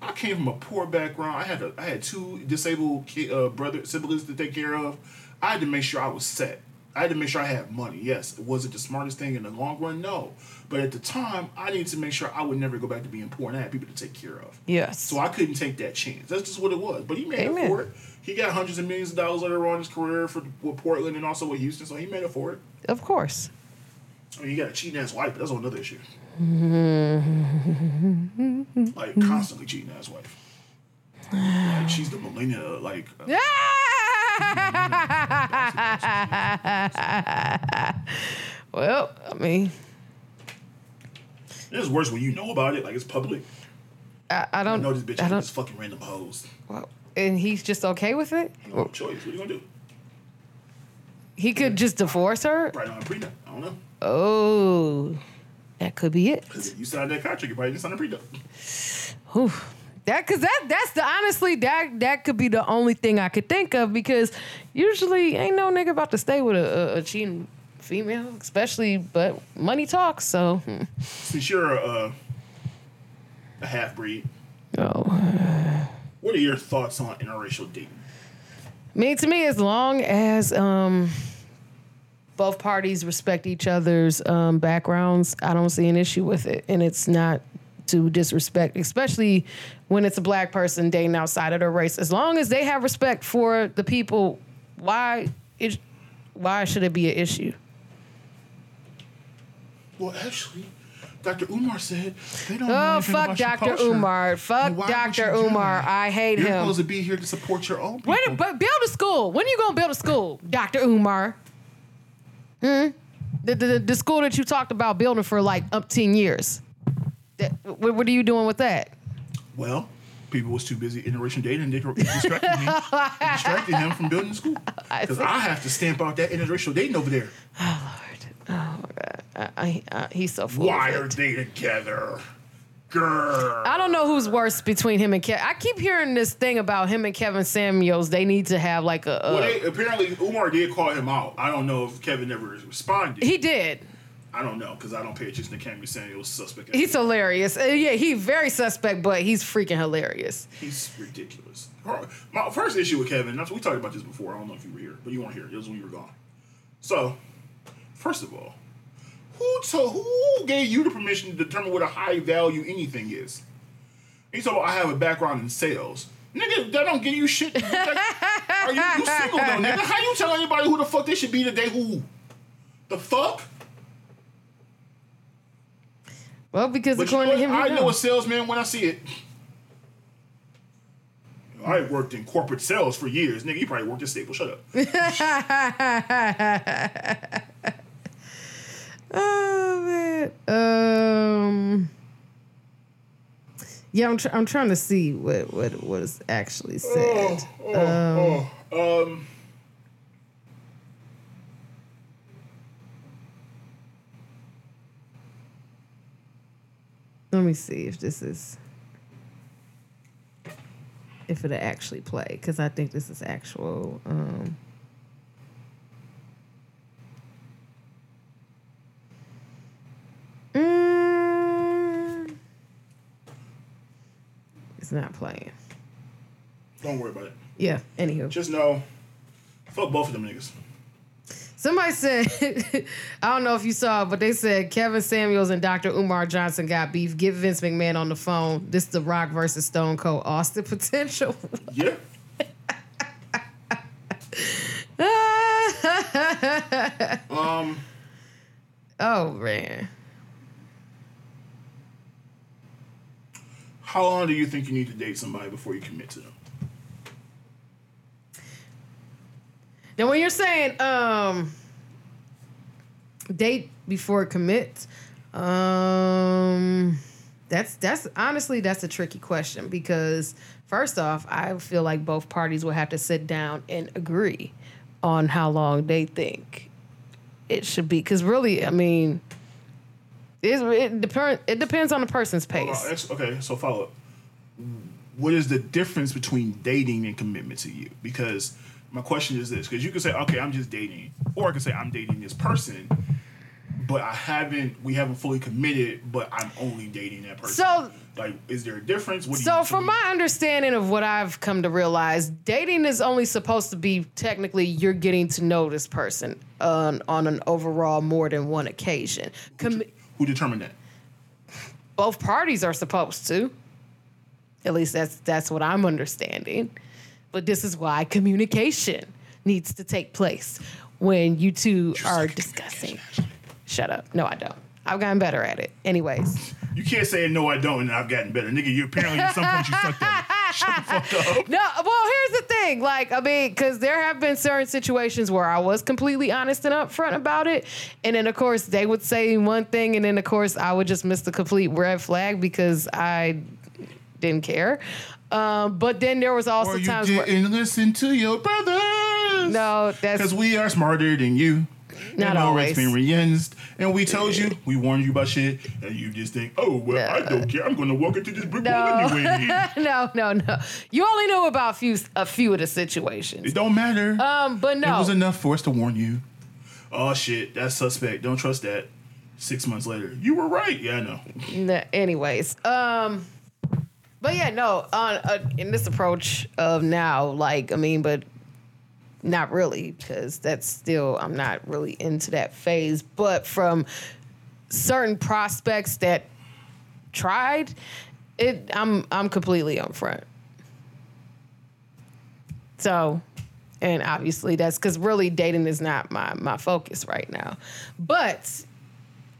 I came from a poor background. I had a, I had two disabled kid, uh, brother siblings to take care of. I had to make sure I was set. I had to make sure I had money. Yes, was it the smartest thing in the long run? No, but at the time, I needed to make sure I would never go back to being poor, and I had people to take care of. Yes. So I couldn't take that chance. That's just what it was. But he made Amen. it for it. He got hundreds of millions of dollars later on in his career for with Portland and also with Houston, so he made it for it. Of course. I mean, you got a cheating ass wife, but that's another issue. like constantly cheating ass wife. Like she's the millennia. Like uh, well, I mean, it's worse when you know about it. Like it's public. I, I I don't know this bitch I don't this fucking random hoes. well, and he's just okay with it. No choice. What are you gonna do? He could just divorce her. Right on a prenup. I don't know. Oh, that could be it. Because if you signed that contract, you probably didn't sign a prenup. Whew. That cause that that's the honestly that that could be the only thing I could think of because usually ain't no nigga about to stay with a, a, a cheating female, especially but money talks. So. Since you're a, uh, a half breed, oh. what are your thoughts on interracial dating? Me to me, as long as um, both parties respect each other's um, backgrounds, I don't see an issue with it, and it's not to disrespect, especially when it's a black person dating outside of their race. As long as they have respect for the people, why it, why should it be an issue? Well, actually, Dr. Umar said they don't. Oh fuck, Dr. Umar! Fuck And why would Dr. Umar! I hate You're him. supposed to be here to support your own people. Wait, but build a school. When are you gonna build a school, Dr. Umar? Hmm? The, the, the school that you talked about building for like umpteen years. That, what, what are you doing with that? Well, people was too busy interracial dating and they were distracting me, distracting him from building the school. Because. I have to stamp out that interracial dating over there. Oh my god, I, I, I, he's so full. Why are they together, girl? I don't know who's worse between him and Kevin. I keep hearing this thing about him and Kevin Samuels. They need to have like a. a Well, they, apparently Umar did call him out. I don't know if Kevin ever responded. he did. I don't know because I don't pay attention to Cameron Samuel's suspect. He's hilarious. Uh, yeah, he's very suspect, but he's freaking hilarious. He's ridiculous. My first issue with Kevin, that's we talked about this before. I don't know if you were here, but you weren't here. It was when you were gone. So, first of all, who told who gave you the permission to determine what a high value anything is? He told I have a background in sales. Nigga, that don't give you shit. Like, are you, you single though, nigga? How you tell anybody who the fuck they should be today? Who? The fuck? Well, because But you according to him, I know know. a salesman when I see it. I worked in corporate sales for years. Nigga, you probably worked at Staples. Shut up. Oh man. Um. Yeah, I'm, tr- I'm trying to see what what was actually oh, said. Oh, oh, um, oh. um. Let me see if this is if it'll actually play because I think this is actual. Um, not playing. Don't worry about it. Yeah. Anywho, Just know, fuck both of them niggas. Somebody said, I don't know if you saw, but they said Kevin Samuels and Dr. Umar Johnson got beef. Get Vince McMahon on the phone. This is the Rock versus Stone Cold Austin potential. Yeah. Um, oh man. How long do you think you need to date somebody before you commit to them? Now when you're saying um date before commit, um that's that's honestly that's a tricky question because first off, I feel like both parties will have to sit down and agree on how long they think it should be. Because really, I mean, it it, depend, it depends on the person's pace. okay, so follow up. What is the difference between dating and commitment to you? Because my question is this: because you can say, okay, I'm just dating, or I can say I'm dating this person, but I haven't, we haven't fully committed, but I'm only dating that person. So- like, is there a difference? What do So, from my understanding of what I've come to realize, dating is only supposed to be technically you're getting to know this person on on an overall more than one occasion. Com- who determined that? both parties are supposed to. At least that's that's what I'm understanding. But this is why communication needs to take place when you two are discussing. Shut up. No, I don't. I've gotten better at it. Anyways. You can't say no, I don't, and I've gotten better, nigga. You apparently at some point you sucked at me. Shut the fuck up. No, well, here's the thing. Like, I mean, because there have been certain situations where I was completely honest and upfront about it. And then, of course, they would say one thing, and then, of course, I would just miss the complete red flag because I didn't care. Um, but then there was also Or you times didn't listen to your brothers. No, that's Because we are smarter than you. Not always. experienced. And we told you, we warned you about shit, and you just think, oh, well, I don't care. I'm going to walk into this brick wall anyway. no, no, no. You only know about a few, a few of the situations. it don't matter. Um, but no. It no. was enough for us to warn you. Oh, shit. That's suspect. Don't trust that. Six months later, you were right. Yeah, I know. N- anyways um but yeah no on uh, in this approach of now like i mean but not really because that's still i'm not really into that phase but from certain prospects that tried it i'm i'm completely upfront. So and obviously that's because really dating is not my my focus right now. But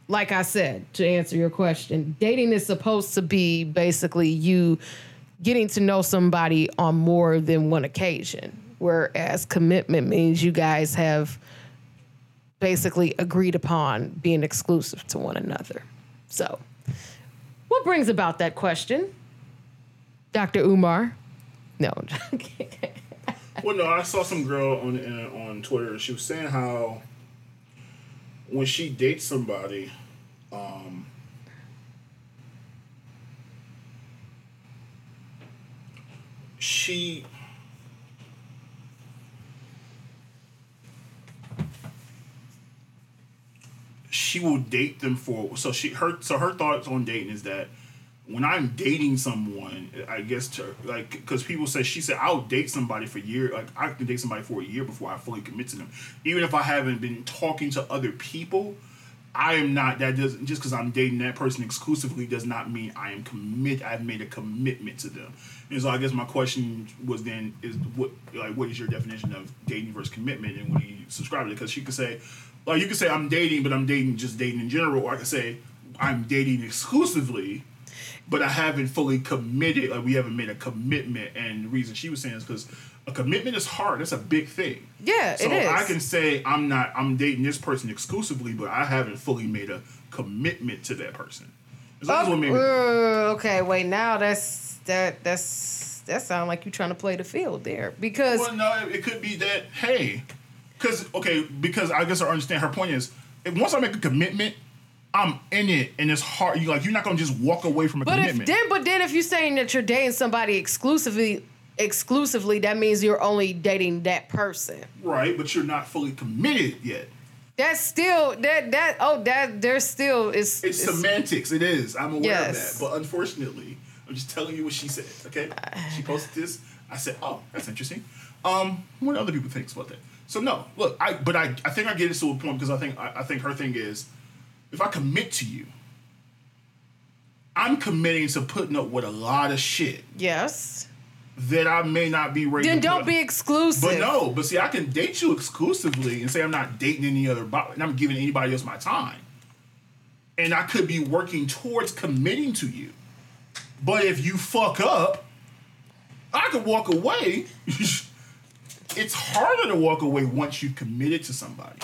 like I said, to answer your question, dating is supposed to be basically you getting to know somebody on more than one occasion, whereas commitment means you guys have basically agreed upon being exclusive to one another. So, what brings about that question? Dr. Umar? No. Well, no, I saw some girl on uh, on Twitter. She was saying how when she dates somebody, um, she she will date them for so she her so her thoughts on dating is that when I'm dating someone, I guess to like because people say she said I'll date somebody for a year. Like I can date somebody for a year before I fully commit to them, even if I haven't been talking to other people. I am not that doesn't just because I'm dating that person exclusively does not mean I am commit. I've made a commitment to them. And so I guess my question was then is what like what is your definition of dating versus commitment and what do you subscribe to? Because she could say like you could say I'm dating, but I'm dating just dating in general, or I could say I'm dating exclusively but I haven't fully committed. Like we haven't made a commitment, and the reason she was saying is because a commitment is hard. That's a big thing. Yeah, so it is. I can say I'm not. I'm dating this person exclusively, but I haven't fully made a commitment to that person. So that's what made me. Uh, okay, wait. Now that's that that's that sound like you're trying to play the field there because Well, no, it could be that. Hey, because okay, because I guess I understand her point is if once I make a commitment, I'm in it and it's hard. You like you're not gonna just walk away from a But if commitment. then, but then, if you're saying that you're dating somebody exclusively, exclusively, that means you're only dating that person. right, but you're not fully committed yet. That's still that that oh that there's still is It's semantics. It is. I'm aware Yes. of that. But unfortunately, I'm just telling you what she said. Okay. She posted this. I said, "Oh, that's interesting." Um, what do other people think about that? So no, look, I but I I think I get it to a point because I think I, I think her thing is, if I commit to you, I'm committing to putting up with a lot of shit yes. that I may not be ready. Then don't be exclusive. But no, but see, I can date you exclusively and say I'm not dating any other, bo- and I'm giving anybody else my time. And I could be working towards committing to you. But if you fuck up, I could walk away. it's harder to walk away once you've committed to somebody,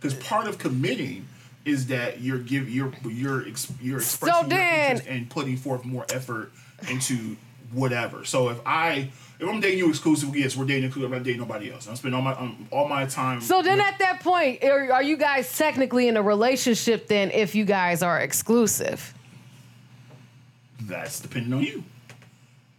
because part of committing is that you're give you're you're ex, you're expressing your then- interest and putting forth more effort into whatever. So if I if I'm dating you exclusively, yes, we're dating exclusively. I'm not dating nobody else. I'm spending all my um, all my time. So then with- at that point, are, are you guys technically in a relationship then if you guys are exclusive? that's depending on you.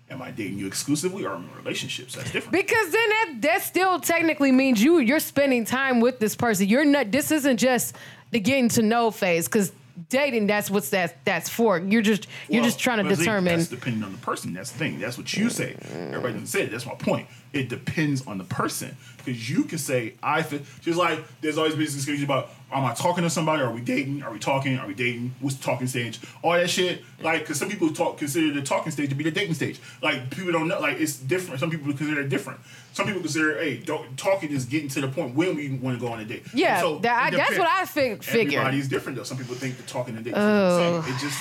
Am I dating you exclusively or am in relationships? That's different. Because then that that still technically means you you're spending time with this person. You're not this isn't just the getting to know phase cuz dating that's what's that that's for. You're just you're Well, just trying to determine That's depending on the person. That's the thing. That's what you say. Everybody doesn't say it. That's my point. It depends on the person because you can say I feel. Just like there's always been discussions about am I talking to somebody? Are we dating? Are we talking? Are we dating? What's the talking stage? All that shit. Like because some people talk consider the talking stage to be the dating stage. Like people don't know. Like it's different. Some people consider it different. Some people consider hey, don't, talking is getting to the point when we want to go on a date. Yeah, So, that- that's what I fig- figure. Everybody's different though. Some people think the talking and dating Oh. is the same. It just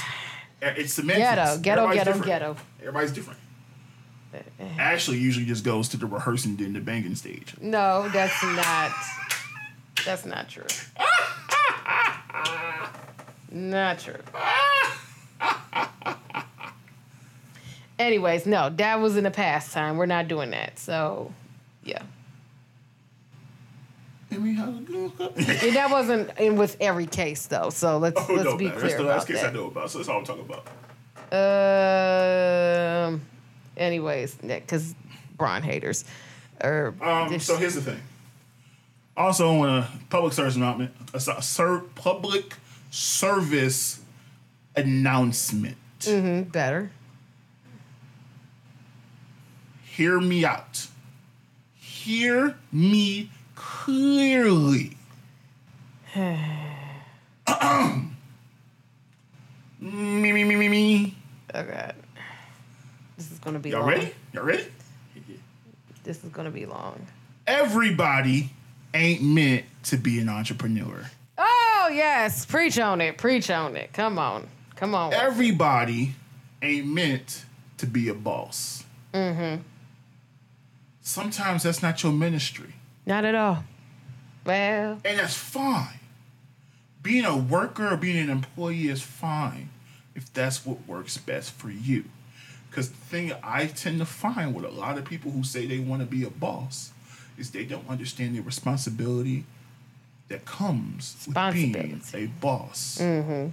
it's semantics. Ghetto, ghetto, Everybody's ghetto, different. ghetto. Everybody's different. Ashley usually just goes to the rehearsing then the banging stage. No, that's not that's not true. not true. Anyways, no, that was in the past time. We're not doing that. So, yeah. And that wasn't in with every case though. So let's Oh, let's no, be man. That's clear the about last case I know about. So that's all I'm talking about. Um. Anyways, because Bron haters. Or Um, so here's the thing. Also, on a public service announcement, a ser- public service announcement. Mhm, better. Hear me out. Hear me clearly. me, me, me, me, me. Oh god. Gonna be Y'all long. ready? Y'all ready? This is gonna be long. Everybody ain't meant to be an entrepreneur. Oh yes, preach on it. Preach on it. Come on, come on. Everybody ain't meant to be a boss. mm-hmm. Sometimes that's not your ministry. Not at all. Well, And that's fine. Being a worker or being an employee is fine if that's what works best for you. Because the thing I tend to find with a lot of people who say they want to be a boss is they don't understand the responsibility that comes with being a boss. mm-hmm.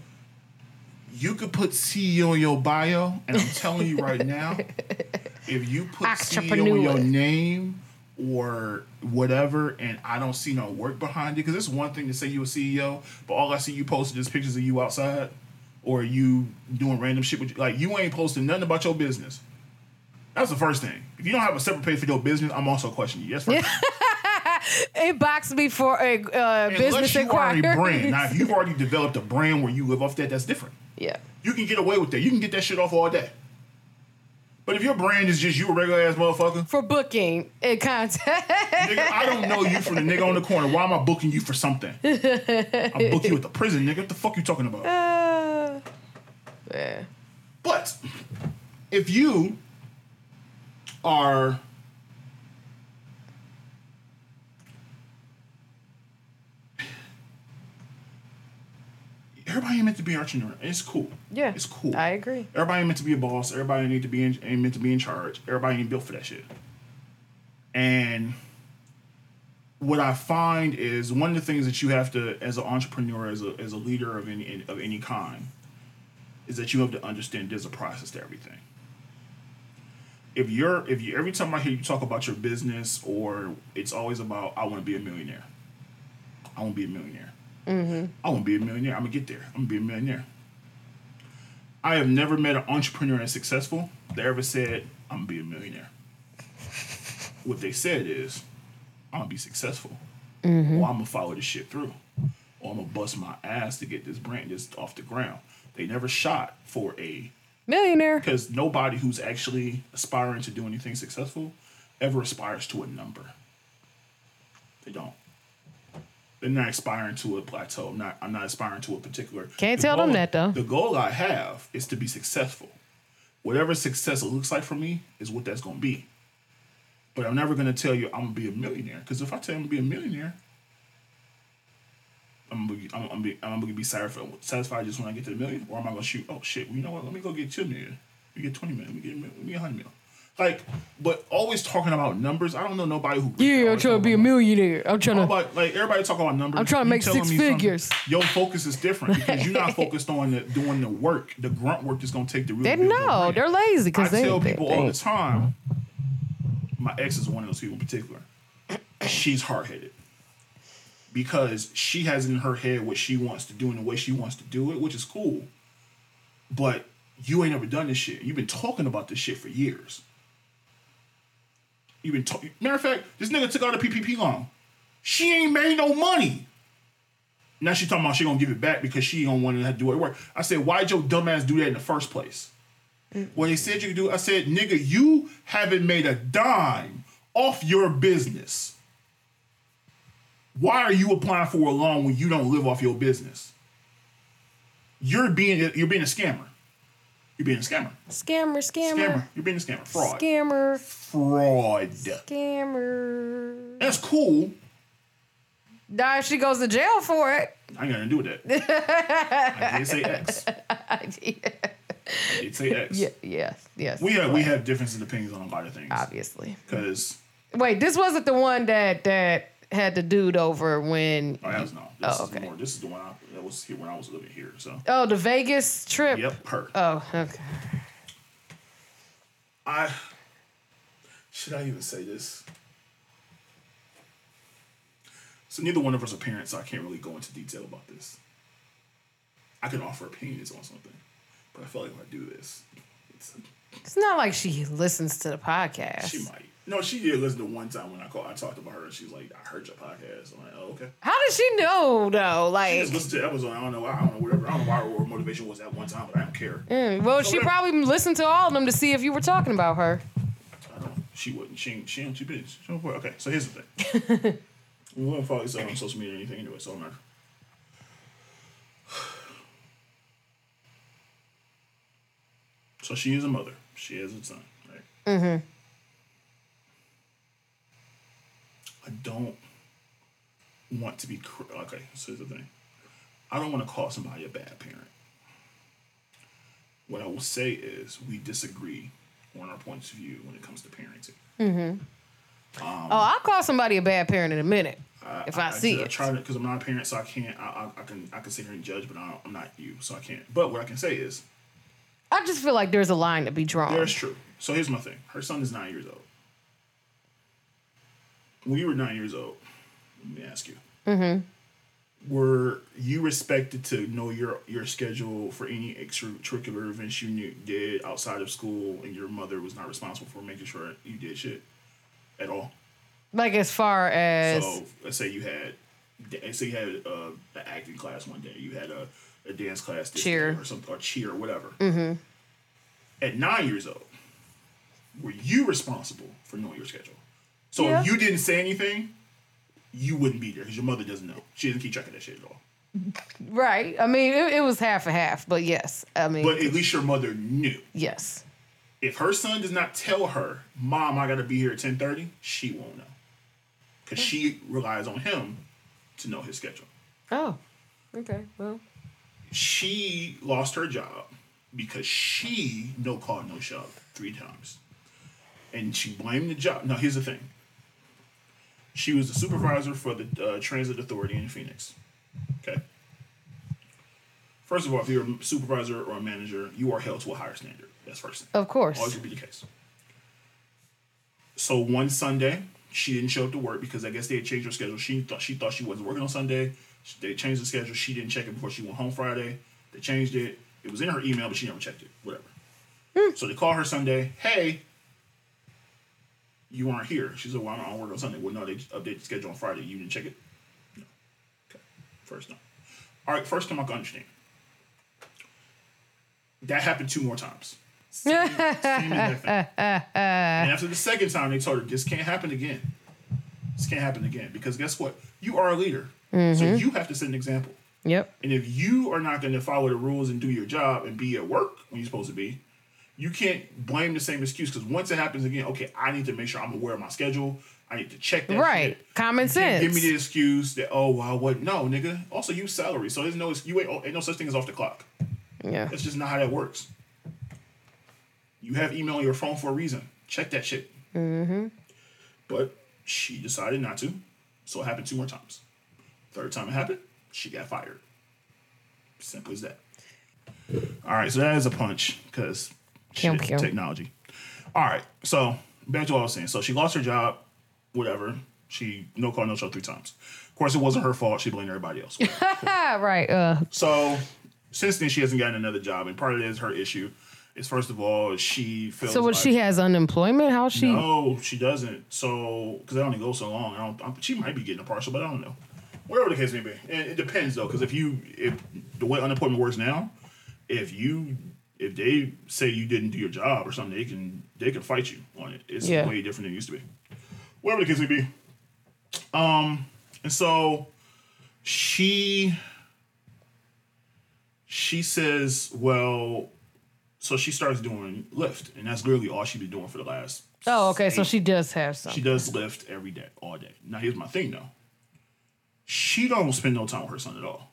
You could put CEO in your bio, and I'm telling you right now, if you put CEO in your name or whatever, and I don't see no work behind it, because it's one thing to say you're a CEO, but all I see you posted is pictures of you outside or you doing random shit with like you ain't posting nothing about your business. That's the first thing. If you don't have a separate page for your business, I'm also questioning you. That's first. Inbox me for a uh, Unless business you are inquiry. a brand. Now, if you've already developed a brand where you live off that, that's different. yeah. You can get away with that. You can get that shit off all day. But if your brand is just you a regular ass motherfucker, For booking and contact. nigga, I don't know you from the nigga on the corner. Why am I booking you for something? I book you at the prison, nigga. What the fuck you talking about? Uh, yeah. But if you are everybody ain't meant to be an entrepreneur. It's cool. Yeah. It's cool. I agree. Everybody ain't meant to be a boss. Everybody need to be in, ain't meant to be in charge. Everybody ain't built for that shit. And what I find is one of the things that you have to, as an entrepreneur, as a as a leader of any of any kind, is that you have to understand there's a process to everything. If you're if you every time I hear you talk about your business or it's always about I want to be a millionaire, I want to be a millionaire. Mm-hmm. I want to be a millionaire. I'm gonna get there. I'm gonna be a millionaire. I have never met an entrepreneur that's successful that ever said I'm gonna be a millionaire. what they said is I'm gonna be successful, mm-hmm. or I'm gonna follow this shit through, or I'm gonna bust my ass to get this brand just off the ground. They never shot for a Millionaire. because nobody who's actually aspiring to do anything successful ever aspires to a number. They don't. They're not aspiring to a plateau. I'm not. I'm not aspiring to a particular. Can't the tell them that, though. The goal I have is to be successful. Whatever success it looks like for me is what that's going to be. But I'm never going to tell you I'm going to be a millionaire because if I tell you I'm going to be a millionaire, I'm gonna be, I'm, gonna be, I'm gonna be satisfied, satisfied just when I get to the million, or am I gonna shoot? Oh shit! Well, you know what? Let me go get two million. Let me get twenty million. Let me get, let me get hundred million. Like, but always talking about numbers. I don't know nobody who. Yeah, I'm trying to be a about- millionaire. I'm trying to. Nobody, like everybody talking about numbers. I'm trying to make six something- figures. Your focus is different because you're not focused on the, doing the work, the grunt work that's gonna take the real. They know they're lazy because they. tell people they- all the time. My ex is one of those people in particular. She's hard headed because she has in her head what she wants to do and the way she wants to do it, which is cool. But you ain't ever done this shit. You've been talking about this shit for years. You've been talking. Matter of fact, this nigga took out a PPP loan. She ain't made no money. Now she talking about she gonna give it back because she don't want to do it work. I said, why'd your dumbass do that in the first place? When they said you could do it. I said, nigga, you haven't made a dime off your business. Why are you applying for a loan when you don't live off your business? You're being you're being a scammer. You're being a scammer. Scammer, scammer, Scammer. You're being a scammer. Fraud. scammer, Fraud. scammer. That's cool. Now if she goes to jail for it. I ain't got nothing to do with that. I did say X. I did say X. Yeah, yes, yes. We have we have differences in opinions on a lot of things. obviously. Because Wait, this wasn't the one that that had the dude over when. oh, that was no. This Oh, is okay. more. This is the one I, that was here when I was living here. So Oh, the Vegas trip. yep, her. Oh, okay. I should I even say this? So neither one of us are parents, so I can't really go into detail about this. I can offer opinions on something, but I feel like if I do this, it's, It's not like she listens to the podcast. she might. No, she did listen to one time when I called. I talked about her, and she's like, "I heard your podcast." I'm like, "Oh, okay." How does she know though? Like, She just listened to the episode. I don't know. I don't know whatever. I don't know why her motivation was at one time, but I don't care. mm, well, she whatever. probably listened to all of them to see if you were talking about her. I don't. She wouldn't. She ain't. She ain't too busy. She don't- Okay, so here's the thing. we won't follow each other on social media or anything anyway, so I'm not. So she is a mother. She has a son, right? Mm-hmm. I don't want to be cr- okay. So here's the thing. I don't want to call somebody a bad parent. What I will say is we disagree on our points of view when it comes to parenting. Mm-hmm. Oh, I'll call somebody a bad parent in a minute if I, see I it. try to because I'm not a parent, so I can't. I, I, I can I can sit here and judge, but I I'm not you, so I can't. But what I can say is I just feel like there's a line to be drawn. there's true. So here's my thing. Her son is nine years old. When you were nine years old, let me ask you. Mm-hmm. Were you respected to know your your schedule for any extracurricular events you knew, did outside of school, and your mother was not responsible for making sure you did shit at all? Like as far as So let's say you had, let's say you had uh, an acting class one day, you had a, a dance class this Cheer. or something, or cheer or whatever. Mm-hmm. At nine years old, were you responsible for knowing your schedule? So Yeah. if you didn't say anything, you wouldn't be there because your mother doesn't know. She doesn't keep track of that shit at all. right. I mean, it, it was half a half, but yes. I mean, But at least your mother knew. yes. If her son does not tell her, "Mom, I got to be here at 10:30," she won't know because she relies on him to know his schedule. Oh, okay. Well, she lost her job because she no call no show three times and she blamed the job now here's the thing She was the supervisor for the uh, transit authority in Phoenix. Okay. First of all, if you're a supervisor or a manager, you are held to a higher standard. That's first thing. Of course. Always will be the case. So one Sunday, she didn't show up to work because I guess they had changed her schedule. She thought she thought she wasn't working on Sunday. They changed the schedule. She didn't check it before she went home Friday. They changed it. It was in her email, but she never checked it. Whatever. So they call her Sunday. Hey, you aren't here. She said, "Well, I don't work on Sunday." Well, no, they just updated the schedule on Friday. You didn't check it. No. Okay. First time. All right. First time I can understand. That happened two more times. Same, same. And after the second time, they told her this can't happen again. This can't happen again because guess what? You are a leader, so mm-hmm. you have to set an example. Yep. And if you are not going to follow the rules and do your job and be at work when you're supposed to be, you can't blame the same excuse because once it happens again, okay, I need to make sure I'm aware of my schedule. I need to check that. Right. shit. Common You sense. Give me the excuse that oh well what no nigga. Also you salary, so there's no you ain't, oh, ain't no such thing as off the clock. yeah. That's just not how that works. You have email on your phone for a reason. Check that shit. Mm-hmm. But she decided not to, so it happened two more times. Third time it happened, she got fired. Simple as that. All right, so that is a punch because Pew, pew. technology. All right, so back to what I was saying. So she lost her job, whatever. She no call, no show three times. Of course, it wasn't her fault. She blamed everybody else. Right. Uh, So since then, she hasn't gotten another job, and part of it is her issue. Is first of all, she feels. so what? like, She has unemployment. How she? No, she doesn't. So because it only goes so long, I don't. I'm, she might be getting a partial, but I don't know. Whatever the case may be, it, it depends though. Because if you, if the way unemployment works now, if you, if they say you didn't do your job or something, they can they can fight you on it. It's Yeah. way different than it used to be. Whatever the case may be. Um, and so she she says, well, so she starts doing Lyft, and that's literally all she's been doing for the last. Oh, okay. So she does have some. she does Lyft every day, all day. Now here's my thing though. She don't spend no time with her son at all.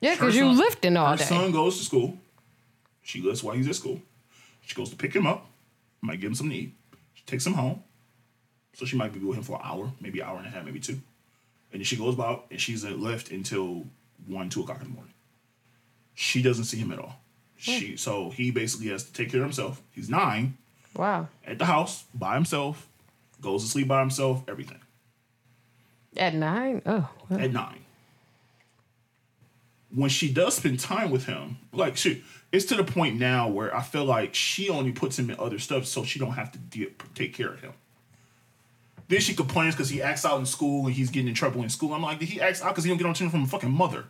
yeah, because you lifting all Her day. son goes to school. She lifts while he's at school. She goes to pick him up. Might give him some to eat. She takes him home. So she might be with him for an hour, maybe an hour and a half, maybe two. And then she goes about and she's at Lyft until one, two o'clock in the morning. She doesn't see him at all. Hmm. She so he basically has to take care of himself. He's nine Wow. at the house by himself, goes to sleep by himself, everything. At nine. Oh. well. at nine. When she does spend time with him, like she, it's to the point now where I feel like she only puts him in other stuff so she don't have to de- take care of him. Then she complains because he acts out in school and he's getting in trouble in school. I'm like, did he act out because he don't get on time from a fucking mother?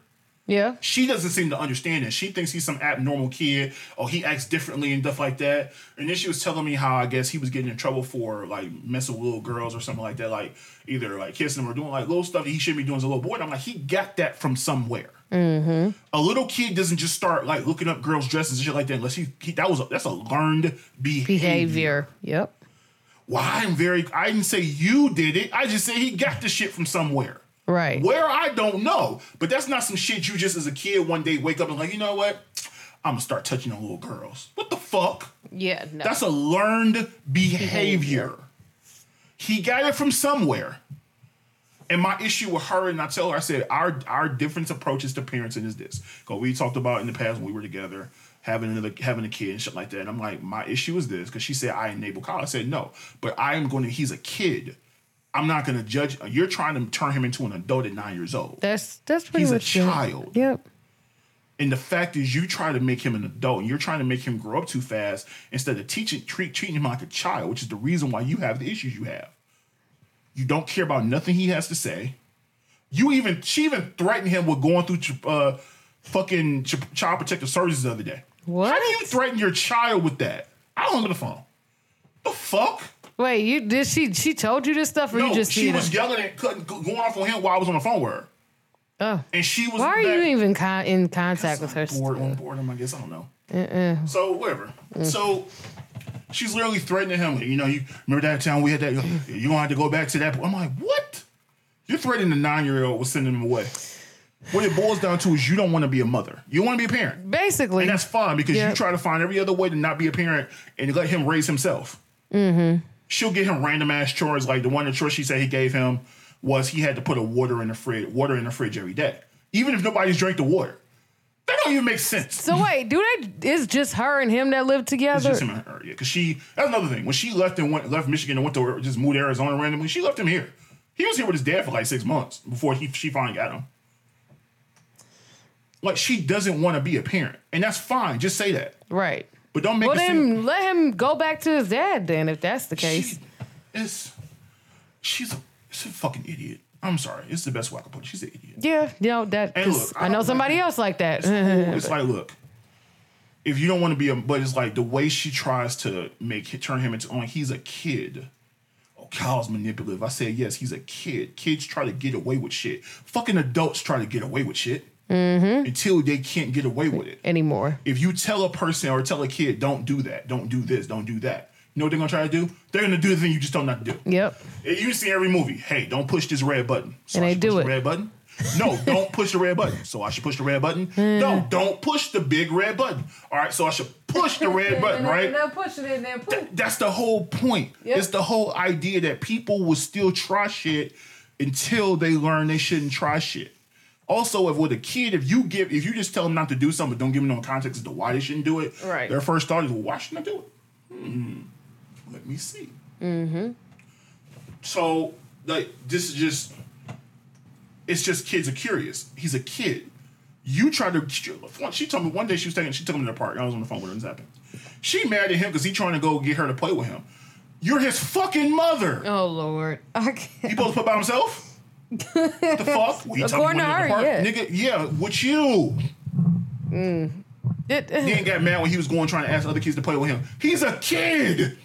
Yeah. She doesn't seem to understand it. She thinks he's some abnormal kid or he acts differently and stuff like that. And then she was telling me how I guess he was getting in trouble for like messing with little girls or something like that, like either like kissing them or doing like little stuff that he shouldn't be doing as a little boy. And I'm like, he got that from somewhere. Mm-hmm. A little kid doesn't just start like looking up girls' dresses and shit like that unless he, he that was a, that's a learned behavior. Behavior. Yep. Well, I'm very. I didn't say you did it. I just say he got the shit from somewhere. Right. Where I don't know, but that's not some shit you just as a kid one day wake up and like, you know what? I'm gonna start touching on little girls. What the fuck? Yeah. No. That's a learned behavior. He got it from somewhere. And my issue with her, and I tell her, I said, our our different approaches to parenting is this. Because we talked about in the past when we were together, having another having a kid and shit like that. And I'm like, my issue is this, because she said I enable Kyle. I said, no, but I am going to, he's a kid. I'm not going to judge. You're trying to turn him into an adult at nine years old. that's that's pretty He's a much it. child. Yep. And the fact is, you try to make him an adult, and you're trying to make him grow up too fast instead of teaching, treat, treating him like a child, which is the reason why you have the issues you have. You don't care about nothing he has to say. You even she even threatened him with going through uh, fucking child protective services the other day. What? How do you threaten your child with that? I don't know the phone. The fuck? Wait, you did she she told you this stuff or No, you just she was yelling at, cutting, going off on him while I was on the phone with her, Oh. and she was. Why are back- you even con- in contact with her? bored on boredom, I guess. I don't know. So whatever. Mm. So she's literally threatening him. You know, you remember that time we had that? You gonna have to go back to that? I'm like, what? You're threatening the nine year old with sending him away. What it boils down to is you don't want to be a mother. You want to be a parent, Basically. and that's fine because Yeah. you try to find every other way to not be a parent and let him raise himself. Mm-hmm. she'll get him random ass chores. Like the one the chore she said he gave him was he had to put a water in the fridge, water in the fridge every day, even if nobody's drank the water. That don't even make sense. So wait, do they? It's just her and him that live together? It's just him and her, yeah. Because she that's another thing. When she left and went left Michigan and went to just moved to Arizona randomly, she left him here. He was here with his dad for like six months before he she finally got him. Like she doesn't want to be a parent, and that's fine. Just say that, Right. but don't make Well, it seem let him go back to his dad then, if that's the case. she, it's she's a, she's a fucking idiot. I'm sorry. It's the best way I can put it. She's an idiot. yeah, you know that. And look, I I know somebody like- else like that. It's like, look, if you don't want to be a, but it's like the way she tries to make turn him into, like he's a kid. Oh, Kyle's manipulative. I said yes, he's a kid. Kids try to get away with shit. Fucking adults try to get away with shit mm-hmm. until they can't get away with it. Anymore. If you tell a person or tell a kid, don't do that, don't do this, don't do that. You know what they're gonna try to do? They're gonna do the thing you just don't know how to do. Yep. You see every movie. Hey, don't push this red button. So And I they should do push it. The red button. No, don't push the red button. So I should push the red button. No, don't push the big red button. All right, so I should push the red button, right? pushing it and then Th- That's the whole point. Yep. It's the whole idea that people will still try shit until they learn they shouldn't try shit. Also, if with a kid, if you give, if you just tell them not to do something, but don't give them no context as to why they shouldn't do it, Right. Their first thought is, well, why shouldn't I do it? Hmm. Let me see. Mm-hmm. So, like, this is just, it's just kids are curious. He's a kid. You try to. She told me one day she was taking. She took him to the park. I was on the phone with her. and happened. She mad at him because he trying to go get her to play with him. You're his fucking mother. Oh Lord. I He can't. supposed to put by himself? What the fuck? Well, you tell me According to you're in the her, park? yeah. Nigga, yeah, with you. Mm. It, He ain't got mad when he was going trying to ask other kids to play with him. He's a kid.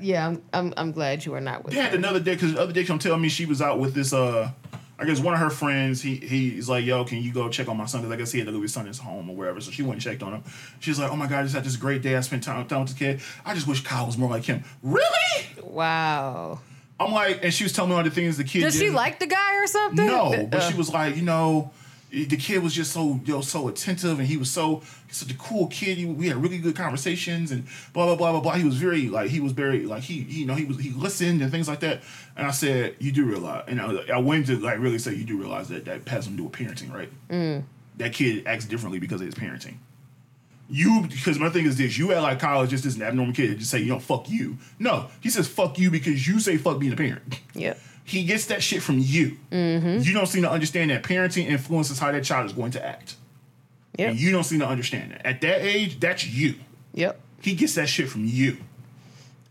Yeah, I'm, I'm I'm glad you are not with They had her. another day because the other day she telling me she was out with this uh I guess one of her friends, he he's like, yo, can you go check on my son? Because I guess he had to leave his son in his home or wherever. So she went and checked on him. She's like, oh my God, I just had this great day. I spent time, time with the kid. I just wish Kyle was more like him. Really? Wow. I'm like, and she was telling me all the things the kid Does did. she like the guy or something? No, but Uh, she was like, you know, the kid was just so you know so attentive, and he was so such a cool kid. We had really good conversations, and blah blah blah blah blah. He was very like he was very like he, you know he was he listened and things like that. And I said, you do realize, and I, I went to like really say, you do realize that that has something to do with parenting, right? Mm. That kid acts differently because of his parenting. You because my thing is this: you at like college just this abnormal kid just say you know fuck you. No, he says fuck you because you say fuck being a parent. Yep. He gets that shit from you. Mm-hmm. You don't seem to understand that parenting influences how that child is going to act. Yep. And you don't seem to understand that. At that age, that's you. Yep. He gets that shit from you.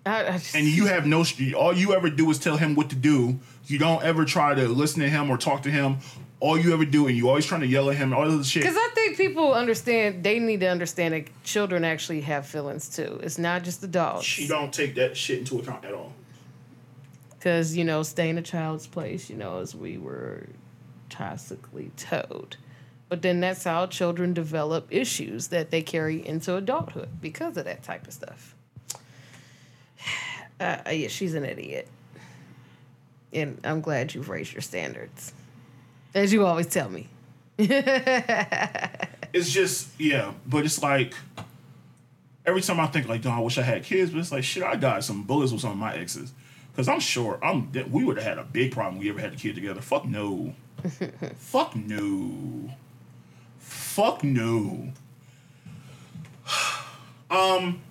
I, I just, And you have no, all you ever do is tell him what to do. You don't ever try to listen to him or talk to him. All you ever do, and you're always trying to yell at him, all this shit. Because I think people understand, they need to understand that children actually have feelings too. It's not just adults. She don't take that shit into account at all. Because, you know, stay in a child's place, you know, as we were classically told. But then that's how children develop issues that they carry into adulthood because of that type of stuff. Uh, yeah, she's an idiot. And I'm glad you've raised your standards. As you always tell me. It's just, yeah, but it's like every time I think like, "Damn, I wish I had kids," but it's like, shit, I got some bullets with some of my exes. Cause I'm sure I'm we would have had a big problem if we ever had a kid together. Fuck no. Fuck no. Fuck no. um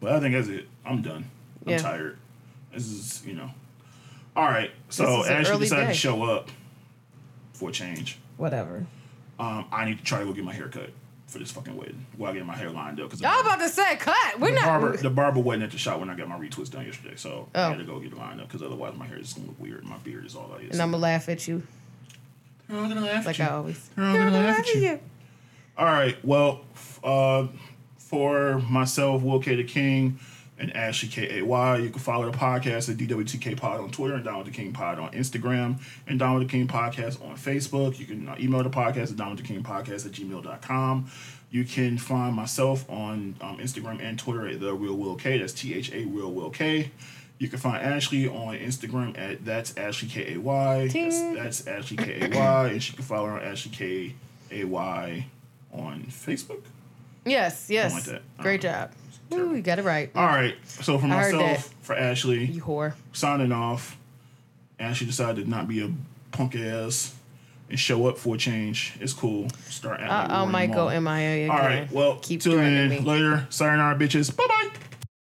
but I think that's it. I'm done. I'm Yeah. tired. This is, you know. All right. So This is an as she early decided day. to show up for a change, Whatever. um, I need to try to go get my hair cut for this fucking wedding. While I get my hair lined up because Y'all about to say cut. We're the not. barber, the barber wasn't at the shop when I got my retwist done yesterday, so I Oh. had to go get it lined up because otherwise my hair is gonna look weird. My beard is all I that is. and I'm going to laugh at you I'm gonna laugh like at I you. always. I'm gonna laugh at you. All right. Well, uh, for myself, Will K the King, and Ashley K A Y, you can follow the podcast at DWTK Pod on Twitter and with the King Pod on Instagram and with the King Podcast on Facebook. You can uh, email the podcast at with the King Podcast at gmail.com. You can find myself on um, Instagram and Twitter at The Real Will K. That's T H A Real Will K. You can find Ashley on Instagram at That's Ashley K A Y. That's, that's Ashley K A Y. And she can follow her on Ashley K A Y on Facebook. Yes, yes. like. Great job. Ooh, you got it right. All right. So for I heard myself, for Ashley, You whore. signing off. Ashley decided to not be a punk ass and show up for a change. It's cool. Start acting I, like I Rory might go. MIA again. All right. Well, keep tune threatening in me. later. Sayonara, bitches. Bye bye.